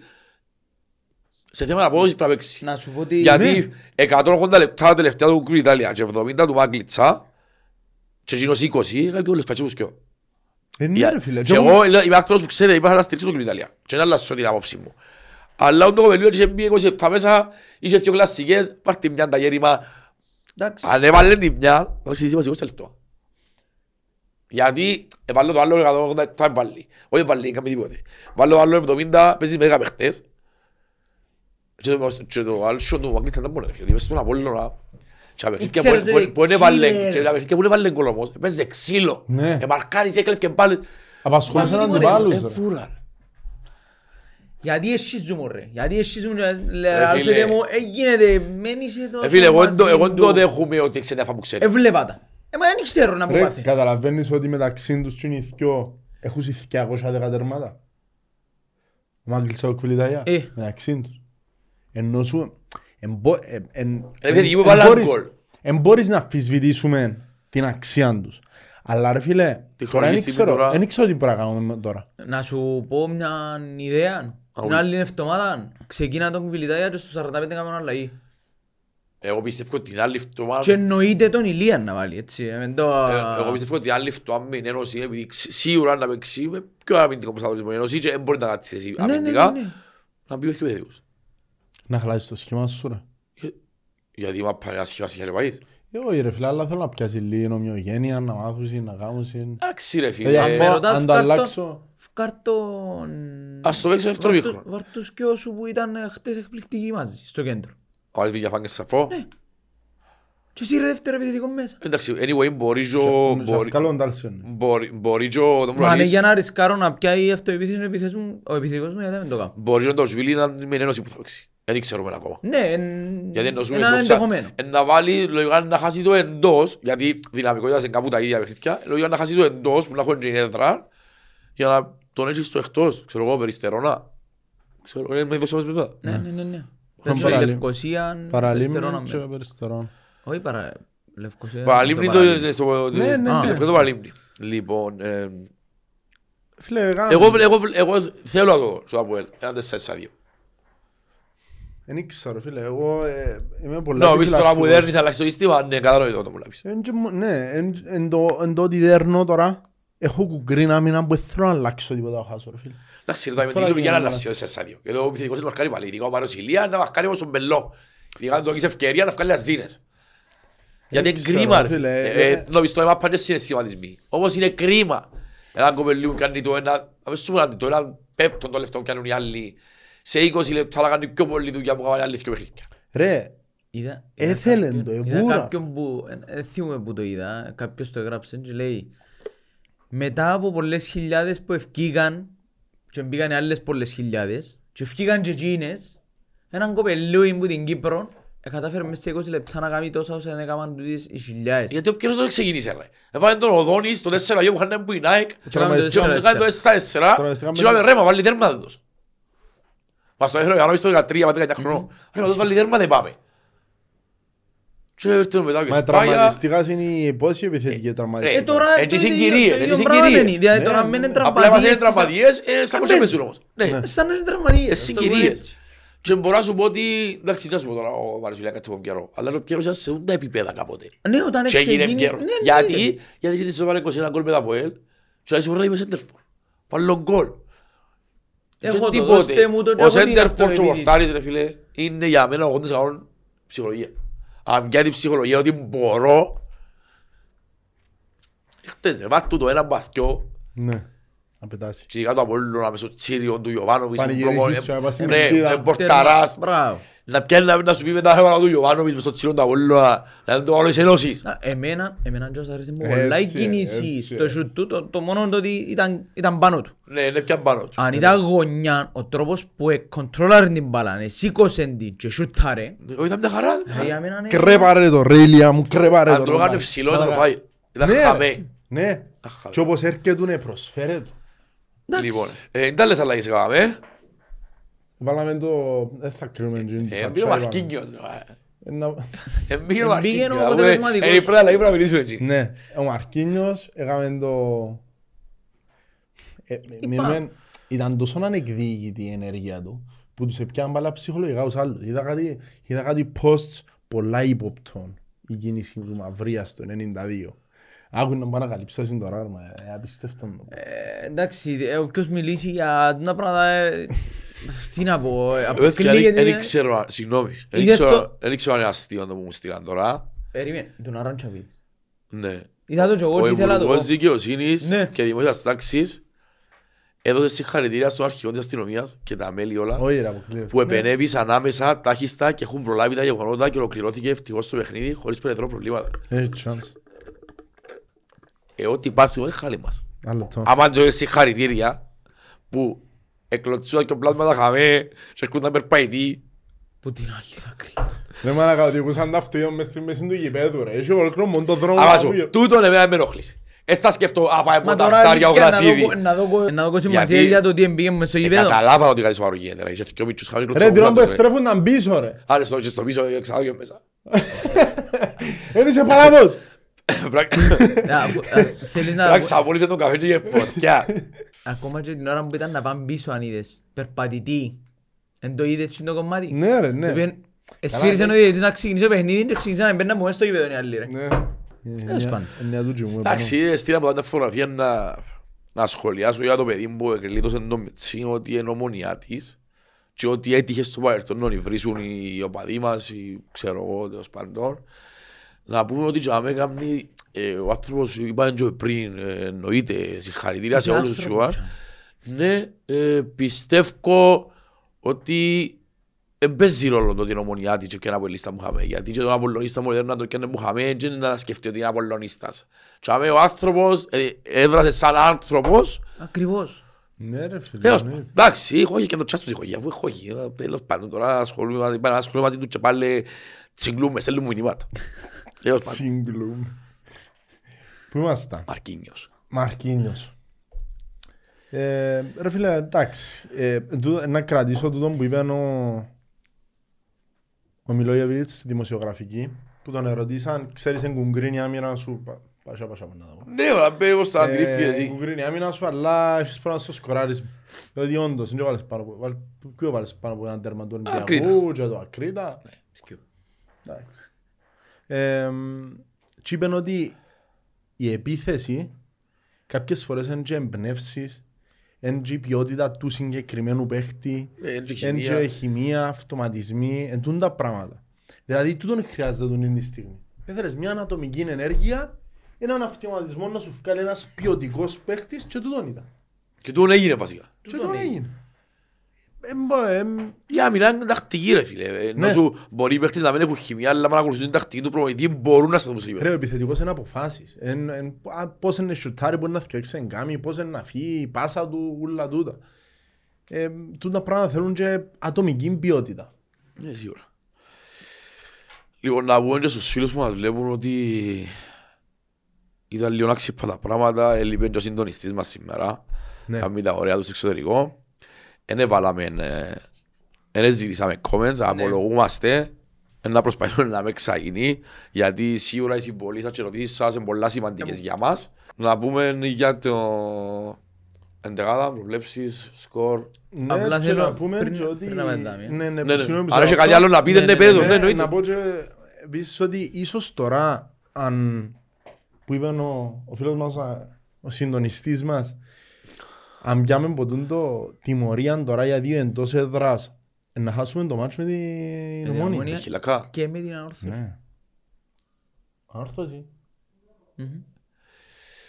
Σε θέμα απόδοσης πρέπει να παίξει. Να σου πω ότι... Γιατί 180 λεπτά τελευταία του Κρου Ιταλία και 70 του Μάγκλητσα και εκείνος 20, είχα και όλες φατσίπους και εγώ. Ε, ναι ρε φίλε. Και εγώ λέω- είμαι άνθρωπος που ξέρει είπα να στηρίξω τον Ιταλία. Και να αλλάσω την άποψη μου. Αλλά το κοπελούι είχε μπει 20 λεπτά μέσα, είχε δύο κλασσικές, πάρ' τη μια τα γέρημα. Εντάξει. Αν έβαλε τη μια, θα ξέρεις είπα 20 λεπτό. Γιατί έβαλε το άλλο 180 λεπτά έβαλε. Όχι έβαλε, δεν κάνει τίποτε. Βάλε το άλλο 70, παίζει με 10 παίχτες. Και το- Και το άλλο σου του Μαγκλήτσα δεν μπορεί να φύγει. Είπες στον Απόλλωνα. Και τα παιχνίδια Ξέρεις που- ότι που- που δεν έβαλε- killer. και τα παιχνίδια που δεν έβαλε γκολ όμως, έπαιζε ξύλο. Ναι. Εμαρκάριζε, έκλεφκε μπάλες. Απασχόλησε Μα έναν τίποτε. αντιπάλους Ε, ρε. φούρα, ρε. Γιατί εσχίζουμε ρε. Γιατί εσχίζουμε Ε, ρε. φίλε. μου, ε, γίνεται, μένεις εδώ Ε, φίλε, εγώ δεν το- μαζί εγώ δεν του. το δέχομαι ότι ξέρει αφού μου ξέρει. Έβλεπα τα. Ε, μα δεν ξέρω να μου Ρε, πάθει. καταλαβαίνεις ότι μεταξύ τους και οι δυο έχουν οι 210 τερμάτα. Ο Μάγκλητσα ο Κβιλιτάια. Ε. Μεταξύ τους. Ενώ σου... εμπο- ε, εν- Ε, εν- παιδί, μου εν βάλαν μπορείς- γκολ. εν μπορείς να αμφισβητήσουμε την αξία τους. Αλλά ρε φίλε, Τη τώρα χρονική δεν στιγμή ξέρω, τώρα- δεν ξέρω τι πρέπει να κάνουμε τώρα. Να σου πω μια ιδέα. Την ορίστε. άλλη εβδομάδα ξεκίνα τον Κβιλιτάια και στους 45 κάνουμε αλλαγή. Εγώ πιστεύω ότι την άλλη Και εβδομάδα... εννοείται τον Ηλία να βάλει, έτσι. ε, μεν το- Ε, Εγώ πιστεύω ότι την άλλη εβδομάδα με την Ένωση, επειδή ξ- σίγουρα να παίξει με πιο αμυντικός προστατευτισμό η Ένωση και δεν μπορεί να κάτσεις εσύ Ναι, ναι, αμυντικά, ναι, ναι. να μπει και παιδικούς. Να χαλάσεις το σχήμα σου ρε. Γιατί μα πάνε ένα σχήμα σε χέρι παΐς. Εγώ ρε φίλε, αλλά θέλω να πιάσει λίγο ομοιογένεια, να μάθουν, να κάνουν. Εντάξει ρε Δηλαδή, φίλε. αν με πω- ρωτάς, αν το φκάρτο- αλλάξω... Φκάρτον... Ας το παίξω δεύτερο Βάρτο- μήχρονο. Βάρτους και όσου που ήταν ε, χτες εκπληκτικοί μαζί, στο κέντρο. Ο άλλος διαφάνηκε σαφό. Και εσύ ρε δεύτερο επιθετικό μέσα. Εντάξει, anyway, μπορεί και ο... Και μπορεί- Καλό Ντάλσον. μπορεί- Μπορεί και ο... τον Μα είναι Μπραλής- για να ρισκάρω να πιάει η αυτοεπίθεση ο επιθετικός μου- ο επιθετικός μου γιατί δεν το κάνω. Μπορεί και ο Ντοσβίλη να μην είναι ένωση που θα παίξει. Δεν ξέρουμε ακόμα. Ναι, εν- Γιατί εννοούμε ένα στο offside. ενδεχομένο. Ε, να βάλει, λογικά να χάσει το εντός, γιατί δυναμικότητα σε κάπου τα ίδια παιχνίδια, λογικά να χάσει το εντός που να έχουν την έδρα, για να τον έχεις στο εκτός, ξέρω εγώ, περιστερώνα. Ξέρω, είναι με δώσαμε πέρα. Ναι, ναι, ναι, ναι. Είχαν Παίζω η παραλίμνη. Λευκοσία, Παραλίμνη αριστερό και να περιστερών. Όχι παρα... Λευκοσία. Παραλίμνη το το παραλίμνη. στο Ναι, ναι, στο ναι. λευκό το παραλίμνη. Λοιπόν, ε, Φίλε, εγώ- εγώ, εγώ, εγώ θέλω να το δω στο Αποέλ, ένα 4-2. Δεν ξέρω φίλε, εγώ ε, είμαι πολύ Ναι, πεις τώρα που επιφυλακτικός. δέρνεις αλλά στο σύστημα, ναι, κατανοητό το μου λάβεις. Εν και μο- Ναι, εν- εν το- εν το ότι δέρνω τώρα, έχω κουκρίνει άμυνα που δεν θέλω να αλλάξω τίποτα να χάσω ρε φίλε. Εντάξει, το αμυντική Τώρα λειτουργία να γίνεται αλλάξει ως 4-2. Γιατί ο επιθετικός είναι μαρκάρι πάλι, ειδικά ο Μάρος Ηλία να μαρκάρει όπως τον Μπελό. Ειδικά αν του έχεις ευκαιρία να βγάλει αζίνες. Γιατί είναι ξέρω, κρίμα, ρε φίλε, φίλε. ε, Ε, Νομίζω το αίμα πάντα συναισθηματισμοί. Όμως είναι κρίμα. Έναν κοπελίου κάνει το ένα, να μην σου πω το ένα πέπτον το λεφτό κάνουν οι άλλοι. Σε 20 λεπτά να κάνει πιο πολύ δουλειά που κάνουν οι άλλοι δύο παιχνίδια. Ρε, Είδα- Έθελε είδα το, κάποιον- ε, βούρα. Είδα κάποιον που, ε, δεν θυμούμαι που το είδα, κάποιος το έγραψε και λέει μετά από πολλές χιλιάδες που ευκήγαν και μπήκαν άλλες πολλές χιλιάδες και ευκήγαν και εκείνες έναν κοπελούι που την Κύπρο ε, κατάφερε μέσα σε 20 λεπτά να κάνει τόσα όσα δεν έκαναν τούτες οι χιλιάδες. Γιατί ο Πιέρος δεν ξεκίνησε ρε. Έβαλε τον Οδόνης στο 4-2 που είχαν που η Nike έκαμε το και ο 4-4. έκανε το 4-4 Τραυματιστήκαμε και είπαμε ρε μα βάλει τέρμα δεν δώσω. Μας το έφερε ο Γιάννοβης το 13 με 19 χρονών. Ρε μα δώσ' βάλει τέρμα δεν πάμε. Και έρθει μετά και μα σπάγια. τραυματιστικάς είναι η πόση επιθετική Ε, τραυματιστική. Ε, τώρα Ε, το τις ίδιο- συγκυρίες, το ε, ίδιο τις πράγμα συγκυρίες. είναι. Δηλαδή Ναι, τώρα ναι. μην είναι Απλά μας είναι τραυματίες, τραυματίες, ε, σαν Μπες. πως έπαιζουν όμως. Ναι, σαν- σαν να είναι τραυματίες. ε, ας το πούμε συγκυρίες. έτσι. Και μπορώ να σου πω ότι, εντάξει, τι να σου πω τώρα, ο Μαρσιλιά κάτι από καιρό, αλλά ο Πιέρος ήταν σε ούντα επίπεδα κάποτε. Ναι, όταν Και έγινε ξεκίνησε- Πιέρος. ναι, ναι, ναι. Γιατί, γιατί είχε της έβαλε 21 γκολ μετά από ελ και λέει σου ρε είμαι σέντερφορ. Βάλω γκολ. Έχω Και το, τίποτε. δώστε μου το και Ο έχω την σέντερφορ και ο αυτοεπίθεση. Μοχτάρης ρε φίλε είναι για μένα 80% ψυχολογία. Αν πιάει την ψυχολογία ότι μπορώ Χτες ρε βάτου το ένα μπαθιό Ναι, να πετάσει. και ειδικά το Απόλλωνα μέσω τσίριο του Ιωβάνοβιτς που Πανηγυρίσεις προπονεί- και να πας στην Ναι, ελπίδα. ε, πορταράς Μπράβο. Να πιάνει να- να σου πει μετά ρε, του Ιωβάνοβιτς μες στο τσίριο του Απόλλωνα να δεν το βάλω σε ενώσεις. Α, Εμένα, εμένα και άρεσε μου Έτσι, πολλά η έτσι, κίνηση στο ε. σουτ του, το, το μόνο το ότι ήταν, ήταν πάνω του. Ναι, είναι πια πάνω του. Αν ήταν γωνιά, ο τρόπος που εκκοντρόλαρε την μπάλα, ε, σήκωσε την και σούταρε, Όχι, ήταν μια χαρά. ε, για μένα είναι... Κρέπαρε το ρε Ηλία μου, κρέπαρε το. Αν το ρε, έκανε μάνα. ψηλό να το φάει. Ήταν Ναι, χαμέ. ρε. Ναι, Αχ, και όπως έρχεται του, ναι, προσφέρε του. Εντάξει. Λοιπόν, ε, δεν τα λες αλλαγές έκαναμε, ε. Βάλαμε το... Δεν θα κρίνουμε την Ε, μπήκε ο Μαρκίνιος. Ε, να- Ε, μπήκε ο Ε, Μαρκίνιος. μπήκε ο να πούμε, αποτελεσματικός. Είναι η πρώτη αλλαγή που να μιλήσουμε εκεί. Ναι, ο Μαρκίνιος έκαμε το... Ε, μιλούμε- Ήταν τόσο ανεκδίκητη η ενέργεια του που τους έπιαν μπάλα ψυχολογικά ως άλλους. Είδα κάτι, είδα κάτι posts πολλά ύποπτων η κίνηση του Μαυρίας στο 92. Άκου να πάω να καλύψω τώρα, μα, ε, απίστευτο. Ε, εντάξει, ε, όποιος μιλήσει για τούτα πράγματα, ε, τι να πω, ε, Ε, αποκλείεται... Δεν ξέρω, αν- συγγνώμη. Δεν Είδες ξέρω- το- δεν ξέρω αν είναι αστείο το που μου στείλαν τώρα. Περίμενε, τον Αράντσαβιτς. Ναι. Είδα το και εγώ Ο και ήθελα το Υπουργός πω. Δικαιοσύνης Ναι. και Δημόσιας Τάξης έδωσε συγχαρητήρια στον αρχηγό της αστυνομίας και τα μέλη όλα Όχι ρε, αποκλείεται. που επενέβησαν άμεσα, τάχιστα και έχουν προλάβει τα γεγονότα και ολοκληρώθηκε ευτυχώς το παιχνίδι χωρίς περαιτέρω προβλήματα. Έχει chance. Ε, ό,τι υπάρχει είναι χάλι μας. Άλλο λεπτό. Άμα το συγχαρητήρια που εκλωτσούαν και ο πλάσμα τα χαμέ και έρχονταν περπαϊτοί Που την άλλη άκρη. Δεν μάνα κατοικούσαν τα αυτοίων μες στη μέση του γηπέδου ρε. Έχει ολόκληρο μόνο το δρόμο. Άμα που σου, πήγε. τούτον εμένα με ενοχλήσει. Ε, θα σκεφτώ, α, πάει Μα από τα τώρα χτάρια ο αλήθεια, να δω- Γρασίδη. να δω- να δω σημασία Γιατί- για το τι εμπήγε μες στο Ε, γήπεδο. Καταλάβα ότι κάτι σοβαρό γίνεται. ρε. Είχε και ο Μίτσος χαμέ και Ρε, κλωτσόβουλα την ώρα που του, ε. εστρέφουν πίσω ρε. Άλλε στο, και στο πίσω ε, εξάδιο μέσα. Δεν είσαι παλαβός. Πράγμα- Ε, αφού- ε, Θέλεις να... πράγμα ξαπόλυσε τον καφέ και είχε φωτιά. Ακόμα και την ώρα που ήταν να πάνε πίσω αν είδες. Περπατητή. Εν το είδες και το κομμάτι. Ναι ρε, Το ναι. οποίο Εσφύρισε ο εντάξει. διαιτητής να ξεκινήσει το παιχνίδι και ξεκινήσει να μπαίνει να μου μέσα στο γήπεδο οι άλλοι ρε. Ναι. Τέλος πάντων. Εννιά του τζιμού. Εντάξει, στείλα από τα φωτογραφία να, να σχολιάσω για το παιδί μου που εκλείτωσε το μετσί ότι είναι ομονιά της και ότι έτυχε στο παρελθόν να βρίσουν οι οπαδοί μας, οι, ξέρω εγώ, τέλος πάντων. Να πούμε ότι για μένα κάνει ε, ο άνθρωπος, είπαμε και πριν, ε, εννοείται συγχαρητήρια σε Είσαι όλους τους άνθρωπος, Ιωάν. Ναι, ε, πιστεύω ότι δεν παίζει ρόλο το ότι είναι ομονιάτη και ποιον απολύστα μου είχαμε. Γιατί και τον απολωνίστα μου να το καίνε που είχαμε και να σκεφτεί ότι είναι απολωνίστας. Και αμέ ο άνθρωπος ε, έδρασε σαν άνθρωπος Ακριβώς. Ναι ρε φίλε. Τέλος ναι. πάντων. Εντάξει, έχω όχι και το τσάς τους έχω, αφού έχω όχι. ε, Τέλος πάντων, τώρα ασχολούμαι μαζί- πάνε να ασχολούμαι μαζί του και πάλι τσιγκλούμε, στέλνουν μου μηνύματα. Τέλος πάντων, Τσίγκλουμ. Πού ήμασταν. Μαρκίνιος. Μαρκίνιος. Ε, ρε φίλε, εντάξει. Ε, τούτο- να κρατήσω τούτο που είπε ο, ο Μιλόγεβιτς στη δημοσιογραφική που τον ερωτήσαν, ξέρεις εν κουγκρίνει η άμυνα σου. Πα- Πάσα, πάσα, να το πω. Ναι, ώρα πέ, πώς τα αντιλήφθη Ε, εσύ. Κουγκρίνει η άμυνα σου, αλλά έχεις πρέπει να στο σκοράρεις. Δηλαδή όντως, δεν βάλεις πάνω από... βάλ- Ποιο βάλεις πάνω από έναν τέρμα του Ακρίτα. Ολυμπιακού και το Ακρίτα. Εντάξει. Ε, και είπαν ότι η επίθεση κάποιες φορές είναι και εμπνεύσεις, είναι και η ποιότητα του συγκεκριμένου παίχτη, Ε, είναι και είναι χημεία. και χημεία, αυτοματισμοί, εν τούν τα πράγματα. Δηλαδή τούτον χρειάζεται τον τη στιγμή. Έθελες μια ανατομική ενέργεια, έναν αυτοματισμό να σου βγάλει ένας ποιοτικός παίχτης και τούτον ήταν. Και τούτον έγινε βασικά. Και τούτον έγινε. Ε, μπο, ε, Η άμυνα είναι τακτική ρε φίλε. Ε, Ενώ Ναι. σου μπορεί οι παίχτες να μην έχουν χημία, αλλά να ακολουθούν την τακτική του προπονητή, μπορούν να σταθούν στο Ρε, γήπεδο. ο επιθετικός είναι αποφάσεις. Εν, εν, α, πώς είναι σιουτάρι, μπορεί να φτιάξει εγκάμι, πώς είναι να φύγει, η πάσα του, ούλα τούτα. Ε, τούτα πράγματα θέλουν και ατομική ποιότητα. Ναι, σίγουρα. Λοιπόν, να πούμε και στους φίλους που μας βλέπουν ότι ήταν λίγο άξιπα τα πράγματα, έλειπε και ο συντονιστής μας σήμερα. Ναι. Κάμει τα ωραία τους στο εξωτερικό. Εν έβαλαμε, ε, εν ζητήσαμε comments, απολογούμαστε. εν Να προσπαθούμε να με ξαγίνει, γιατί σίγουρα οι συμβολοί σας και ερωτήσεις σας είναι πολλά σημαντικές για μας. Να πούμε για το εντεγάδα, προβλέψεις, σκορ. Ναι, Απλά και θέλω να πούμε πριν- και ότι... πριν να πετάμε. Ναι, ναι, Ναι, συγγνώμη ναι. που Αν σε έχει κάτι ρωτώ. άλλο να πείτε, Ναι, ναι, ναι, παιδό, ναι, ναι, εννοείται. να πω και επίσης ότι ίσως τώρα, αν, που είπε ο, ο φίλος μας, α, ο συντονιστής μας, αν πιάμε ποτούν το τιμωρία τώρα για δύο εντός έδρας, ε, να χάσουμε το μάτσο με την την ομόνια. Ομόνια. Χιλακά. Και με την ανόρθωση. Ναι. Ανόρθωση. Μμμ.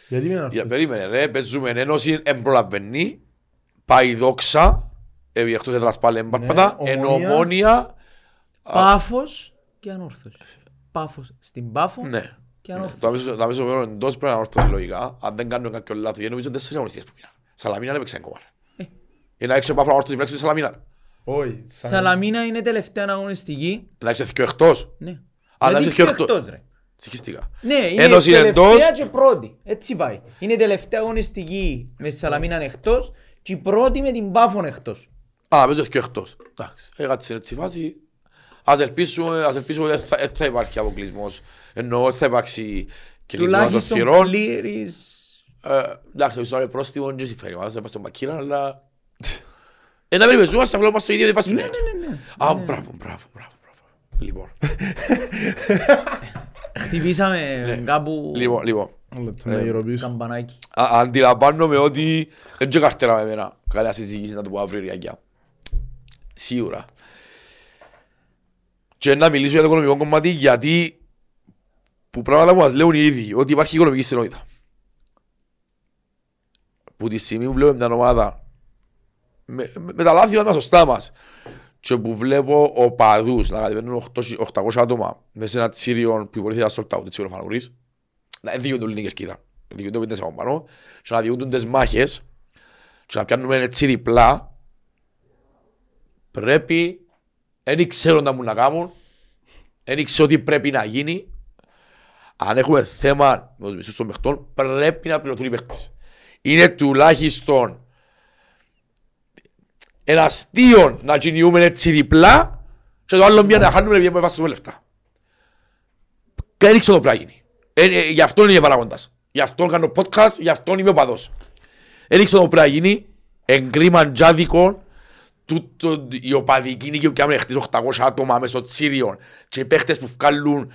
Γιατί με Για ανόρθωση. περίμενε ρε, παίζουμε ένωση, εμπρολαβαινεί, πάει δόξα, ε, εκτός έδρας πάλι εμπάρπατα, Ναι, εν Ομόνια. ομόνια, Πάφος και ανόρθωση. Πάφος στην Πάφο ναι. και Ναι, ανόρθωση. Το αμέσως- το αμέσως μέλλον εντός πρέπει να ορθώσει λογικά, αν δεν κάνουμε κάποιο λάθος, γιατί νομίζω τέσσερις αγωνιστές που μείναν. Σαλαμίνα δεν έπαιξε ακόμα. ρε. Ε. Είναι έξω πάω να ορθώσει, είναι έξω τη Σαλαμίνα. ρε. Όχι. σαν- Σαλαμίνα είναι τελευταία αγωνιστική. Είναι έξω και εκτός. Ναι. Αλλά Γιατί είσαι και πιο εκτός. εκτός, ρε. Συγχυστικά. Ναι, είναι Ένωση τελευταία εντός. και πρώτη. Έτσι πάει. Είναι η τελευταία αγωνιστική με τη Σαλαμίνα εκτός και η πρώτη με την Πάφον εκτός. Α, παίζω και εκτός. Εντάξει, έκατσε έτσι η φάση. Ας ελπίσουμε, ας ελπίσουμε ότι δεν θα, δεν θα υπάρχει αποκλεισμός. Εννοώ ότι θα υπάρξει και κλεισμένο των Τουλάχιστον θυρών. πλήρης... Ε, Εντάξει, το ιστορικό πρόστιμο δεν συμφέρει μας, δεν πας στον Πακύρα, αλλά... Ε, να περιπεζούμαστε, απλά είμαστε στο ίδιο, δεν πας στον Ναι, έτο. ναι, ναι. Α, μπράβο, μπράβο, μπράβο. μπράβο. Λοιπόν, Χτυπήσαμε κάπου λοιπόν, λοιπόν. Ένα λεπτό να γυροποιήσω. καμπανάκι. Α- Αντιλαμβάνομαι ότι δεν και καρτέρα με εμένα. Κανένα συζήτηση να το πω αύριο Ριακιά. Σίγουρα. Και να μιλήσω για το οικονομικό κομμάτι γιατί που πράγματα που μας λέουν οι ίδιοι ότι υπάρχει οικονομική στενότητα. Που τη στιγμή που βλέπουμε μια ομάδα με, με, με τα λάθη μας, τα σωστά μας και που βλέπω οπαδούς να κατεβαίνουν 800 800 άτομα μέσα σε ένα τσίριο που μπορεί να στο out, έτσι φανουρείς να διούνται όλη την κερκίδα. Διούνται πέντε σε πάνω και να διούνται τις μάχες και να πιάνουμε έτσι διπλά πρέπει δεν ξέρω να μου να κάνουν δεν ξέρω τι πρέπει να γίνει αν έχουμε θέμα με τους μισούς των παιχτών πρέπει να πληρωθούν οι παίχτες. Είναι τουλάχιστον ένα αστείο να κινιούμε έτσι διπλά και το άλλο μια να χάνουμε για να βάσουμε λεφτά. Και δεν ξέρω το πράγμα γίνει. Ε, ε, γι' αυτό είναι παραγόντας. Γι' αυτό κάνω podcast, γι' αυτό είμαι οπαδός. Δεν ξέρω το πράγμα γίνει. Εγκρίμαν τζάδικο τούτο, οι οπαδικοί είναι και που κάνουν χτες 800 άτομα μες στο τσίριο και οι παίχτες που βγάλουν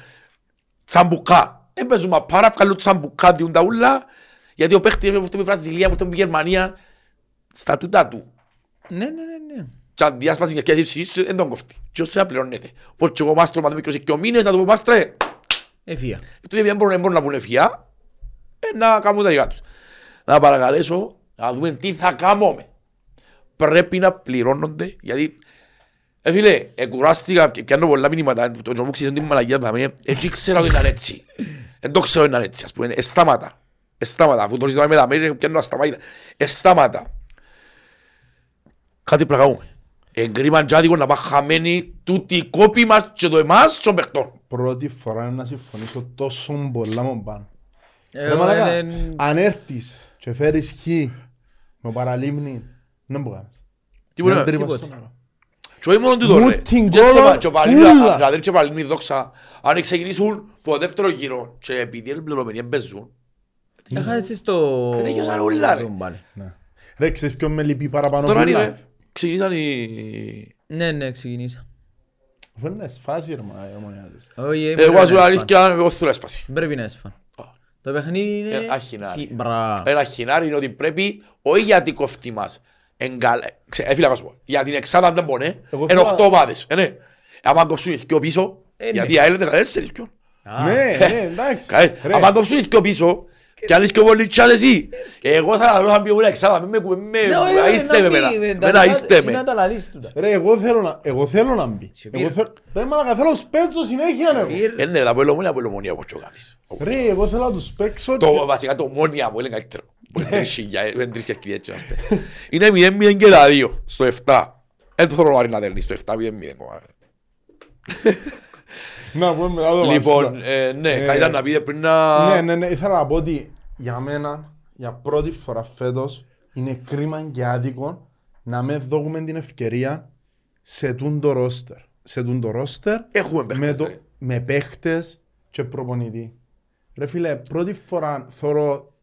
τσαμπουκά. Δεν παίζουν μαπάρα, βγάλουν τσαμπουκά, διούν τα ούλα γιατί ο παίχτης που έρχεται από τη Βραζιλία, που έρχεται από τη Γερμανία στα τούτα του. Ναι, ναι, ναι, ναι. Και αν διάσπαση για κέντρηση δεν τον κοφτεί. Και όσο πληρώνεται. Οπότε και εγώ μάστρο μα το μικρός και ο μήνες να το πω μάστρε. Εφία. Τούτοι δεν μπορούν, δεν μπορούν να πούνε φιά, ε, να κάνουν τα δικά τους. Να παρακαλέσω να δούμε τι θα κάνουμε. Πρέπει να πληρώνονται, γιατί ε, φίλε, εκουράστηκα και πιάνω πολλά μηνύματα, το τζομού ξέρει την μαλαγιά θα με, έτσι ξέρω ότι ήταν έτσι. Δεν το ξέρω ότι ήταν έτσι, ας πούμε, εστάματα. Εστάματα, αφού το ζητάμε με τα μέρη, πιάνω ασταμάτα. Εστάματα. Κάτι πρέπει να κάνουμε. Εγκρίμαν τζάδικο να πάει χαμένοι τούτη η κόπη μας και το εμάς των παιχτών. Πρώτη φορά να συμφωνήσω τόσο πολλά μου πάνω. Ε, Ρε μαλάκα, ε, ε, αν έρθεις και φέρεις χ με παραλίμνη, δεν μπορεί να κάνεις. Τίποτα. Δεν τρίβας τίποτε. στον νερό. Και όχι μόνο τούτο Μου ρε. την Και κόλλα, θέμα- και ο Παλίνη- ούλα. δηλαδή και ο Παλίνη δόξα, αν ξεκινήσουν από το δεύτερο γύρο και επειδή είναι πληρωμένοι δεν παίζουν, έχασες το... Ε, τέλειωσαν όλα, ρε. τον πάλι. Ναι. Ρε, ξέρεις ποιον με λυπεί παραπάνω τώρα πουλά; είναι, ξεκινήσαν οι... Ναι, ναι, ξεκινήσα. Αφού είναι σφάση ρε μα, η ομονία της. Όχι, ε, Εγώ πρέπει ας πω να αλήθεια, εγώ θέλω έσπαση. έσφαν. Πρέπει να έσφαν. Το παιχνίδι είναι... Ε, αχινάρι. χι- Μπράβο. Ένα χινάρι είναι ότι πρέπει, όχι γιατί κοφτεί μας, εγκαλ- ξε- ε, φίλε, να σου πω, για την εξάδα δεν μπορεί, Εγώ είναι θέλω- οχτώ ομάδες, ε, ναι. Άμα κόψουν οι δυο πίσω, Ε, γιατί ναι. η ΑΕΛ είναι 14 ποιον. Α, Ναι, ναι, εντάξει. Καλές, Ρε, άμα κόψουν οι δυο πίσω, και αν είσαι και πολύ τσάς εσύ, εγώ θα λέω θα πει εγώ εξάδα, μην με κου- μην Ναι, με όχι, όχι, αείστε με να εμένα, μπει, με τα- να αείστε με. να τα λαλείς τούτα. Ρε, εγώ θέλω να, εγώ θέλω να μπει. Σε Εγώ πήρε. θέλω, ρε μαλακα, θέλω να τους παίξω συνέχεια ρε. Πήρ- Ε, ναι, τα πω ελομόνια, από ελομόνια, όπως και ο Γάβης. Ρε, εγώ θέλω να τους παίξω Το, και- βασικά το μόνια μου είναι καλύτερο. Που είναι τρεις χιλιάδες, είναι τρεις κερκίδες έτσι είμαστε. Είναι 0-0 και τα δύο, στο 7. Δεν το θέλω να να δέρνει στο 7-0-0. Κόμμα. Να πούμε μετά το Λοιπόν, μάτσο. ε, ναι, Ε, κάτι ήταν να πείτε πριν να... Ναι, ναι, ναι, ήθελα να πω ότι για μένα, για πρώτη φορά φέτος, είναι κρίμα και άδικο να με δώσουμε την ευκαιρία σε τούν το ρόστερ. Σε τούν το ρόστερ Έχουμε με, παίχτες, το, ρε. με παίχτες και προπονητή. Ρε φίλε, πρώτη φορά θωρώ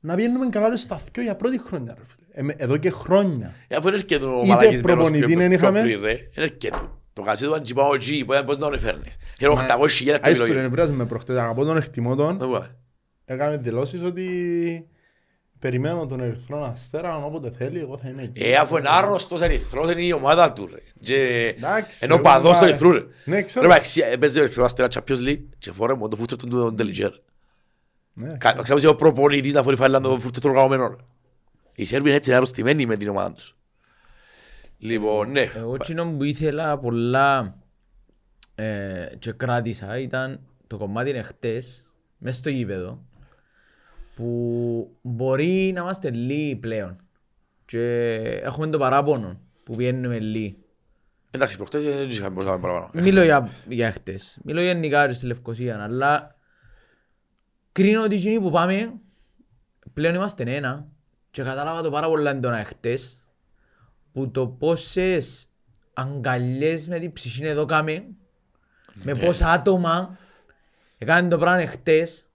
να βγαίνουμε καλά ρε στα θκιο για πρώτη χρονιά ρε φίλε. Ε, με- εδώ και χρόνια. Ε, Αφού είναι και το Είτε μαλακισμένος προπονητή πιο- δεν πιο είχαμε. πριν, ρε. Είναι και του. Το κασίδι του Αντζιπάου G, που ήταν πώς να τον έφερνες. Είναι 800 χιλιάδες Άιστο επιλογές. δεν πειράζει με προχτές, αγαπώ τον, εκτιμώ τον. Δεν μπορούμε. Έκαμε δηλώσεις ότι περιμένω τον Ερυθρό Αστέρα, όποτε θέλει, εγώ θα είμαι εκεί. Ε, αφού είναι άρρωστος ερυθρός, είναι η ομάδα του, ρε. Και- Εντάξει, Ενώ ρε, παδός του μα- ερυθρού, ρε. Ναι, Ρε, ξέρω. μαξί, έπαιζε ο ερυθρός Αστέρα Champions League και φόρε μου το φούρτερ του τον Τελιτζέρ. Ναι. Κα- Ξέρω ότι ο προπονητής να φορεί φάλα το φούρτερ του οργανωμένο, ρε. Οι Σέρβοι είναι έτσι αρρωστημένοι με την ομάδα τους. Λοιπόν, ναι. Εγώ εκείνο που ήθελα πολλά ε, και κράτησα ήταν το κομμάτι είναι χτες, μες στο γήπεδο, που μπορεί να είμαστε λίγοι πλέον και έχουμε το παράπονο που βγαίνουμε λίγοι. Εντάξει, προχτές δεν είχαμε μπορούσαμε παραπάνω. Μιλώ για, για χτες, μιλώ γενικά στη Λευκοσία, αλλά κρίνω ότι εκείνοι που πάμε πλέον είμαστε ένα και κατάλαβα το πάρα πολλά έντονα χτες που το πόσες αγκαλιές με την ψυχή εδώ κάμε με πόσα άτομα έκαναν το πράγμα χτες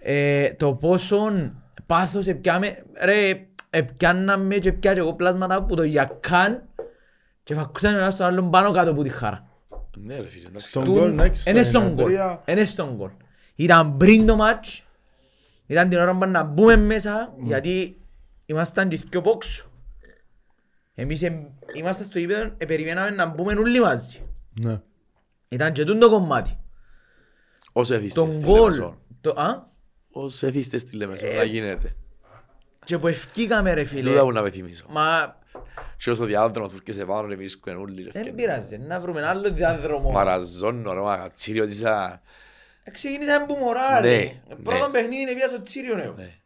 ε, το πόσο πάθος επιάμε ρε επιάνναμε και πιάνε εγώ πλάσματα από το γιακάν και φακούσαμε ένας στον άλλον πάνω κάτω από τη χάρα. Ναι, ρε φίλε, εντάξει. Στον Του- γκολ, εντάξει, στο Είναι στον γκολ. 93. Είναι στον γκολ. Ήταν πριν το μάτς. Ήταν την ώρα που να μπούμε μέσα γιατί ήμασταν και δυο πόξο. Εμείς εμ- είμαστε στο γήπεδο, ε, περιμέναμε να μπούμε όλοι μαζί. Ναι. Ήταν και τούτο κομμάτι. Ως εθίστες Τον στη γκολ. Λεμεσό. Το, α, Ως εθίστες στη Λεμεσό, να γίνεται. και που ευκήκαμε ρε φίλε. Τούτα που να με θυμίσω. Μα Και όσο διάδρομο τους και πάνω, ρε βρίσκουν όλοι, ρε δεν φκένουν. πειράζει, να βρούμε ένα άλλο διάδρομο. Μαραζώνω, ρε μάγα, τσίριο της α... Ε, Ξεκίνησαμε που μωρά Ναι, ρε. Πρώτο ναι. παιχνίδι είναι πια στο Τσίριο νέο. Ναι.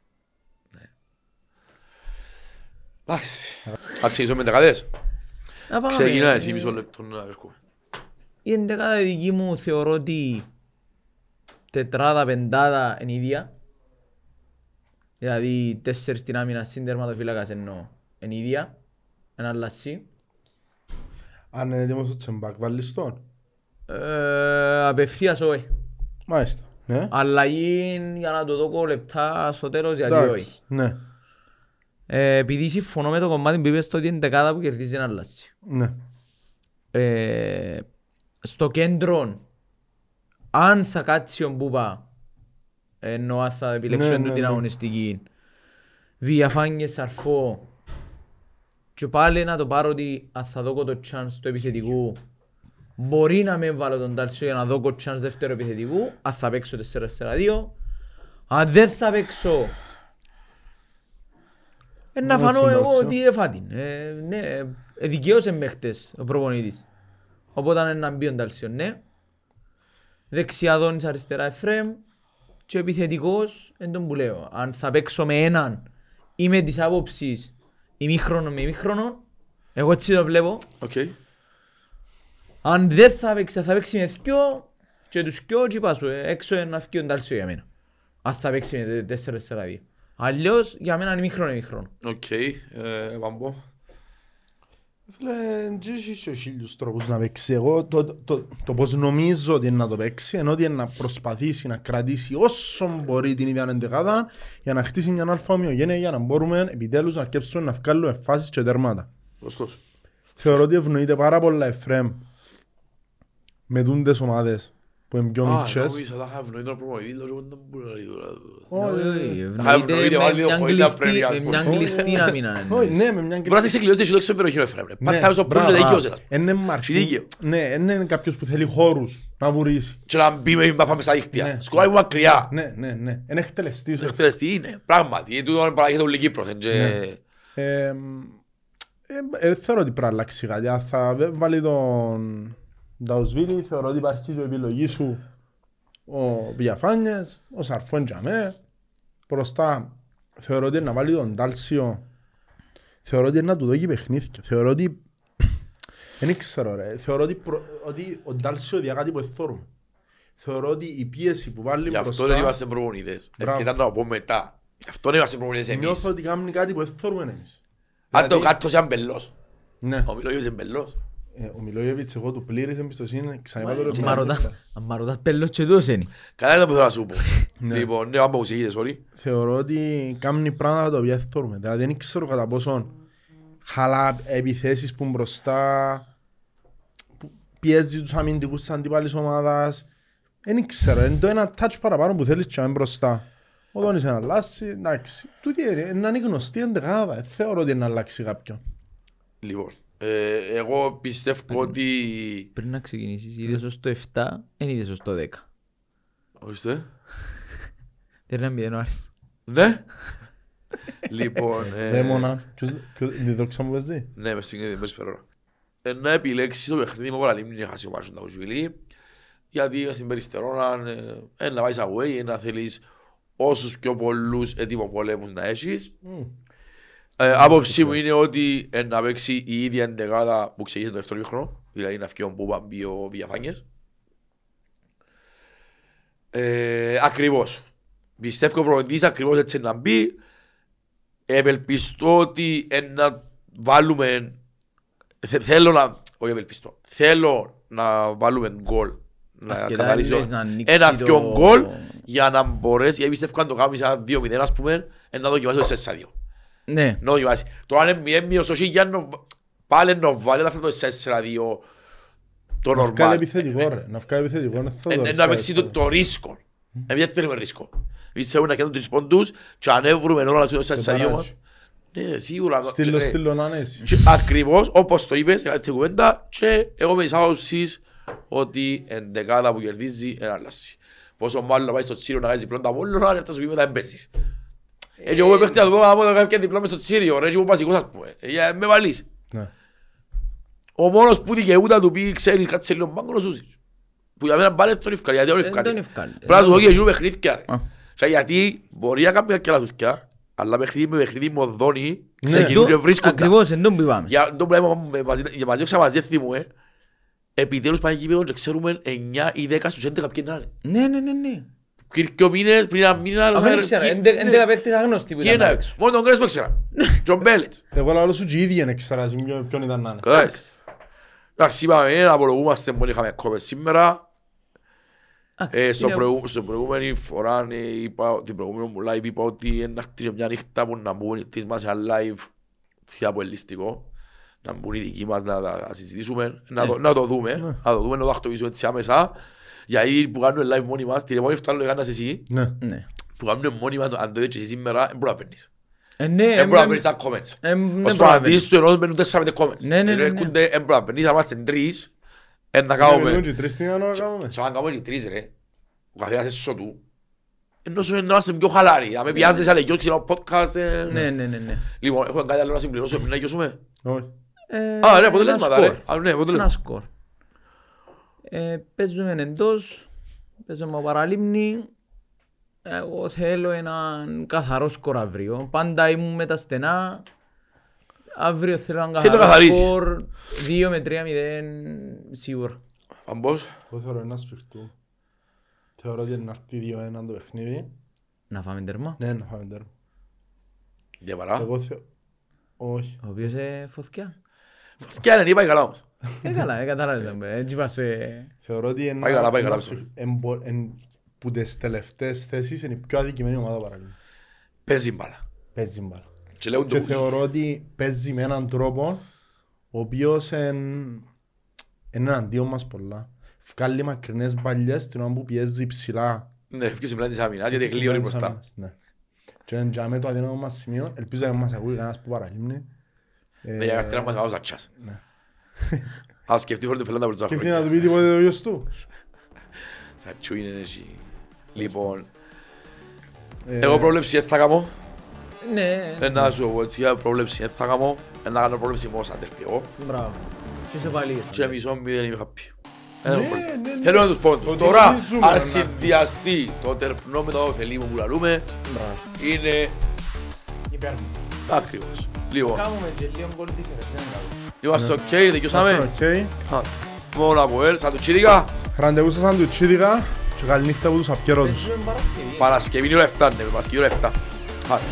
Εντάξει. Να ξεκινήσουμε με δεκαδές. Να πάμε. Ξεκινά Ε, εσύ μισό λεπτό να έρχομαι. Η εντεκάδα δική μου θεωρώ ότι τετράδα, πεντάδα είναι ίδια. Δηλαδή τέσσερις στην άμυνα συν τερματοφύλακας εννοώ είναι ίδια. Ένα αλλασί. Αν είναι έτοιμος ο Τσεμπάκ, βάλεις τον. Ε, απευθείας όχι. Μάλιστα. Ναι. Αλλαγή για να το δω λεπτά στο τέλος γιατί όχι. Εντάξει. Ναι. Ε, επειδή συμφωνώ με το κομμάτι που είπες το ότι είναι δεκάδα που κερδίζει ένα αλλασί. Ναι. ε, στο κέντρο αν θα κάτσει ο Μπούπα ενώ αν θα επιλέξω Ναι, ναι, ναι, την ναι. αγωνιστική Διαφάνιες Σαρφό και πάλι να το πάρω ότι αν θα δω το chance του επιθετικού Μπορεί να με βάλω τον Τάλσιο για να δω κοτσάνς δεύτερο επιθετικού, αν θα παίξω 4-4-2. Αν δεν θα παίξω, ε, να Εγώ φανώ στον εγώ Τάλσιο. ότι έφα την. Ε, ναι, ε, δικαίωσε με χτες ο προπονητής. Οπότε είναι να μπει ο Τάλσιο, ναι. Δεξιά Δόνης, αριστερά Εφρέμ. Και επιθετικός, εν τον που λέω. Αν θα παίξω με έναν ή με τις άποψεις ημίχρονο με ημίχρονο, εγώ έτσι το βλέπω. Οκ. Αν δεν θα παίξει, θα παίξει με δυο και τους δυο και είπα σου, ε, έξω ένα φκεί ο Ντάλσιο για μένα. Αν θα παίξει με 4-4-2. Αλλιώς για μένα είναι ημίχρονο ημίχρονο. Οκ. Ε, Πάμπο. Φίλε, δεν έχεις και χίλιους τρόπους να παίξει. Εγώ το, το, το, το πώς νομίζω ότι είναι να το παίξει, ενώ ότι είναι να προσπαθήσει να κρατήσει όσο μπορεί την ίδια εντεκάδα για να χτίσει μια αλφα ομοιογένεια για να μπορούμε επιτέλους να αρκέψουμε να βγάλουμε φάσεις και τέρματα. Σωστός. Θεωρώ ότι ευνοείται πάρα πολλά Εφρέμ με τούντες ομάδες που είναι πιο Α, μητσές. νόμιζα θα είχα ευνοεί τον προπονητή, λέω, «Δεν μπορεί να λέει τώρα». Όχι, ευνοείται ευνοείται με βάλει μια το χωρίς να κλειστή- πρέπει, ας με πούμε. μια κλειστή άμυνα. Όχι, ναι, με μια Μπορεί να της εκκλειώσει εσύ το ξέρω περιοχή, ρε φρέμ. Ναι, Πατάμε στο μπράβο. πούλο, δικαιός ένας. Είναι μαρκή. δίκαιο. Ναι, είναι κάποιος που θέλει χώρους να βουρήσει. Και να μπει με να πάμε στα δίχτυα. Ναι. Σκοράει που μακριά. Ναι, ναι, ναι. Είναι εκτελεστής. Είναι εκτελεστή, είναι. Πράγματι. Τούτο είναι παράγεται όλη η Κύπρος. εν και- Ε, ε, ε, θεωρώ ότι πρέπει να αλλάξει κάτι. Αν θα βε- βάλει τον Νταουσβίλη, θεωρώ ότι υπάρχει και η επιλογή σου ο Βιαφάνιες, ο Σαρφόν Τζαμέ. Μπροστά θεωρώ ότι να βάλει τον Τάλσιο. Θεωρώ ότι είναι να του δώσει παιχνίδια. Θεωρώ ότι... Δεν ξέρω ρε. Θεωρώ ότι, προ... ότι ο Τάλσιο διά κάτι που εθώρουμε. Θεωρώ ότι η πίεση που βάλει Γι' αυτό μπροστά... δεν είμαστε προπονητές. Ε, Μπράβο. Και ήταν να το πω μετά. Γι' αυτό δεν είμαστε προπονητές εμείς. Νιώθω ότι κάνει κάτι που εθώρουμε εμείς. Αν το Δηλαδή- κάτω σε μπελός. Ναι. Ο Μιλόγιος είναι μπελός. Ε, ο Μιλόγεβιτς εγώ του πλήρης εμπιστοσύνη ξαναείπα το Μα, ρε Αν μ' πράγμα. ρωτάς- αν μ' ρωτάς πέλος και τούτος είναι. Καλά είναι που θέλω να σου πω. Ναι. Λοιπόν, ναι, άμα ουσίγητες, sorry. Θεωρώ ότι κάνει πράγματα τα οποία θέλουμε. Δηλαδή δεν ξέρω κατά πόσον χαλά επιθέσεις που μπροστά που πιέζει τους αμυντικούς της αντίπαλης ομάδας. Δεν ξέρω, είναι το ένα touch παραπάνω που θέλεις και να είναι μπροστά. Ο Δόνης να αλλάξει, εντάξει. Τούτη είναι είναι να είναι γνωστή εντεγάδα. Δεν θεωρώ ότι είναι να αλλάξει κάποιον. Λοιπόν, ε, εγώ πιστεύω ότι... Πριν να ξεκινήσεις, είδες ως το 7, δεν είδες ως το 10. Ορίστε. Δεν είναι μηδέν ο Άρης. Ναι. Λοιπόν, ε, Δαίμονα. Ποιος- ποιος- Τη δόξα μου παίζει. Ναι, μες στην μες περόρα. Ε, να επιλέξεις το παιχνίδι με πολλά λίμνη να χάσει ο Μάρσον Ταουσβιλή. Γιατί μες στην περιστερώνα, ε, ε, να βάζεις away, ε, να θέλεις όσους πιο πολλούς έτοιμο πολέμους να έχεις. Ε, άποψή μου είναι ότι ε, να παίξει η ίδια εντεγάδα που ξεκίνησε το δεύτερο χρόνο, δηλαδή να φύγει ο Μπούμπα, μπει ο Βιαφάνιες. Ε, ακριβώς. Πιστεύω ο προπονητής ακριβώς έτσι να μπει. Ευελπιστώ ότι ε, να βάλουμε θε- θέλω να όχι ευελπιστώ θέλω να βάλουμε γκολ να Αρκετά καθαρίσω λες να ανοίξει ένα το- δυο γκολ για να μπορέσει γιατί πιστεύω αν το κάνουμε σαν 2-0 ας πούμε ε, να δοκιμάσει το 4-2 Ναι. να δοκιμάσει τώρα αν είναι μηδέν στο Σίγιαν πάλι να βάλει να θέλει το 4-2 το Να βγάλει normal επιθετικό ρε. Να βγάλει επιθετικό. δεν θα Ε, το ε, να ρίσκα παίξει το, έτσι. το ρίσκο εμείς δεν θέλουμε ρίσκο εμείς θέλουμε να κάνουμε τρεις πόντους και αν έβρουμε ώρα να το 4-2 μας παράγει. ναι σίγουρα Στείλω, Ε, στείλω να είναι εσύ. και ακριβώς όπως το είπες, για την κουβέντα και εγώ μες τις άποψεις ότι εν δεκάδα που κερδίζει ένα αλλάσει. Πόσο μάλλον να πάει στο τσίριο να κάνεις διπλό τα πόλο, να έρθει στο πίπεδα εμπέσεις. Έτσι εγώ παίχτη να το πω να πω να κάνω και διπλό μες στο τσίριο, ρε, και εγώ βασικός ας πούμε. Ε, για με βαλείς. Ναι. Ο μόνος που δικαιούται να του πει, ξέρεις, κάτσε λίγο μπάγκο, είναι ο Σούσης. Που για μένα πάλι τον ευκάλει, γιατί τον Δεν τον ευκάλει. ευκάλει. Πρέπει να του δώσει εκείνο παιχνίδια, ρε. Α. Και γιατί μπορεί να κάνει κάποια λαθούσκια, αλλά παιχνίδι με παιχνίδι μοδόνι, Ναι. ξεκινούν και βρίσκονται. Ακριβώς, εν τον που είπαμε. Για τον πράγμα με μαζί, για μαζί ξαμαζεύθη μου, ε. Επιτέλους πάει γήπεδο και ξέρουμε 9 ή 10 στους 11 ποιοι να είναι. Ναι, ναι, ναι, ναι. Πριν και ο μήνες, πριν ένα μήνα... Αφού δεν ξέρω, έντεκα παίκτες αγνώστοι που Ποιοι ήταν να είναι, παίξουν. μόνο τον Κρέσπο ξέρα. Τζον Μπέλετς. Εγώ λαλώ σου και οι ίδιοι δεν ξέρας ποιο- ποιον ήταν να είναι. Κατάλαβες. Εντάξει, είπαμε, ε, να απολογούμαστε που είχαμε κόπες σήμερα. Εντάξει, Ε, στο, είναι- προηγου, στο προηγούμενη φορά, ε, είπα, την προηγούμενη μου live, είπα ότι να έρθει μια νύχτα που να μπουν οι τις μας σε live θεία από ελιστικό. Να μπουν οι δικοί μας να τα συζητήσουμε, να, το, να το δούμε, να το δούμε, να το ακτοποιήσουμε έτσι άμεσα. Γιατί που κάνουμε live μόνοι μας, την επόμενη φορά το έκανας εσύ, Ναι. Ναι. που κάνουμε μόνοι μας, αν το έτσι εσύ σήμερα, δεν μπορεί να παίρνεις. Ε, ναι, Δεν ε, μπορεί να ε, παίρνεις τα comments. ε, δεν Ως μπορεί το να αντίστοιχο ενός μπαίνουν τέσσερα πέντε comments. Ναι, ναι, ναι, ναι. Έρχονται, δεν μπορεί να παίρνεις, αν είμαστε τρεις, Εν να Κάνουμε κάνουμε. λίγο και τρεις την ώρα κάνουμε; Και αν κάνουμε και τρεις ρε. Ο καθένας έσω του. Ενώ σου να είμαστε πιο χαλάροι. Αν με πιάζεις αλλά και ξύλο podcast. ε, Ναι, ναι, ναι, ναι. Λοιπόν, έχω κάτι άλλο να συμπληρώσω πριν να γιώσουμε. Όχι. Ε, Α, ναι, ένα αποτελέσματα σκορ. ρε. Α, ναι, Ένα αποτελέσματα. σκορ. Ε, παίζουμε εντός, παίζουμε από παραλίμνη. Εγώ θέλω έναν καθαρός σκορ αύριο. Πάντα ήμουν με τα στενά. Αύριο θέλω έναν Θέλω να καθαρό καθαρίσεις. σκορ. 2 με 3-0 σίγουρα. Αν πώς. Εγώ θεωρώ ένα σφιχτού. Θεωρώ ότι είναι να έρθει 2-1 το παιχνίδι. Να φάμε τέρμα. Ναι, να φάμε τέρμα. Για παρά. Εγώ θεω... Όχι. Ο οποίος ε, φωτιά. Και αν είναι, πάει καλά όμως. Ε, καλά, ε, κατάλαβες. ε, Έτσι είπα σε... Θεωρώ ότι είναι Πάει καλά, πάει καλά. ένας σφιχ- εν μπο- εν- που τις τελευταίες θέσεις είναι η πιο αδικημένη ομάδα παραλίμνη. Παίζει μπάλα. Παίζει μπάλα. Και λέω Και του. θεωρώ ότι παίζει με έναν τρόπο ο οποίος εν- είναι εναντίον μας πολλά. Βγάλει μακρινές μπαλιές την ώρα που πιέζει ψηλά. Ναι, ευκείς πλάτη της άμυνας γιατί γλύωρει μπροστά. Ναι. Και είναι για με το αδύναμο μας σημείο. Ελπίζω να μας ακούει κανένας που παραλίμνει. Ε, Ναι, για καρτέρα μας αγώσα τσάς. Ναι. Ας σκεφτεί φορά του φελάντα από Και τους ήθελε να του πει τίποτε ο γιος του. Θα τσου είναι έτσι. Λοιπόν, Ε, εγώ πρόβλεψη δεν θα κάνω. Ναι, Ε, Να σου πω έτσι, για πρόβλεψη δεν θα κάνω. Ε, Να κάνω πρόβλεψη μόνο σαν τερπί εγώ. μπράβο. Και σε πάλι. Και μισό μηδέν είμαι happy. Ε, Ναι, δεν έχω πρόβλημα. ναι, ναι. Θέλω να τους πω. Το Τώρα, νομίζουμε, αν να- συνδυαστεί το τερπνό με το ωφελή μου που λαλούμε, Μπράβο. είναι Υπέρ μου. ακριβώς. Λοιπόν, Κάνουμε και λίγο γκολ difference, δεν είναι είμαστε οκ, Είμαστε δικαιώσαμε. οκ. Α, Μόνο από ελ, σαν του τσίρικα. Ραντεβού σας αν του τσίδικα και καλή νύχτα από τους απκαιρώτους. Παίζουμε Παρασκευή. Παρασκευή είναι ώρα 7, ναι, Παρασκευή ώρα 7. Χάτς.